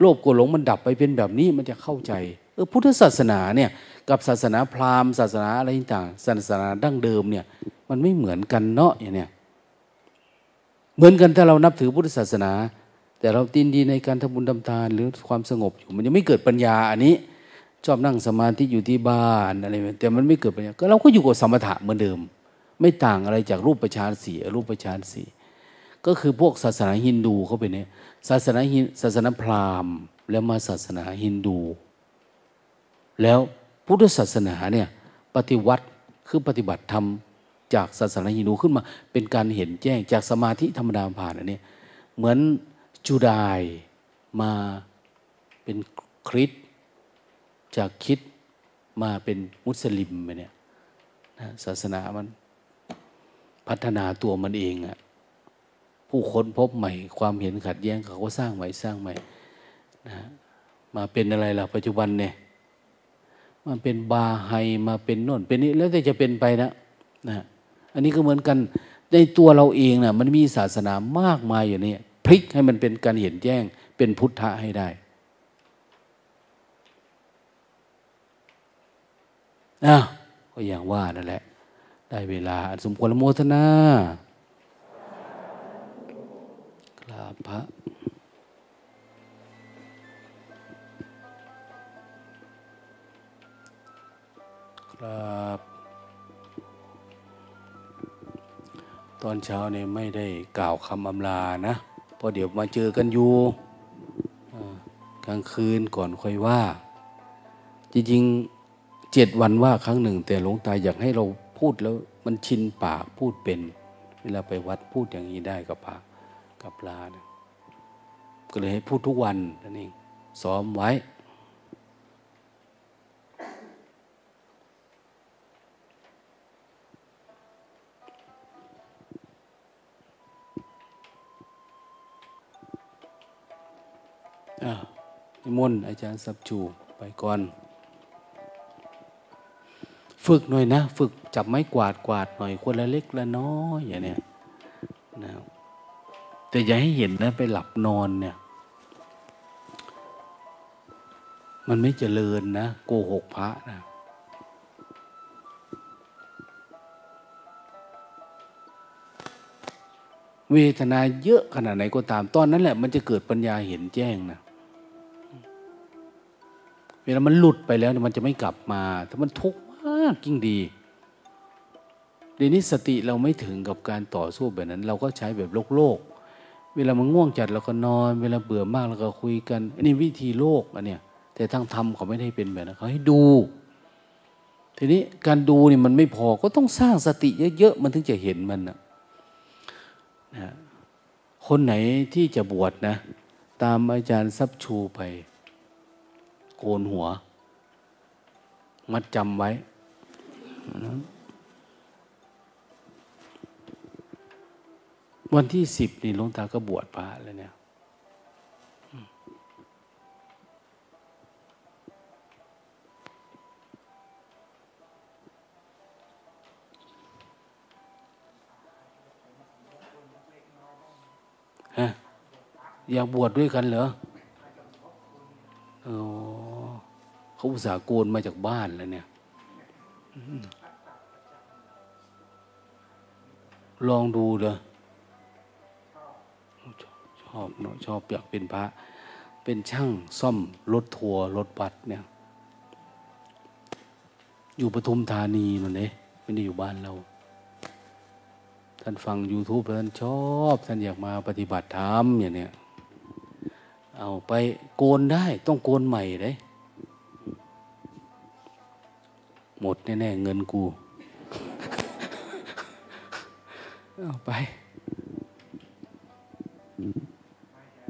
โลภโกรธหลงมันดับไปเป็นแบบนี้มันจะเข้าใจเออพุทธศาสนาเนี่ยกับศาสนาพราหมณ์ศาสนาอะไรต่างศาสนาดั้งเดิมเนี่ย มันไม่เหมือนกันเนาะอย่างเนี้ยเหมือนกันถ้าเรานับถือพุทธศาสนา แต่เราตินดีในการทำบุญทำทานหรือความสงบอยู่ มันยังไม่เกิดปัญญาอันนี้ ชอบนั่งสมาธิอยู่ที่บ้านอะไรแต่มันไม่เกิดปัญญาก็เราก็อยู่กับสมถะเหมือนเดิม ไม่ต่างอะไรจากรูปประชานสีรูปประชานสีก็คือพวกศาสนาฮินดูเขาเป็นเนี่ยศาสนาฮินศาสนาพราหมณ์ แล้วมาศาสนาฮินดู แล้วพุทธศาสนาเนี่ยปฏิวัติคือปฏิบัติธรรมจากศาสนาฮินดูขึ้นมา เป็นการเห็นแจ้งจากสมาธิธรรมดาผ่านอันนี้เหมือนจูดายมาเป็นคริส จากคิดมาเป็นมุสลิมไปเนี่ยศาสนามันพัฒนาตัวมันเองอะผู้ค้นพบใหม่ ความเห็นขัดแย้งเขาก็สร้างใหม่สร้างใหม่นะมาเป็นอะไรล่ะปัจจุบันเนี่ยมันเป็นบาไฮมาเป็นน่นเป็นนี้แล้วแต่จะเป็นไปนะนะ อันนี้ก็เหมือนกันในตัวเราเองนะ่ะมันมีศาสนามากมายอยู่นี่พลิกให้มันเป็นการเห็นแจ้งเป็นพุทธะให้ได้ นะก็อย่างว่านั่นแหละ ได้เวลาสมควรโมทนาพระครับตอนเช้าเนี่ยไม่ได้กล่าวคำอำลานะเพราะเดี๋ยวมาเจอกันอยู่กลางคืนก่อนค่อยว่า จริง เจ็ดวันว่าครั้งหนึ่ง แต่หลวงตาอยากให้เราพูดแล้วมันชินปากพูดเป็น เวลาไปวัดพูดอย่างนี้ได้กับปากกับลานะก็เลยให้พูดทุกวันนั่นเองซ้อมไว้นิมนอาจารย์สับจูไปก่อน ฝึกหน่อยนะ ฝึกจับไม้กวาดกวาดหน่อยคนละเล็กละน้อยอย่างเนี้ยนะแต่อย่าให้เห็นนะไปหลับนอนเนี่ย มันไม่เจริญนะโกหกพระนะเวทนาเยอะขนาดไหนก็ตาม ตอนนั้นแหละ มันจะเกิดปัญญาเห็นแจ้งนะ เวลามันหลุดไปแล้วมันจะไม่กลับมา ถ้ามันทุกข์ากยิ่งดีเดี๋ยวนี้สติเราไม่ถึงกับการต่อสู้แบบนั้น เราก็ใช้แบบโลกโลก เวลามันง่วงจัดเราก็นอน เวลาเบื่อมากเราก็คุยกันอันนี้วิธีโลกอันเนี้ยแต่ทางธรรมเขาไม่ได้เป็นแบบนั้นเขาให้ดู ทีนี้การดูนี่มันไม่พอก็ต้องสร้างสติเยอะๆมันถึงจะเห็นมันนะนะคนไหนที่จะบวชนะ ตามอาจารย์ซับชูไป โกนหัว มัดจำไว้ วันที่สิบนี่หลวงตาก็บวชพระแล้วเนี่ยฮะอยากบวชดด้วยกันเหรออ๋อเขาอุตส่าห์โกนมาจากบ้านแล้วเนี่ย ลองดูเลยชอบเนาะชอบอยากเป็นพระ เป็นช่างซ่อมรถทัวร์รถบัสเนี่ย อยู่ปทุมธานีมันเนี่ยไม่ได้อยู่บ้านเรา ท่านฟัง YouTube ท่านชอบ ท่านอยากมาปฏิบัติธรรมอย่างเนี้ยเอาไปโกนได้ต้องโกนใหม่เลย หมดแน่ๆเงินกูเอาไป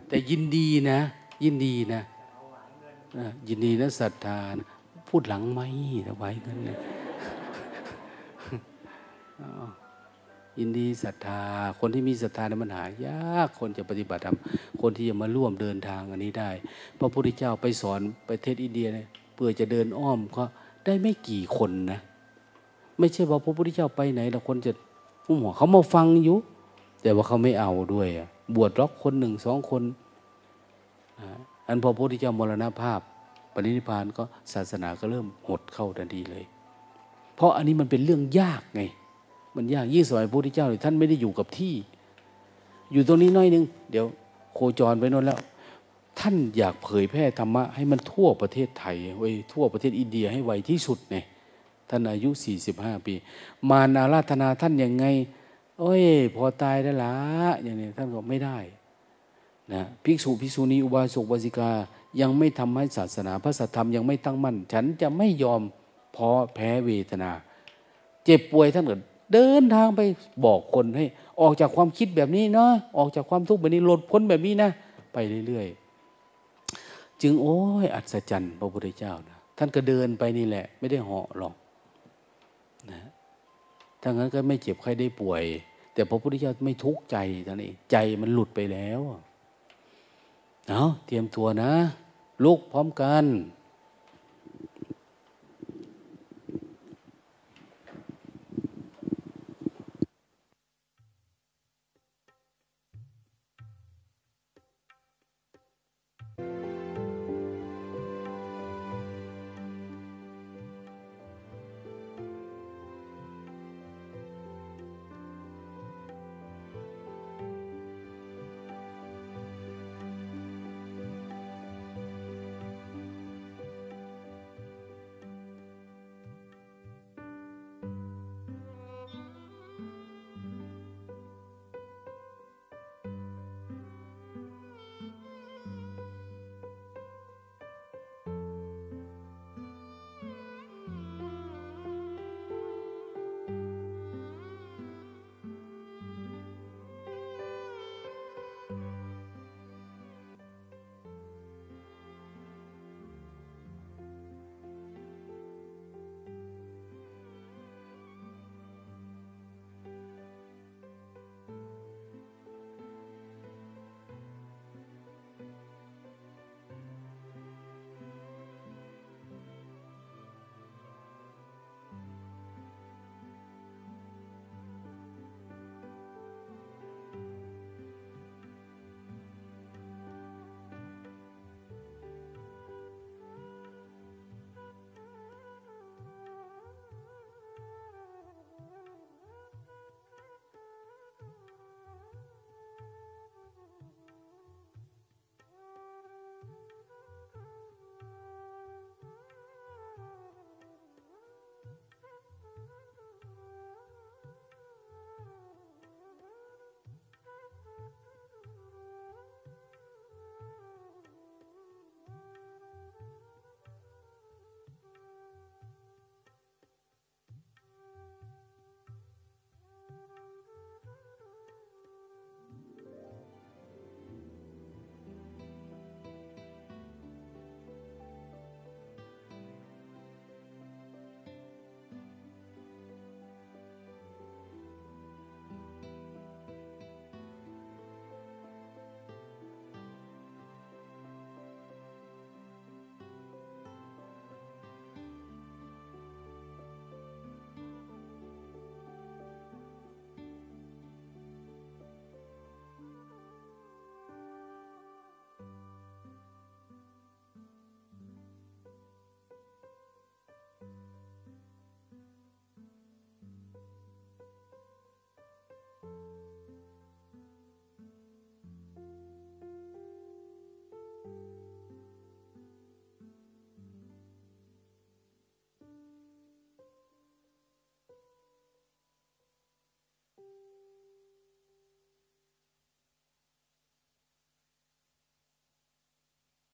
แต่ยินดีนะ ยินดีนะยินดีนะศรัทธานะพูดหลังไม่ถวายเงินนี่ยยินดีศรัทธา คนที่มีศรัทธาเนี่ยมันหายากคนจะปฏิบัติธรรมคนที่จะมาร่วมเดินทางอันนี้ได้ พระพุทธเจ้าไปสอนประเทศอินเดียเนี่ยเพื่อจะเดินอ้อมก็ ได้ไม่กี่คนนะ ไม่ใช่ว่าพระพุทธเจ้าไปไหนแล้วคนจะผู้หัวเขามาฟังอยู่ แต่ว่าเขาไม่เอาด้วยบวชล็อกคนหนึ่งสองคนอันพอพระพุทธเจ้ามรณภาพปณิพานก็ศาสนาก็เริ่มหดเข้าทันทีเลย เพราะอันนี้มันเป็นเรื่องยากไง มันยากยิ่งสมัยพระพุทธเจ้าท่านไม่ได้อยู่กับที่ อยู่ตรงนี้น้อยนึง เดี๋ยวโคจรไปโน่นแล้ว ท่านอยากเผยแพร่ธรรมะให้มันทั่วประเทศไทยไว้ทั่วประเทศอินเดียให้ไวที่สุดเนี่ยท่านอายุ 45 ปี มานาราธนาท่านยังไง โอ้ย พอตายได้ละอย่างนี้ท่านก็ไม่ได้นะภิกษุภิกษุณีอุบาสกบาสิกา ยังไม่ทำให้ศาสนาพระสัทธรรมยังไม่ตั้งมั่น ฉันจะไม่ยอมพอแพ้เวทนา เจ็บป่วยท่านก็เดินทางไปบอกคนให้ ออกจากความคิดแบบนี้เนาะออกจากความทุกข์แบบนี้หลุดพ้นแบบนี้นะ ไปเรื่อยๆ จึงโอ้ยอัศจรรย์พระพุทธเจ้านะท่านก็เดินไปนี่แหละ ไม่ได้เหาะหรอกนะถ้างั้นก็ไม่เจ็บใครได้ป่วย แต่พระพุทธเจ้าไม่ทุกข์ใจท่านเองใจมันหลุดไปแล้วเอาเตรียมตัวนะ ลุกพร้อมกัน